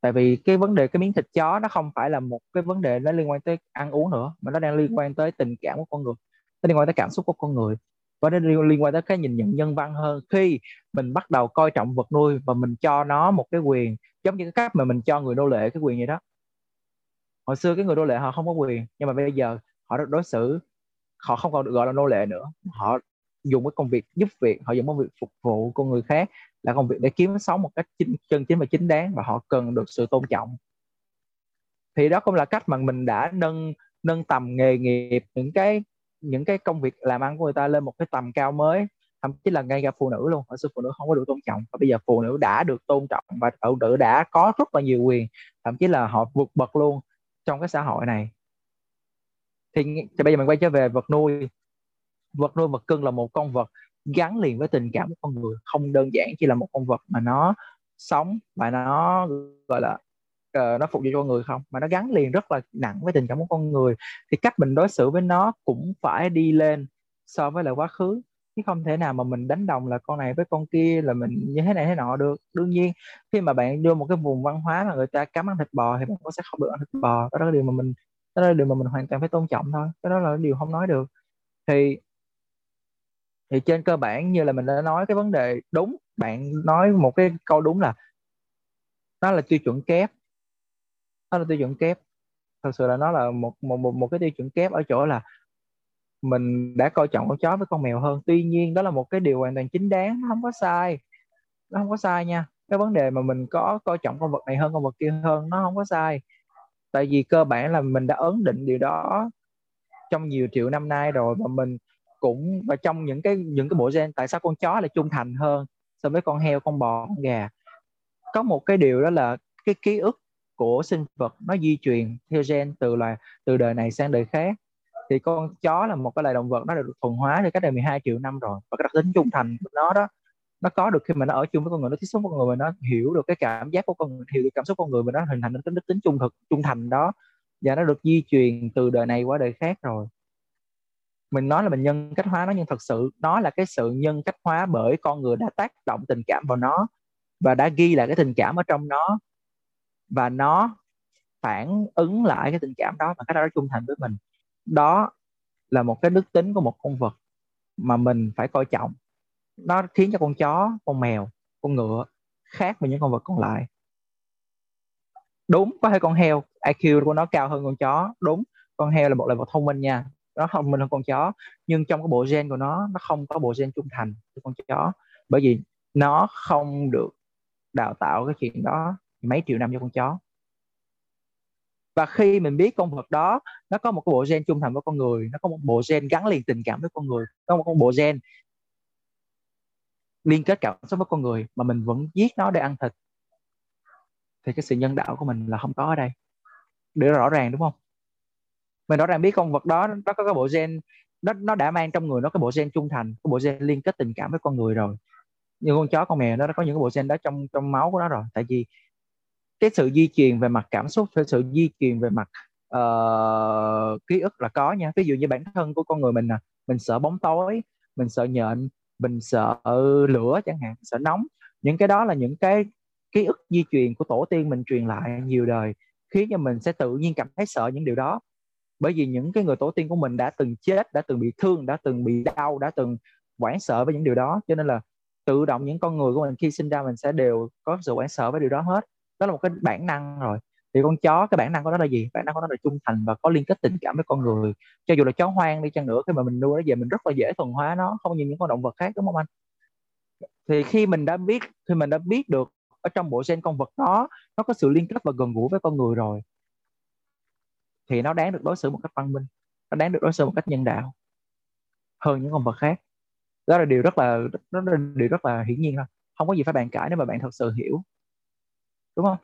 Tại vì cái vấn đề, cái miếng thịt chó nó không phải là một cái vấn đề nó liên quan tới ăn uống nữa, mà nó đang liên quan tới tình cảm của con người, nó liên quan tới cảm xúc của con người. Và nó liên quan tới cái nhìn nhận nhân văn hơn. Khi mình bắt đầu coi trọng vật nuôi và mình cho nó một cái quyền, giống như cái cách mà mình cho người nô lệ cái quyền vậy đó. Hồi xưa cái người nô lệ họ không có quyền, nhưng mà bây giờ họ được đối xử, họ không còn được gọi là nô lệ nữa. Họ dùng cái công việc giúp việc họ dùng công việc phục vụ con người khác là công việc để kiếm sống một cách chính, chân chính và chính đáng và họ cần được sự tôn trọng. Thì đó cũng là cách mà mình đã nâng nâng tầm nghề nghiệp những cái những cái công việc làm ăn của người ta lên một cái tầm cao mới thậm chí là ngay cả phụ nữ luôn. Ở xưa phụ nữ không có được tôn trọng và bây giờ phụ nữ đã được tôn trọng và phụ nữ đã có rất là nhiều quyền thậm chí là họ vượt bậc luôn trong cái xã hội này. Thì, thì bây giờ mình quay trở về vật nuôi vật nuôi vật cưng là một con vật gắn liền với tình cảm của con người không đơn giản chỉ là một con vật mà nó sống và nó gọi là uh, nó phục vụ cho con người không mà nó gắn liền rất là nặng với tình cảm của con người. Thì cách mình đối xử với nó cũng phải đi lên so với là quá khứ chứ không thể nào mà mình đánh đồng là con này với con kia là mình như thế này thế nọ được. Đương nhiên khi mà bạn đưa một cái vùng văn hóa mà người ta cấm ăn thịt bò thì bạn cũng sẽ không được ăn thịt bò. Đó là điều mà mình đó là điều mà mình hoàn toàn phải tôn trọng thôi. Cái đó là điều không nói được. Thì thì trên cơ bản như là mình đã nói cái vấn đề đúng bạn nói một cái câu đúng là nó là tiêu chuẩn kép. Nó là tiêu chuẩn kép. Thật sự là nó là một một một, một cái tiêu chuẩn kép ở chỗ là mình đã coi trọng con chó với con mèo hơn. Tuy nhiên đó là một cái điều hoàn toàn chính đáng nó không có sai. Nó không có sai nha. Cái vấn đề mà mình có coi trọng con vật này hơn con vật kia hơn nó không có sai. Tại vì cơ bản là mình đã ấn định điều đó trong nhiều triệu năm nay rồi và mình cũng, và trong những cái những cái bộ gen, tại sao con chó lại trung thành hơn so với con heo, con bò, con gà? Có một cái điều đó là cái ký ức của sinh vật nó di truyền theo gen từ loài, từ đời này sang đời khác. Thì con chó là một cái loài động vật nó được thuần hóa từ cách đây 12 triệu năm rồi, và cái đặc tính trung thành của nó đó, nó có được khi mà nó ở chung với con người, nó tiếp xúc với con người mà nó hiểu được cái cảm giác của con người, hiểu được cảm xúc của con người mà nó hình thành cái đức tính trung thực, trung thành đó. Và nó được di truyền từ đời này qua đời khác rồi mình nói là mình nhân cách hóa nó, nhưng thật sự nó là cái sự nhân cách hóa bởi con người đã tác động tình cảm vào nó và đã ghi lại cái tình cảm ở trong nó và nó phản ứng lại cái tình cảm đó và cái đó trung thành với mình. Đó là một cái đức tính của một con vật mà mình phải coi trọng. Nó khiến cho con chó, con mèo, con ngựa khác với những con vật còn lại. Đúng, có thể con heo IQ của nó cao hơn con chó. Đúng, con heo là một loài vật thông minh nha nó không, mình là con chó. Nhưng trong cái bộ gen của nó nó không có bộ gen trung thành với con chó. Bởi vì nó không được đào tạo cái chuyện đó mấy triệu năm cho con chó. Và khi mình biết con vật đó, nó có một cái bộ gen trung thành với con người, nó có một bộ gen gắn liền tình cảm với con người có một bộ gen liên kết cảm xúc với con người mà mình vẫn giết nó để ăn thịt, thì cái sự nhân đạo của mình là không có ở đây. Để rõ ràng, đúng không? Mình rõ ràng biết con vật đó nó có cái bộ gen nó nó đã mang trong người nó cái bộ gen trung thành cái bộ gen liên kết tình cảm với con người rồi. Như con chó con mèo nó có những cái bộ gen đó trong trong máu của nó rồi. Tại vì cái sự di truyền về mặt cảm xúc cái sự di truyền về mặt uh, ký ức là có nha. Ví dụ như bản thân của con người mình nè mình sợ bóng tối mình sợ nhện mình sợ lửa chẳng hạn sợ nóng. Những cái đó là những cái ký ức di truyền của tổ tiên mình truyền lại nhiều đời khiến cho mình sẽ tự nhiên cảm thấy sợ những điều đó bởi vì những cái người tổ tiên của mình đã từng chết, đã từng bị thương, đã từng bị đau, đã từng hoảng sợ với những điều đó. Cho nên là tự động những con người của mình khi sinh ra mình sẽ đều có sự hoảng sợ với điều đó hết. Đó là một cái bản năng rồi. Thì con chó, cái bản năng của nó là gì? Bản năng của nó là trung thành và có liên kết tình cảm với con người. Cho dù là chó hoang đi chăng nữa, khi mà mình nuôi nó về, mình rất là dễ thuần hóa nó, không như những con động vật khác, đúng không anh? Thì khi mình đã biết, khi mình đã biết được ở trong bộ gen con vật đó, nó có sự liên kết và gần gũi với con người rồi thì nó đáng được đối xử một cách văn minh nó đáng được đối xử một cách nhân đạo hơn những con vật khác đó là điều rất là đó là điều rất là hiển nhiên thôi không có gì phải bàn cãi nếu mà bạn thật sự hiểu đúng không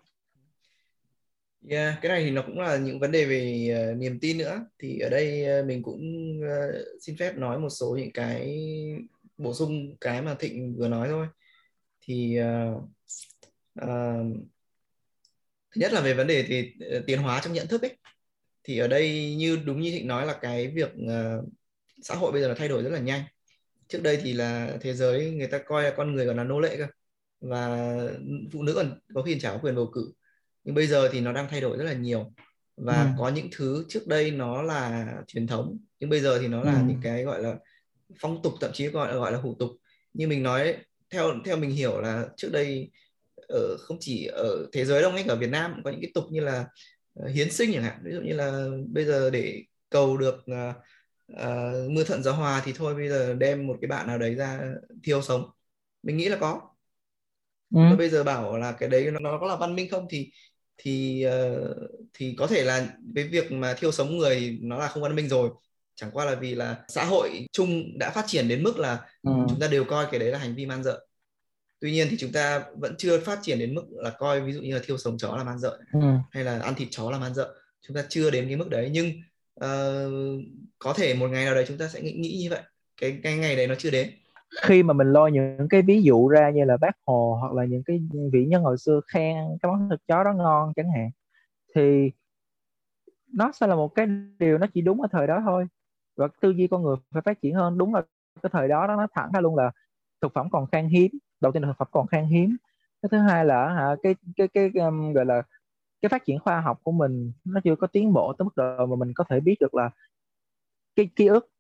Yeah, cái này thì nó cũng là những vấn đề về uh, niềm tin nữa. Thì ở đây uh, mình cũng uh, xin phép nói một số những cái bổ sung cái mà Thịnh vừa nói thôi. Thì uh, uh, thứ nhất là về vấn đề thì uh, tiến hóa trong nhận thức ấy. Thì ở đây như đúng như Thịnh nói là cái việc uh, xã hội bây giờ là thay đổi rất là nhanh. Trước đây thì là thế giới người ta coi là con người còn là nô lệ cơ và phụ nữ còn có khi chả có quyền bầu cử nhưng bây giờ thì nó đang thay đổi rất là nhiều và ừ. có những thứ trước đây nó là truyền thống nhưng bây giờ thì nó là ừ. những cái gọi là phong tục thậm chí gọi là gọi là hủ tục như mình nói theo theo mình hiểu là trước đây ở không chỉ ở thế giới đâu ngay cả ở Việt Nam có những cái tục như là hiến sinh chẳng hạn. Ví dụ như là bây giờ để cầu được uh, uh, mưa thuận gió hòa thì thôi bây giờ đem một cái bạn nào đấy ra thiêu sống. Mình nghĩ là có. Ừ. bây giờ bảo là cái đấy nó, nó có là văn minh không thì thì uh, thì có thể là cái việc mà thiêu sống người nó là không văn minh rồi. Chẳng qua là vì là xã hội chung đã phát triển đến mức là ừ. chúng ta đều coi cái đấy là hành vi man dợ tuy nhiên thì chúng ta vẫn chưa phát triển đến mức là coi ví dụ như là thiêu sống chó là man dợ ừ. hay là ăn thịt chó là man dợ chúng ta chưa đến cái mức đấy nhưng uh, có thể một ngày nào đấy chúng ta sẽ nghĩ, nghĩ như vậy. Cái cái ngày đấy nó chưa đến. Khi mà mình lôi những cái ví dụ ra như là bác hồ hoặc là những cái vị nhân hồi xưa khen cái món thịt chó đó ngon chẳng hạn thì nó sẽ là một cái điều nó chỉ đúng ở thời đó thôi. Và tư duy con người phải phát triển hơn. Đúng là cái thời đó nó thẳng ra luôn là thực phẩm còn khan hiếm đầu tiên là thực phẩm còn khan hiếm. Cái thứ hai là hả cái cái cái, um, gọi là cái phát triển khoa học của mình nó chưa có tiến bộ tới mức độ mà mình có thể biết được là cái ký ức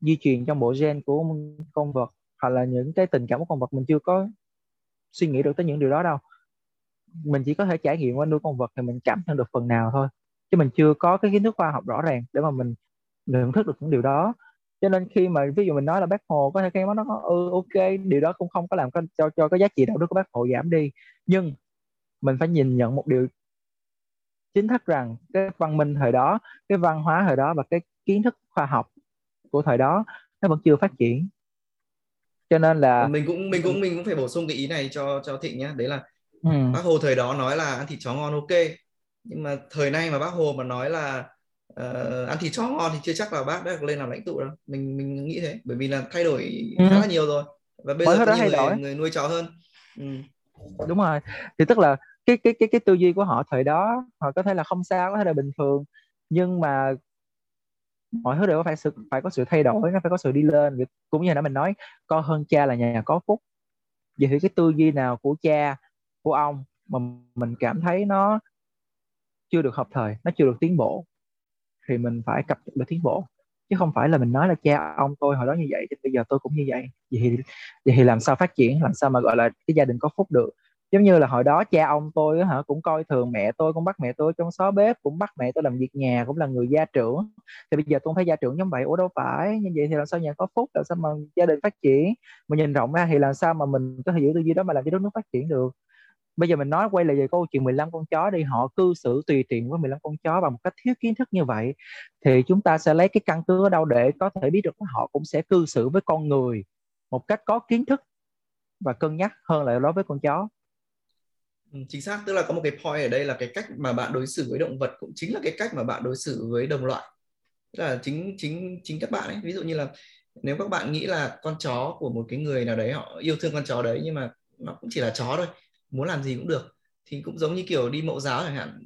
di truyền trong bộ gen của con vật hoặc là những cái tình cảm của con vật mình chưa có suy nghĩ được tới những điều đó đâu. Mình chỉ có thể trải nghiệm qua nuôi con vật thì mình cảm nhận được phần nào thôi chứ mình chưa có cái kiến thức khoa học rõ ràng để mà mình nhận thức được những điều đó cho nên khi mà ví dụ mình nói là bác hồ có thể cái nó ừ ok điều đó cũng không có làm cho cho cái giá trị đạo đức của bác hồ giảm đi. Nhưng mình phải nhìn nhận một điều chính thức rằng cái văn minh thời đó cái văn hóa thời đó và cái kiến thức khoa học của thời đó nó vẫn chưa phát triển. Cho nên là mình cũng mình cũng mình cũng phải bổ sung cái ý này cho cho thịnh nhé đấy là ừ. bác hồ thời đó nói là ăn thịt chó ngon ok. Nhưng mà thời nay mà bác hồ mà nói là uh, ăn thịt chó ngon thì chưa chắc là bác đã lên làm lãnh tụ đâu. Mình mình nghĩ thế bởi vì là thay đổi ừ. khá là nhiều rồi. Và bây Mới giờ nhiều người, đổi. người nuôi chó hơn. Ừ. đúng rồi. Thì tức là cái cái cái cái tư duy của họ thời đó họ có thể là không sao có thể là bình thường. Nhưng mà mọi thứ đều phải sự phải có sự thay đổi nó phải có sự đi lên. Cũng như là mình nói con hơn cha là nhà có phúc. Vậy thì cái tư duy nào của cha của ông mà mình cảm thấy nó chưa được hợp thời nó chưa được tiến bộ thì mình phải cập nhật được tiến bộ, chứ không phải là mình nói là cha ông tôi hồi đó như vậy, thì bây giờ tôi cũng như vậy. Vậy thì vậy thì làm sao phát triển, làm sao mà, gọi là, cái gia đình có phúc được? Giống như là hồi đó cha ông tôi hả, cũng coi thường mẹ tôi, cũng bắt mẹ tôi trong xó bếp, cũng bắt mẹ tôi làm việc nhà, cũng là người gia trưởng. Thì bây giờ tôi phải gia trưởng giống vậy, ủa đâu phải, như vậy thì làm sao nhà có phúc, làm sao mà gia đình phát triển? Mà nhìn rộng ra thì làm sao mà mình có thể giữ tư duy đó mà làm cho đất nước phát triển được? Bây giờ mình nói quay lại về câu chuyện 15 con chó đi. Họ cư xử tùy tiện với 15 con chó bằng một cách thiếu kiến thức như vậy, thì chúng ta sẽ lấy cái căn cứ ở đâu để có thể biết được họ cũng sẽ cư xử với con người một cách có kiến thức và cân nhắc hơn là đối với con chó. Ừ, chính xác. Tức là có một cái point ở đây là cái cách mà bạn đối xử với động vật cũng chính là cái cách mà bạn đối xử với đồng loại. Tức là chính chính chính các bạn ấy. Ví dụ như là nếu các bạn nghĩ là con chó của một cái người nào đấy, họ yêu thương con chó đấy, nhưng mà nó cũng chỉ là chó thôi muốn làm gì cũng được. Thì cũng giống như kiểu đi mẫu giáo chẳng hạn.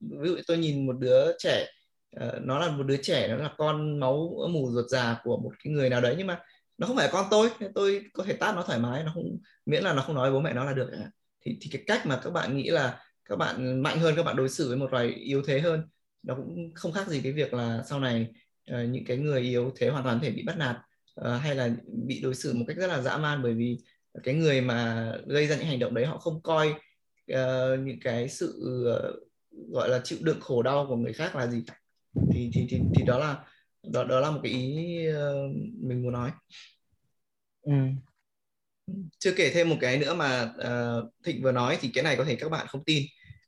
Ví dụ tôi nhìn một đứa trẻ ờ, nó là một đứa trẻ nó là con máu mù ruột già của một cái người nào đấy nhưng mà nó không phải con tôi. Tôi có thể tát nó thoải mái nó không miễn là nó không nói với bố mẹ nó là được thì thì cái cách mà các bạn nghĩ là các bạn mạnh hơn các bạn đối xử với một loài yếu thế hơn nó cũng không khác gì cái việc là sau này uh, những cái người yếu thế hoàn toàn thể bị bắt nạt uh, hay là bị đối xử một cách rất là dã man bởi vì cái người mà gây ra những hành động đấy họ không coi uh, những cái sự uh, gọi là chịu đựng khổ đau của người khác là gì. Thì thì thì, thì đó là đó đó là một cái ý uh, mình muốn nói. Ừ. chưa kể thêm một cái nữa mà uh, thịnh vừa nói thì cái này có thể các bạn không tin.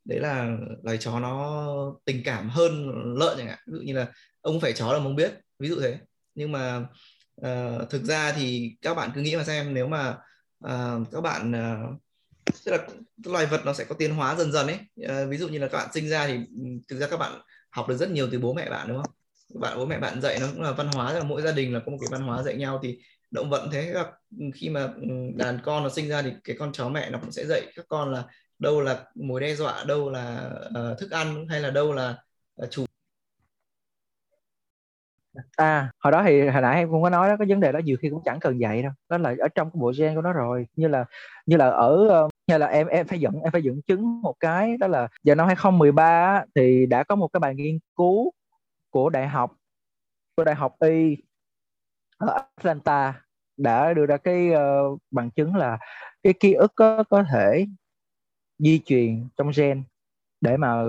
Đấy là loài chó nó tình cảm hơn lợn chẳng hạn. Ví dụ như là ông phải chó là không biết ví dụ thế. Nhưng mà uh, thực ra thì các bạn cứ nghĩ mà xem nếu mà à, các bạn à, tức là loài vật nó sẽ có tiến hóa dần dần ấy. À, ví dụ như là các bạn sinh ra thì ừ, thực ra các bạn học được rất nhiều từ bố mẹ bạn đúng không? Bạn bố mẹ bạn dạy nó cũng là văn hóa là mỗi gia đình là có một cái văn hóa dạy nhau thì động vật thế. Là ừ, khi mà ừ, đàn con nó sinh ra thì cái con chó mẹ nó cũng sẽ dạy các con là đâu là mối đe dọa đâu là uh, thức ăn hay là đâu là uh, chủ à hồi đó thì hồi nãy em cũng có nói đó cái vấn đề đó nhiều khi cũng chẳng cần dạy đâu. Đó là ở trong cái bộ gen của nó rồi. Như là như là ở ờ, như là em em phải dẫn em phải dẫn chứng một cái đó là vào năm 2013 thì đã có một cái bài nghiên cứu của đại học của đại học y ở Atlanta đã đưa ra cái uh, bằng chứng là cái ký ức có, có thể di truyền trong gen để mà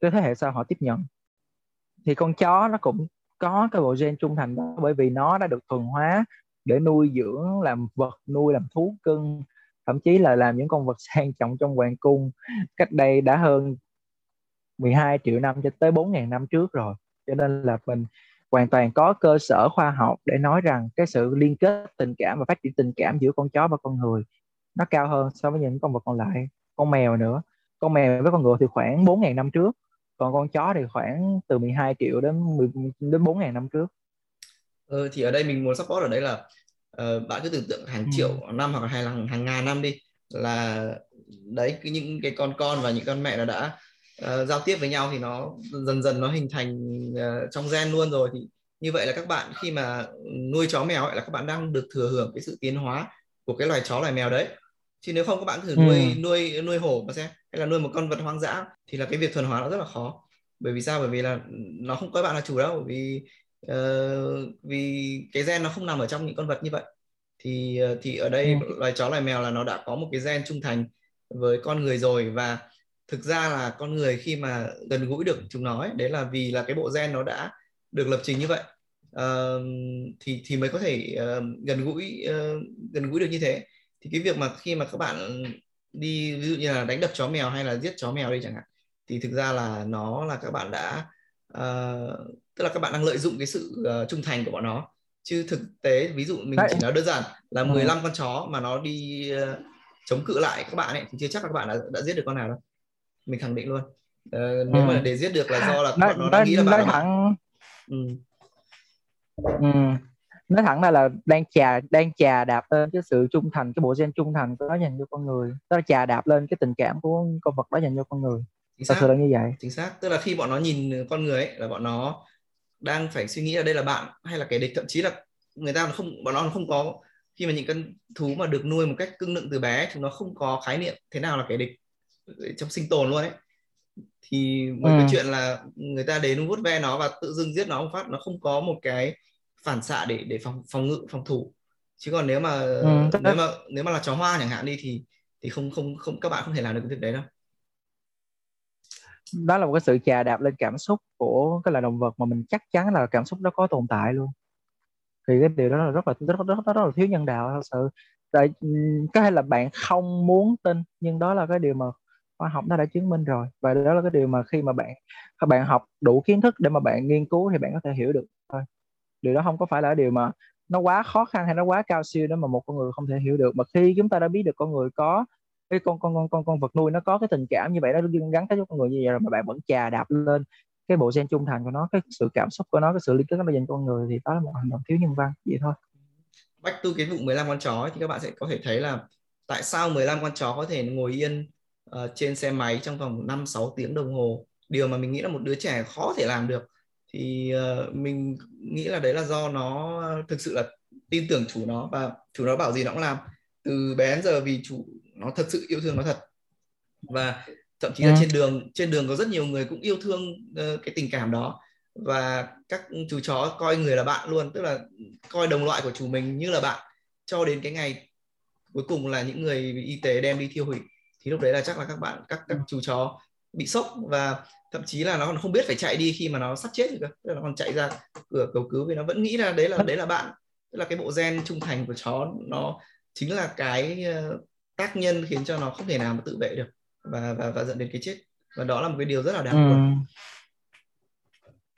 cái thế hệ sau họ tiếp nhận. Thì con chó nó cũng có cái bộ gen trung thành đó, bởi vì nó đã được thuần hóa để nuôi dưỡng làm vật, nuôi làm thú cưng, thậm chí là làm những con vật sang trọng trong hoàng cung cách đây đã hơn 12 triệu năm cho tới 4.000 năm trước rồi. Cho nên là mình hoàn toàn có cơ sở khoa học để nói rằng cái sự liên kết tình cảm và phát triển tình cảm giữa con chó và con người nó cao hơn so với những con vật còn lại, con mèo nữa. Con mèo với con ngựa thì khoảng 4.000 năm trước còn con chó thì khoảng từ 12 triệu đến 10, đến 4.000 năm trước ừ, thì ở đây mình muốn support ở đây là uh, bạn cứ tưởng tượng hàng ừ. triệu năm hoặc là hàng, hàng ngàn năm đi là đấy cứ những cái con con và những con mẹ nó đã uh, giao tiếp với nhau thì nó dần dần nó hình thành uh, trong gen luôn rồi thì như vậy là các bạn khi mà nuôi chó mèo ấy là các bạn đang được thừa hưởng cái sự tiến hóa của cái loài chó loài mèo đấy chứ nếu không các bạn thử ừ. nuôi nuôi nuôi hổ mà xem hay là nuôi một con vật hoang dã thì là cái việc thuần hóa nó rất là khó. Bởi vì sao? Bởi vì là nó không coi bạn là chủ đâu. Bởi vì uh, vì cái gen nó không nằm ở trong những con vật như vậy. Thì uh, thì ở đây ừ. loài chó loài mèo là nó đã có một cái gen trung thành với con người rồi. Và thực ra là con người khi mà gần gũi được chúng nó ấy, đấy là vì là cái bộ gen nó đã được lập trình như vậy. Uh, thì thì mới có thể uh, gần gũi uh, gần gũi được như thế. Thì cái việc mà khi mà các bạn đi ví dụ như là đánh đập chó mèo hay là giết chó mèo đi chẳng hạn thì thực ra là nó là các bạn đã uh, tức là các bạn đang lợi dụng cái sự uh, trung thành của bọn nó. Chứ thực tế ví dụ mình chỉ nói đơn giản là 15 ừ. con chó mà nó đi uh, chống cự lại các bạn ấy thì chưa chắc là các bạn đã, đã giết được con nào đâu. Mình khẳng định luôn. Uh, nếu ừ. mà để giết được là do là bọn nó, nó đang nghĩ là bạn thẳng... ừ. Ừ nói thẳng ra là đang chà đang chà đạp lên cái sự trung thành cái bộ gen trung thành của nó dành cho con người. Đó là chà đạp lên cái tình cảm của con vật đó dành cho con người. Chính xác. là như vậy. Chính xác. Tức là khi bọn nó nhìn con người ấy là bọn nó đang phải suy nghĩ là đây là bạn hay là kẻ địch. Thậm chí là người ta không bọn nó không có khi mà những con thú mà được nuôi một cách cưng nựng từ bé chúng nó không có khái niệm thế nào là kẻ địch trong sinh tồn luôn ấy. Thì một ừ. cái chuyện là người ta đến vuốt ve nó và tự dưng giết nó một phát nó không có một cái phản xạ để để phòng phòng ngự phòng thủ. Chứ còn nếu mà ừ, nếu mà nếu mà là chó hoa chẳng hạn đi thì thì không không không các bạn không thể làm được cái việc đấy đâu. Đó là một cái sự chà đạp lên cảm xúc của cái loài động vật mà mình chắc chắn là cảm xúc đó có tồn tại luôn. Thì cái điều đó là rất là rất rất rất, rất là thiếu nhân đạo thật sự. Tại có thể là bạn không muốn tin nhưng đó là cái điều mà khoa học nó đã chứng minh rồi. Và đó là cái điều mà khi mà bạn các bạn học đủ kiến thức để mà bạn nghiên cứu thì bạn có thể hiểu được thôi điều đó không có phải là điều mà nó quá khó khăn hay nó quá cao siêu đó mà một con người không thể hiểu được mà khi chúng ta đã biết được con người có cái con con con con con vật nuôi nó có cái tình cảm như vậy nó gắn kết với con người như vậy rồi mà bạn vẫn chà đạp lên cái bộ gen trung thành của nó cái sự cảm xúc của nó cái sự liên kết nó dành con người thì đó là một hành động thiếu nhân văn vậy thôi Bách tu kiến vụ 15 con chó ấy, thì các bạn sẽ có thể thấy là tại sao 15 con chó có thể ngồi yên uh, trên xe máy trong vòng 5 6 tiếng đồng hồ. Điều mà mình nghĩ là một đứa trẻ khó thể làm được. Thì uh, mình nghĩ là đấy là do nó thực sự là tin tưởng chủ nó và chủ nó bảo gì nó cũng làm. Từ bé đến giờ vì chủ nó thật sự yêu thương nó thật. Và thậm chí là ừ. trên đường trên đường có rất nhiều người cũng yêu thương uh, cái tình cảm đó và các chú chó coi người là bạn luôn tức là coi đồng loại của chủ mình như là bạn cho đến cái ngày cuối cùng là những người y tế đem đi tiêu hủy thì lúc đấy là chắc là các bạn các các chú chó bị sốc và thậm chí là nó còn không biết phải chạy đi khi mà nó sắp chết rồi cơ. Tức là nó còn chạy ra cửa cầu cứu vì nó vẫn nghĩ là đấy là đấy là bạn. Tức là cái bộ gen trung thành của chó nó chính là cái ờ, tác nhân khiến cho nó không thể nào mà tự vệ được và và và dẫn đến cái chết. Và đó là một cái điều rất là đáng buồn.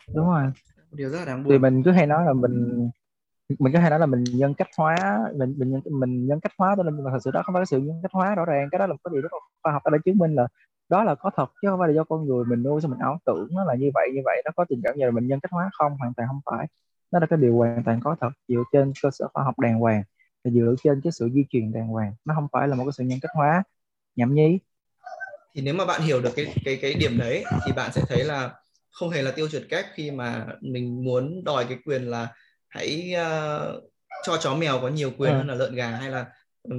Ừ. Đúng rồi. Điều rất là đáng buồn. thì mình cứ hay nói là mình mình cứ hay nói là mình nhân cách hóa mình mình nhân, mình nhân cách hóa cho nên mà thật sự đó không phải cái sự nhân cách hóa rõ ràng. Cái đó là một cái điều rất là khoa học. Đã chứng minh là đó là có thật chứ không phải là do con người mình nuôi sao mình ảo tưởng nó là như vậy như vậy. Nó có tình cảm như là mình nhân cách hóa không? Hoàn toàn không phải. Nó là cái điều hoàn toàn có thật dựa trên cơ sở khoa học đàng hoàng và dựa trên cái sự di truyền đàng hoàng. Nó không phải là một cái sự nhân cách hóa. Nhảm nhí. Thì nếu mà bạn hiểu được cái cái cái điểm đấy thì bạn sẽ thấy là không hề là tiêu chuẩn kép khi mà mình muốn đòi cái quyền là hãy uh, cho chó mèo có nhiều quyền ừ. hơn là lợn gà hay là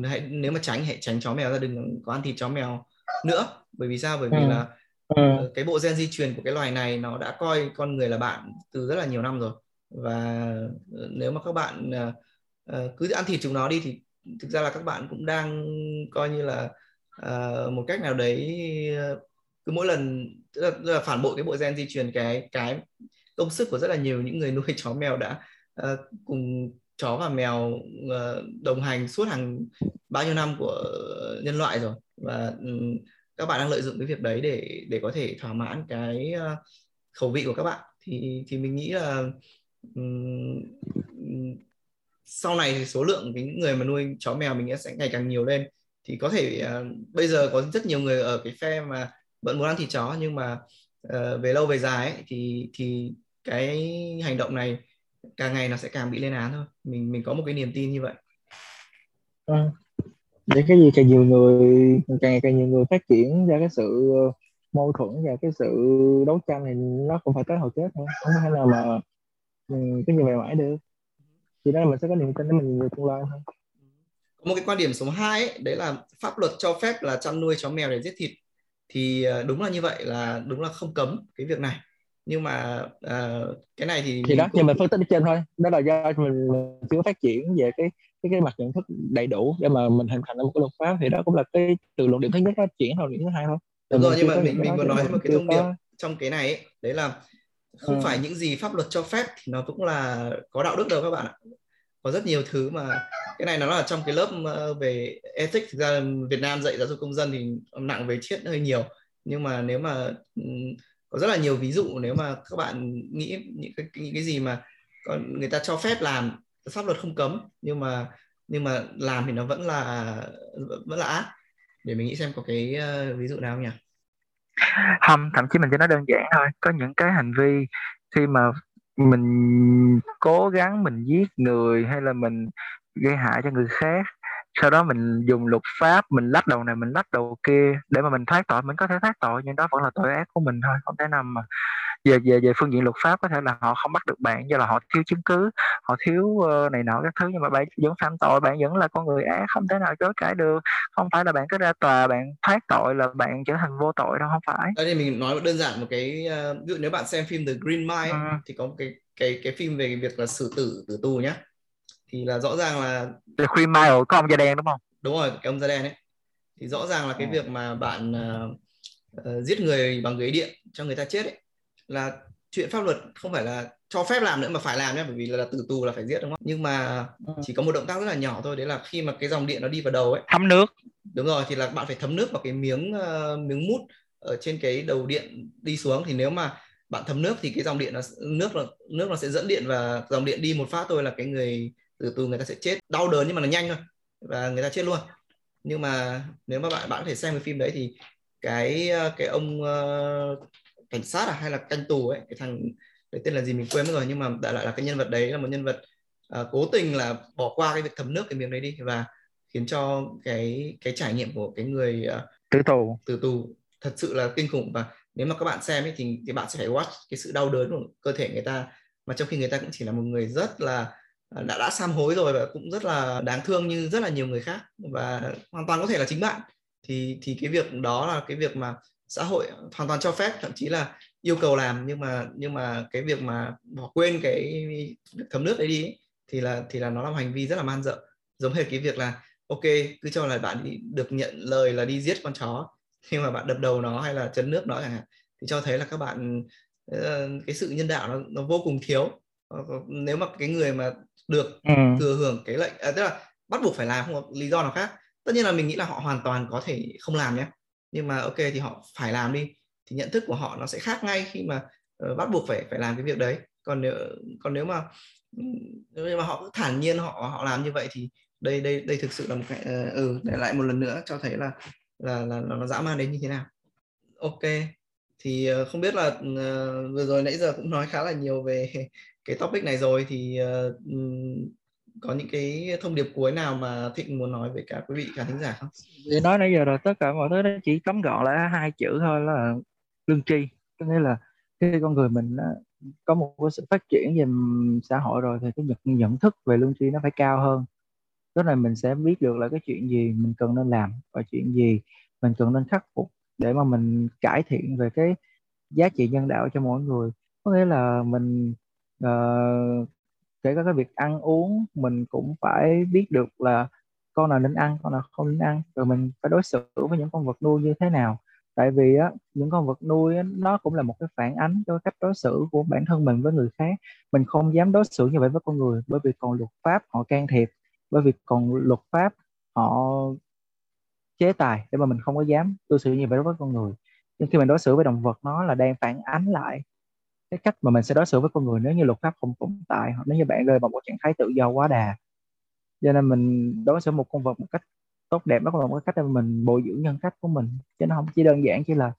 hãy nếu mà tránh hãy tránh chó mèo ra đừng có ăn thịt chó mèo nữa bởi vì sao bởi vì ừ. là ừ. cái bộ gen di truyền của cái loài này nó đã coi con người là bạn từ rất là nhiều năm rồi và ờ, nếu mà các bạn uh, cứ ăn thịt chúng nó đi thì thực ra là các bạn cũng đang coi như là uh, một cách nào đấy cứ mỗi lần tức là, tức là phản bội cái bộ gen di truyền cái cái công sức của rất là nhiều những người nuôi chó mèo đã uh, cùng chó và mèo ờ, đồng hành suốt hàng bao nhiêu năm của nhân loại rồi. Và ừ, các bạn đang lợi dụng cái việc đấy để để có thể thỏa mãn cái ờ, khẩu vị của các bạn. Thì thì mình nghĩ là um, sau này thì số lượng cái người mà nuôi chó mèo mình sẽ ngày càng nhiều lên. Thì có thể uh, bây giờ có rất nhiều người ở cái phe mà vẫn muốn ăn thịt chó nhưng mà uh, về lâu về dài ấy, thì thì cái hành động này càng ngày nó sẽ càng bị lên án thôi. Mình mình có một cái niềm tin như vậy. À, để cái gì càng nhiều người càng ngày càng nhiều người phát triển ra cái sự ờ, mâu thuẫn và cái sự đấu tranh thì nó cũng phải tới hồi kết thôi. Không thể nào mà ừ, cái như vậy mãi được. Thì đó là mình sẽ có niềm tin để mình người tương lai thôi. Có một cái quan điểm số 2 ấy, đấy là pháp luật cho phép là chăn nuôi chó mèo để giết thịt. Thì ờ, đúng là như vậy là đúng là không cấm cái việc này nhưng mà uh, cái này thì thì đó cũng... nhưng mà phân tích trên thôi. Đó là do mình chưa phát triển về cái cái cái mặt nhận thức đầy đủ để mà mình hình thành ra một cái luật pháp. Thì đó cũng là cái từ luận điểm thứ nhất phát triển luận điểm thứ hai thôi. Đúng rồi nhưng mà mình mình vừa nói một cái thông điệp có... trong cái này ấy, đấy là không ừ. phải những gì pháp luật cho phép thì nó cũng là có đạo đức đâu các bạn ạ. Có rất nhiều thứ mà cái này nó là trong cái lớp ờ, về ethics. Thực ra Việt Nam dạy giáo dục công dân thì nặng về triết hơi nhiều. Nhưng mà nếu mà có rất là nhiều ví dụ nếu mà các bạn nghĩ những cái những cái gì mà còn người ta cho phép làm pháp luật không cấm nhưng mà nhưng mà làm thì nó vẫn là vẫn là ác. Để mình nghĩ xem có cái uh, ví dụ nào không nhỉ? Không thậm chí mình chỉ nói đơn giản thôi. Có những cái hành vi khi mà mình cố gắng mình giết người hay là mình gây hại cho người khác sau đó mình dùng luật pháp mình lách đầu này mình lách đầu kia để mà mình thoát tội. Mình có thể thoát tội nhưng đó vẫn là tội ác của mình thôi không thể nào mà về về về phương diện luật pháp có thể là họ không bắt được bạn do là họ thiếu chứng cứ họ thiếu uh, này nọ các thứ. Nhưng mà bạn vẫn phạm tội bạn vẫn là con người ác không thể nào chối cãi được. Không phải là bạn cứ ra tòa bạn thoát tội là bạn trở thành vô tội đâu không phải. Đây mình nói đơn giản một cái uh, ví dụ nếu bạn xem phim The Green Mile ừ. thì có một cái cái cái phim về việc là xử tử tử tù nhá thì là rõ ràng là The Green Mile có ông da đen đúng không? Đúng rồi cái ông da đen ấy. Thì rõ ràng là cái ừ. việc mà bạn uh, uh, giết người bằng ghế điện cho người ta chết ấy là chuyện pháp luật không phải là cho phép làm nữa mà phải làm nhé bởi vì là, là tử tù là phải giết đúng không? Nhưng mà ừ. chỉ có một động tác rất là nhỏ thôi đấy là khi mà cái dòng điện nó đi vào đầu ấy. Thấm nước. Đúng rồi thì là bạn phải thấm nước vào cái miếng uh, miếng mút ở trên cái đầu điện đi xuống. Thì nếu mà bạn thấm nước thì cái dòng điện nó nước là nước nó sẽ dẫn điện và dòng điện đi một phát thôi là cái người tử tù người ta sẽ chết. Đau đớn nhưng mà nó nhanh thôi. Và người ta chết luôn. Nhưng mà nếu mà bạn bạn có thể xem cái phim đấy thì cái ờ, cái ông uh, cảnh sát à hay là canh tù ấy cái thằng đấy tên là gì mình quên mất rồi nhưng mà đại lại là cái nhân vật đấy là một nhân vật uh, cố tình là bỏ qua cái việc thấm nước cái miếng đấy đi và khiến cho cái cái trải nghiệm của cái người uh, tử tù. tử tù thật sự là kinh khủng. Và nếu mà các bạn xem ấy, thì thì bạn sẽ phải watch cái sự đau đớn của cơ thể người ta. Mà trong khi người ta cũng chỉ là một người rất là đã đã sám hối rồi và cũng rất là đáng thương như rất là nhiều người khác và hoàn toàn có thể là chính bạn. Thì thì cái việc đó là cái việc mà xã hội hoàn toàn cho phép thậm chí là yêu cầu làm nhưng mà nhưng mà cái việc mà bỏ quên cái thấm nước đấy đi ấy, thì là thì là nó là một hành vi rất là man dợ. Giống hệt cái việc là ok cứ cho là bạn đi, được nhận lời là đi giết con chó khi mà bạn đập đầu nó hay là chấn nước nó chẳng hạn thì cho thấy là các bạn ờ, cái sự nhân đạo nó, nó vô cùng thiếu. ờ, nếu mà cái người mà được ừ. thừa hưởng cái lệnh à, tức là bắt buộc phải làm không có lý do nào khác. Tất nhiên là mình nghĩ là họ hoàn toàn có thể không làm nhé. Nhưng mà ok thì họ phải làm đi thì nhận thức của họ nó sẽ khác ngay khi mà uh, bắt buộc phải phải làm cái việc đấy. Còn nếu còn nếu mà nếu mà họ cứ thản nhiên họ họ làm như vậy thì đây đây đây thực sự là một cái uh, ừ để lại một lần nữa cho thấy là là là, là nó dã man đến như thế nào. Ok thì uh, không biết là uh, vừa rồi nãy giờ cũng nói khá là nhiều về cái topic này rồi thì uh, có những cái thông điệp cuối nào mà thịnh muốn nói với cả quý vị khán thính giả không? Thì nói nãy giờ rồi tất cả mọi thứ nó chỉ cấm gọn lại hai chữ thôi là lương tri. Có nghĩa là khi con người mình ờ, có một cái sự phát triển về xã hội rồi thì cái nhận nhận thức về lương tri nó phải cao hơn. Tức là mình sẽ biết được là cái chuyện gì mình cần nên làm và chuyện gì mình cần nên khắc phục để mà mình cải thiện về cái giá trị nhân đạo cho mỗi người. Có nghĩa là mình uh, kể cả cái việc ăn uống mình cũng phải biết được là con nào nên ăn con nào không nên ăn. Rồi mình phải đối xử với những con vật nuôi như thế nào. Tại vì á những con vật nuôi á, nó cũng là một cái phản ánh cho cách đối xử của bản thân mình với người khác. Mình không dám đối xử như vậy với con người bởi vì còn luật pháp họ can thiệp bởi vì còn luật pháp họ chế tài để mà mình không có dám đối xử như vậy đối với con người. Nhưng khi mình đối xử với động vật nó là đang phản ánh lại cái cách mà mình sẽ đối xử với con người nếu như luật pháp không tồn tại hoặc nếu như bạn rơi vào một trạng thái tự do quá đà. Cho nên mình đối xử một con vật một cách tốt đẹp đó là một cái cách để mình bồi dưỡng nhân cách của mình. Chứ nó không chỉ đơn giản chỉ là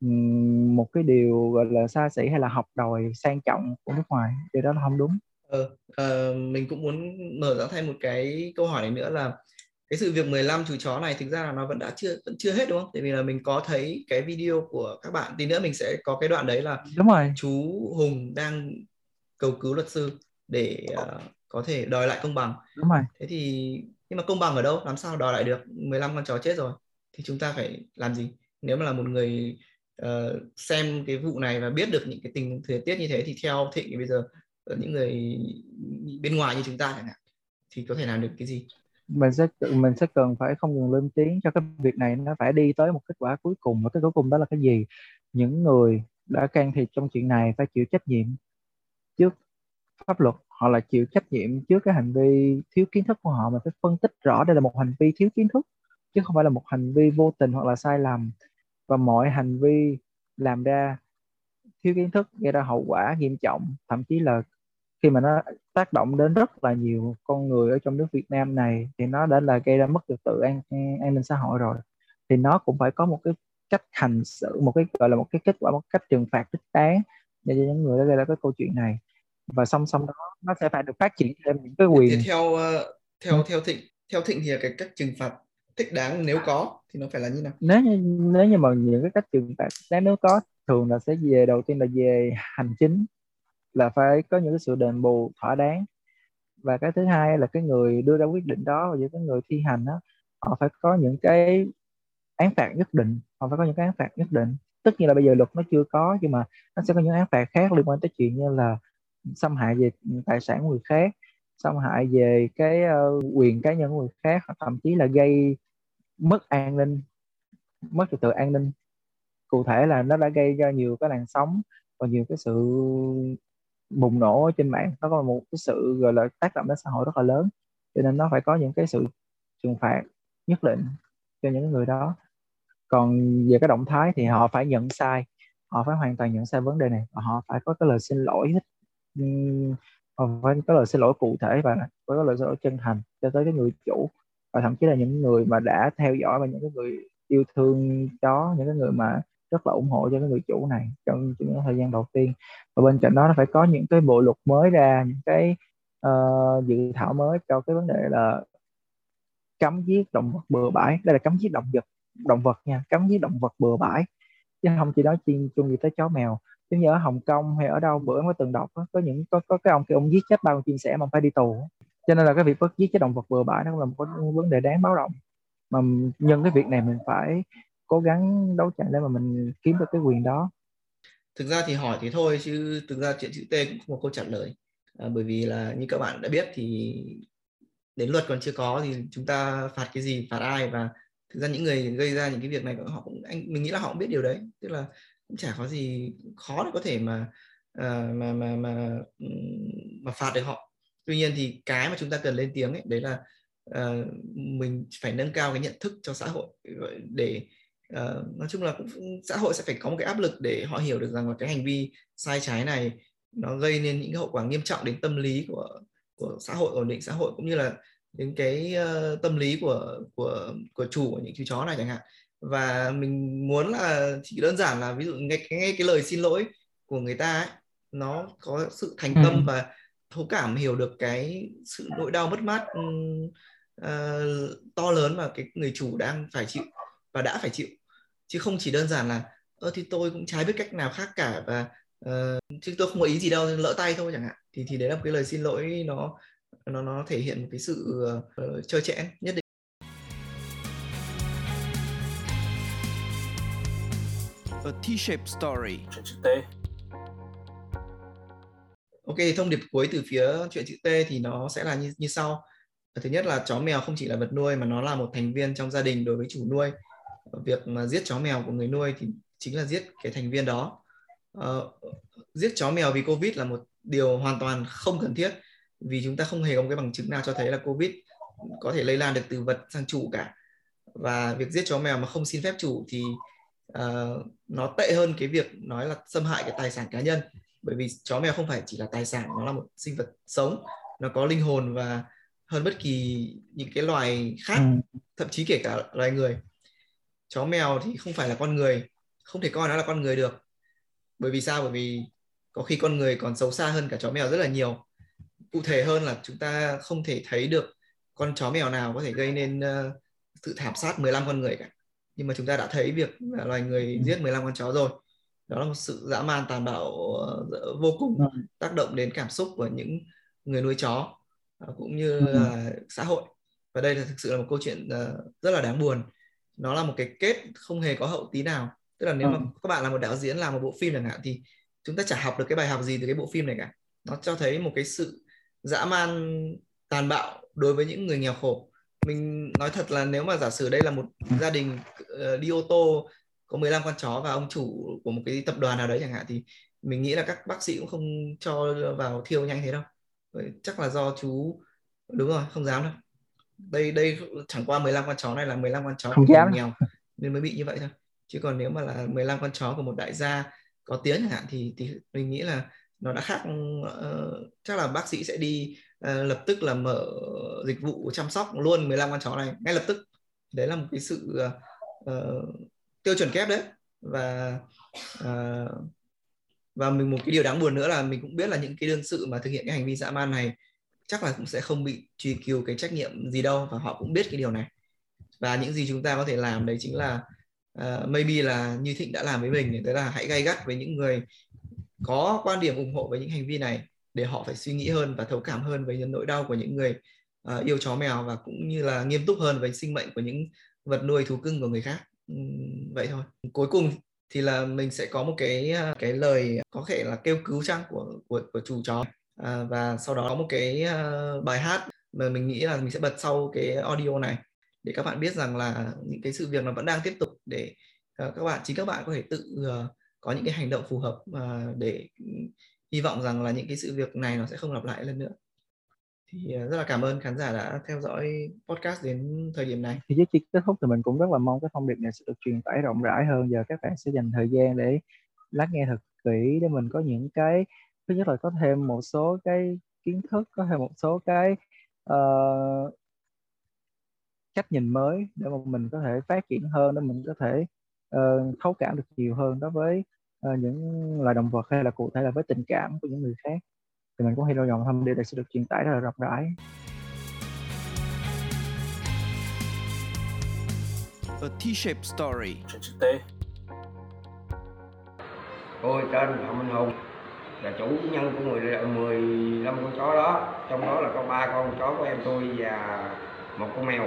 một cái điều gọi là xa xỉ hay là học đòi sang trọng của nước ngoài. Điều đó là không đúng. Ờ, uh, mình cũng muốn mở ra thêm một cái câu hỏi này nữa là cái sự việc 15 chú chó này thực ra là nó vẫn đã chưa vẫn chưa hết đúng không? Tại vì là mình có thấy cái video của các bạn tí nữa mình sẽ có cái đoạn đấy là đúng rồi chú Hùng đang cầu cứu luật sư để uh, có thể đòi lại công bằng. Đúng rồi. Thế thì nhưng mà công bằng ở đâu? Làm sao đòi lại được? 15 con chó chết rồi thì chúng ta phải làm gì? Nếu mà là một người uh, xem cái vụ này và biết được những cái tình thời tiết như thế thì theo Thịnh thì bây giờ những người bên ngoài như chúng ta chẳng hạn thì có thể làm được cái gì? Mình sẽ mình sẽ cần phải không ngừng lên tiếng cho cái việc này nó phải đi tới một kết quả cuối cùng. Và cái cuối cùng đó là cái gì? Những người đã can thiệp trong chuyện này phải chịu trách nhiệm trước pháp luật. Họ là chịu trách nhiệm trước cái hành vi thiếu kiến thức của họ. Mình phải phân tích rõ đây là một hành vi thiếu kiến thức, chứ không phải là một hành vi vô tình hoặc là sai lầm. Và mọi hành vi làm ra thiếu kiến thức, gây ra hậu quả nghiêm trọng. Thậm chí là khi mà nó tác động đến rất là nhiều con người ở trong nước Việt Nam này thì nó đã là gây ra mất trật tự an an ninh xã hội rồi. Thì nó cũng phải có một cái cách hành xử một cái gọi là một cái kết quả một cách trừng phạt thích đáng để cho những người đã gây ra cái câu chuyện này. Và song song đó nó sẽ phải được phát triển thêm những cái quyền. thì theo ờ, theo theo thịnh theo thịnh thì cái cách trừng phạt thích đáng nếu có thì nó phải là như nào? Nếu như nếu như mà những cái cách trừng phạt đáng nếu có thường là sẽ về đầu tiên là về hành chính là phải có những cái sự đền bù thỏa đáng. Và cái thứ hai là cái người đưa ra quyết định đó và những cái người thi hành đó họ phải có những cái án phạt nhất định họ phải có những cái án phạt nhất định. Tất nhiên là bây giờ luật nó chưa có nhưng mà nó sẽ có những án phạt khác liên quan tới chuyện như là xâm hại về tài sản của người khác xâm hại về cái uh, quyền cá nhân của người khác hoặc thậm chí là gây mất an ninh mất trật tự an ninh. Cụ thể là nó đã gây ra nhiều cái làn sóng và nhiều cái sự bùng nổ trên mạng. Nó có một cái sự, gọi là, tác động đến xã hội rất là lớn. Cho nên nó phải có những cái sự trừng phạt nhất định cho những người đó. Còn về cái động thái thì họ phải nhận sai. Họ phải hoàn toàn nhận sai vấn đề này và họ phải có cái lời xin lỗi hết. Họ phải có lời xin lỗi cụ thể và có lời xin lỗi chân thành cho tới cái người chủ. Và thậm chí là những người mà đã theo dõi và những cái người yêu thương chó những cái người mà rất là ủng hộ cho cái người chủ này trong những thời gian đầu tiên. Và bên cạnh đó nó phải có những cái bộ luật mới ra những cái uh, dự thảo mới cho cái vấn đề là cấm giết động vật bừa bãi. Đây là cấm giết động vật động vật nha cấm giết động vật bừa bãi. Chứ không chỉ nói chuyên chung gì tới chó mèo. Giống như ở Hồng Kông hay ở đâu bữa em có từng đọc có những có có cái ông kia ông giết chết bao chim sẻ mà phải đi tù cho nên là cái việc bất giết chết động vật bừa bãi nó cũng là một vấn đề đáng báo động. Mà nhân cái việc này mình phải cố gắng đấu tranh để mà mình kiếm được cái quyền đó. Thực ra thì hỏi thì thôi chứ thực ra chuyện chữ T cũng không có câu trả lời. À, bởi vì là như các bạn đã biết thì đến luật còn chưa có thì chúng ta phạt cái gì phạt ai và thực ra những người gây ra những cái việc này họ cũng anh mình nghĩ là họ cũng biết điều đấy. Tức là cũng chả có gì khó để có thể mà à, mà mà mà mà phạt được họ. Tuy nhiên thì cái mà chúng ta cần lên tiếng ấy đấy là à, mình phải nâng cao cái nhận thức cho xã hội để uh, nói chung là cũng xã hội sẽ phải có một cái áp lực để họ hiểu được rằng là cái hành vi sai trái này nó gây nên những cái hậu quả nghiêm trọng đến tâm lý của của xã hội ổn định xã hội cũng như là đến cái uh, tâm lý của của của chủ của những chú chó này chẳng hạn và mình muốn là chỉ đơn giản là ví dụ nghe, nghe cái lời xin lỗi của người ta ấy nó có sự thành tâm ừ. và thấu cảm hiểu được cái sự nỗi đau mất mát uh, to lớn mà cái người chủ đang phải chịu và đã phải chịu chứ không chỉ đơn giản là ơ thì tôi cũng trái biết cách nào khác cả và uh, chứ tôi không có ý gì đâu lỡ tay thôi chẳng hạn thì thì đấy là một cái lời xin lỗi nó nó nó thể hiện một cái sự uh, chơi chẽn nhất định A T-shaped story. Chuyện chữ T. Ok, thông điệp cuối từ phía chuyện chữ T thì nó sẽ là như như sau. Thứ nhất là chó mèo không chỉ là vật nuôi mà nó là một thành viên trong gia đình đối với chủ nuôi. Việc mà giết chó mèo của người nuôi thì chính là giết cái thành viên đó. Uh, giết chó mèo vì Covid là một điều hoàn toàn không cần thiết vì chúng ta không hề có một cái bằng chứng nào cho thấy là Covid có thể lây lan được từ vật sang chủ cả. Và việc giết chó mèo mà không xin phép chủ thì uh, nó tệ hơn cái việc nói là xâm hại cái tài sản cá nhân bởi vì chó mèo không phải chỉ là tài sản nó là một sinh vật sống nó có linh hồn và hơn bất kỳ những cái loài khác ừ. thậm chí kể cả loài người chó mèo thì không phải là con người không thể coi nó là con người được. Bởi vì sao? Bởi vì có khi con người còn xấu xa hơn cả chó mèo rất là nhiều. Cụ thể hơn là chúng ta không thể thấy được con chó mèo nào có thể gây nên uh, sự thảm sát 15 con người cả. Nhưng mà chúng ta đã thấy việc loài người ừ. giết 15 con chó rồi. Đó là một sự dã man tàn bạo ờ, vô cùng tác động đến cảm xúc của những người nuôi chó ờ, cũng như ừ. là xã hội. Và đây là thực sự là một câu chuyện rất là đáng buồn nó là một cái kết không hề có hậu tí nào. Tức là nếu mà các bạn là một đạo diễn làm một bộ phim chẳng hạn thì chúng ta chả học được cái bài học gì từ cái bộ phim này cả. Nó cho thấy một cái sự dã man tàn bạo đối với những người nghèo khổ. Mình nói thật là nếu mà giả sử đây là một gia đình uh, đi ô tô có 15 con chó và ông chủ của một cái tập đoàn nào đấy chẳng hạn thì mình nghĩ là các bác sĩ cũng không cho vào thiêu nhanh thế đâu. Chắc là do chú đúng rồi không dám đâu đây đây chẳng qua 15 con chó này là 15 con chó không dám. nghèo nên mới bị như vậy thôi. Chứ còn nếu mà là 15 con chó của một đại gia có tiếng chẳng hạn thì thì mình nghĩ là nó đã khác uh, chắc là bác sĩ sẽ đi uh, lập tức là mở dịch vụ chăm sóc luôn 15 con chó này ngay lập tức. Đấy là một cái sự uh, tiêu chuẩn kép đấy. Và uh, và mình một cái điều đáng buồn nữa là mình cũng biết là những cái đương sự mà thực hiện cái hành vi dã man này chắc là cũng sẽ không bị truy cứu cái trách nhiệm gì đâu và họ cũng biết cái điều này. Và những gì chúng ta có thể làm đấy chính là uh, maybe là như thịnh đã làm với mình đấy là hãy gay gắt với những người có quan điểm ủng hộ với những hành vi này để họ phải suy nghĩ hơn và thấu cảm hơn với những nỗi đau của những người uh, yêu chó mèo và cũng như là nghiêm túc hơn với sinh mệnh của những vật nuôi thú cưng của người khác. Uhm, vậy thôi. Cuối cùng thì là mình sẽ có một cái ờ, cái lời có thể là kêu cứu chăng của của của chủ chó à, và sau đó có một cái uh, bài hát mà mình nghĩ là mình sẽ bật sau cái audio này để các bạn biết rằng là những cái sự việc nó vẫn đang tiếp tục để uh, các bạn chính các bạn có thể tự uh, có những cái hành động phù hợp uh, để ừ, hy vọng rằng là những cái sự việc này nó sẽ không lặp lại lần nữa. Thì rất là cảm ơn khán giả đã theo dõi podcast đến thời điểm này. Thì trước khi kết thúc thì mình cũng rất là mong cái thông điệp này sẽ được truyền tải rộng rãi hơn. Giờ các bạn sẽ dành thời gian để lắng nghe thật kỹ để mình có những cái thứ nhất là có thêm một số cái kiến thức có thêm một số cái uh, cách nhìn mới để mà mình có thể phát triển hơn để mình có thể uh, thấu cảm được nhiều hơn đối với uh, những loài động vật hay là cụ thể là với tình cảm của những người khác thì mình cũng hy vọng thông điệp này sẽ được truyền tải rất là rộng rãi A T-shaped story. Chuyện thực tế. Tôi tên Phạm Minh Hùng là chủ nhân của 10, 15 con chó đó. Trong đó là có ba con chó của em tôi và một con mèo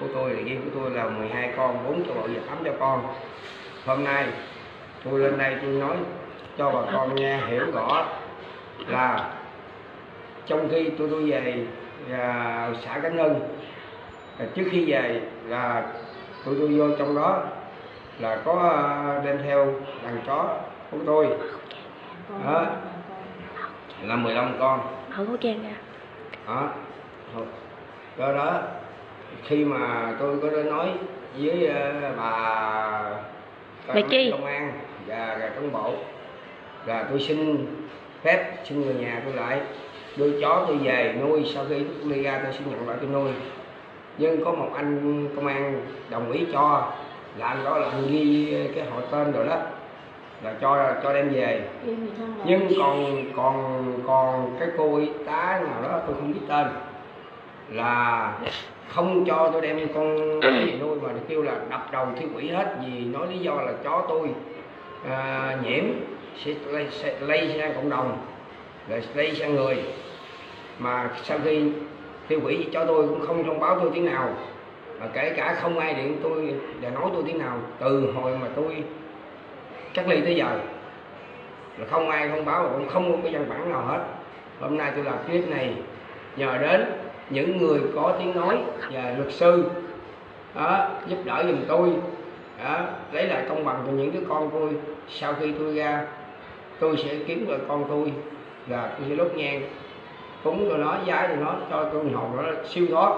của tôi. Là riêng của tôi là 12 con bốn cho vợ và tám cho con. Hôm nay tôi lên đây tôi nói cho bà con nghe hiểu rõ là trong khi tôi tôi về à, xã Cánh Hưng à, trước khi về là tôi tôi vô trong đó là có à, đem theo đàn chó của tôi. Đó là 15 con. Không có ghen ra đó. Do đó khi mà tôi có nói với uh, bà bà chi. công an và, và cán bộ là tôi xin phép xin người nhà tôi lại. Đưa chó tôi về nuôi. Sau khi tôi đi ra tôi xin nhận lại tôi nuôi. Nhưng có một anh công an đồng ý cho. Là anh đó là anh ghi cái họ tên rồi đó là cho cho đem về. Nhưng còn còn còn cái cô y tá nào đó tôi không biết tên là không cho tôi đem con gì nuôi mà kêu là đập đầu thiêu quỷ hết vì nói lý do là chó tôi à, nhiễm sẽ lây, sẽ lây sang cộng đồng rồi lây sang người. Mà sau khi tiêu hủy cho tôi cũng không thông báo tôi tiếng nào và kể cả không ai điện tôi và nói tôi tiếng nào từ hồi mà tôi cách ly tới giờ. Là không ai thông báo và cũng không có cái văn bản nào hết. Hôm nay tôi làm clip này nhờ đến những người có tiếng nói và luật sư đó, giúp đỡ giùm tôi. Đó, lấy lại công bằng cho những đứa con tôi. Sau khi tôi ra tôi sẽ kiếm lại con tôi và tôi sẽ đốt nhang. Cúng cho nó giái cho nó cho con hồn nó siêu thoát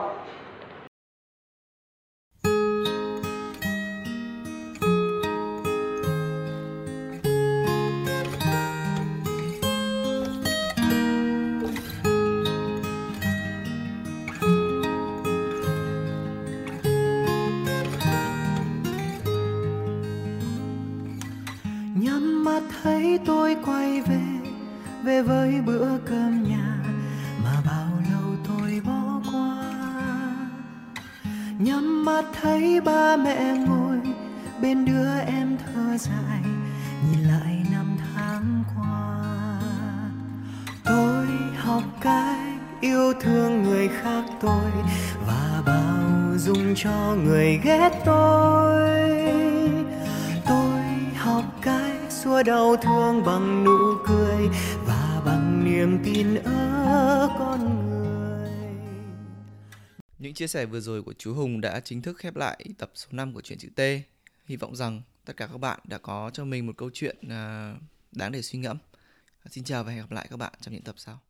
chia sẻ vừa rồi của chú Hùng đã chính thức khép lại tập số 5 của Chuyện chữ T. Hy vọng rằng tất cả các bạn đã có cho mình một câu chuyện à, đáng để suy ngẫm. Xin chào và hẹn gặp lại các bạn trong những tập sau.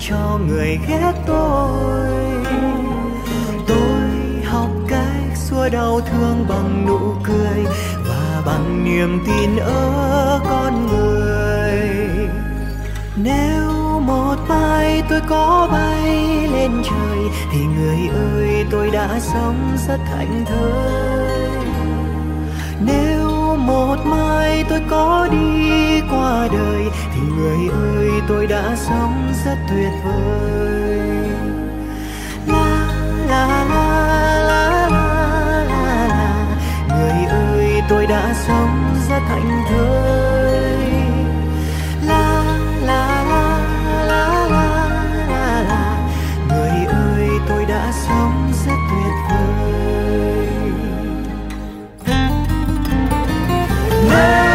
Cho người ghét tôi. Tôi học cách xua đau thương bằng nụ cười và bằng niềm tin ở con người. Nếu một mai tôi có bay lên trời, thì người ơi, tôi đã sống rất thảnh thơi. Nếu một mai tôi có đi qua đời, thì người ơi, tôi đã sống rất tuyệt vời. La la la la la la la người ơi, tôi đã sống rất hạnh thơi. Whoa.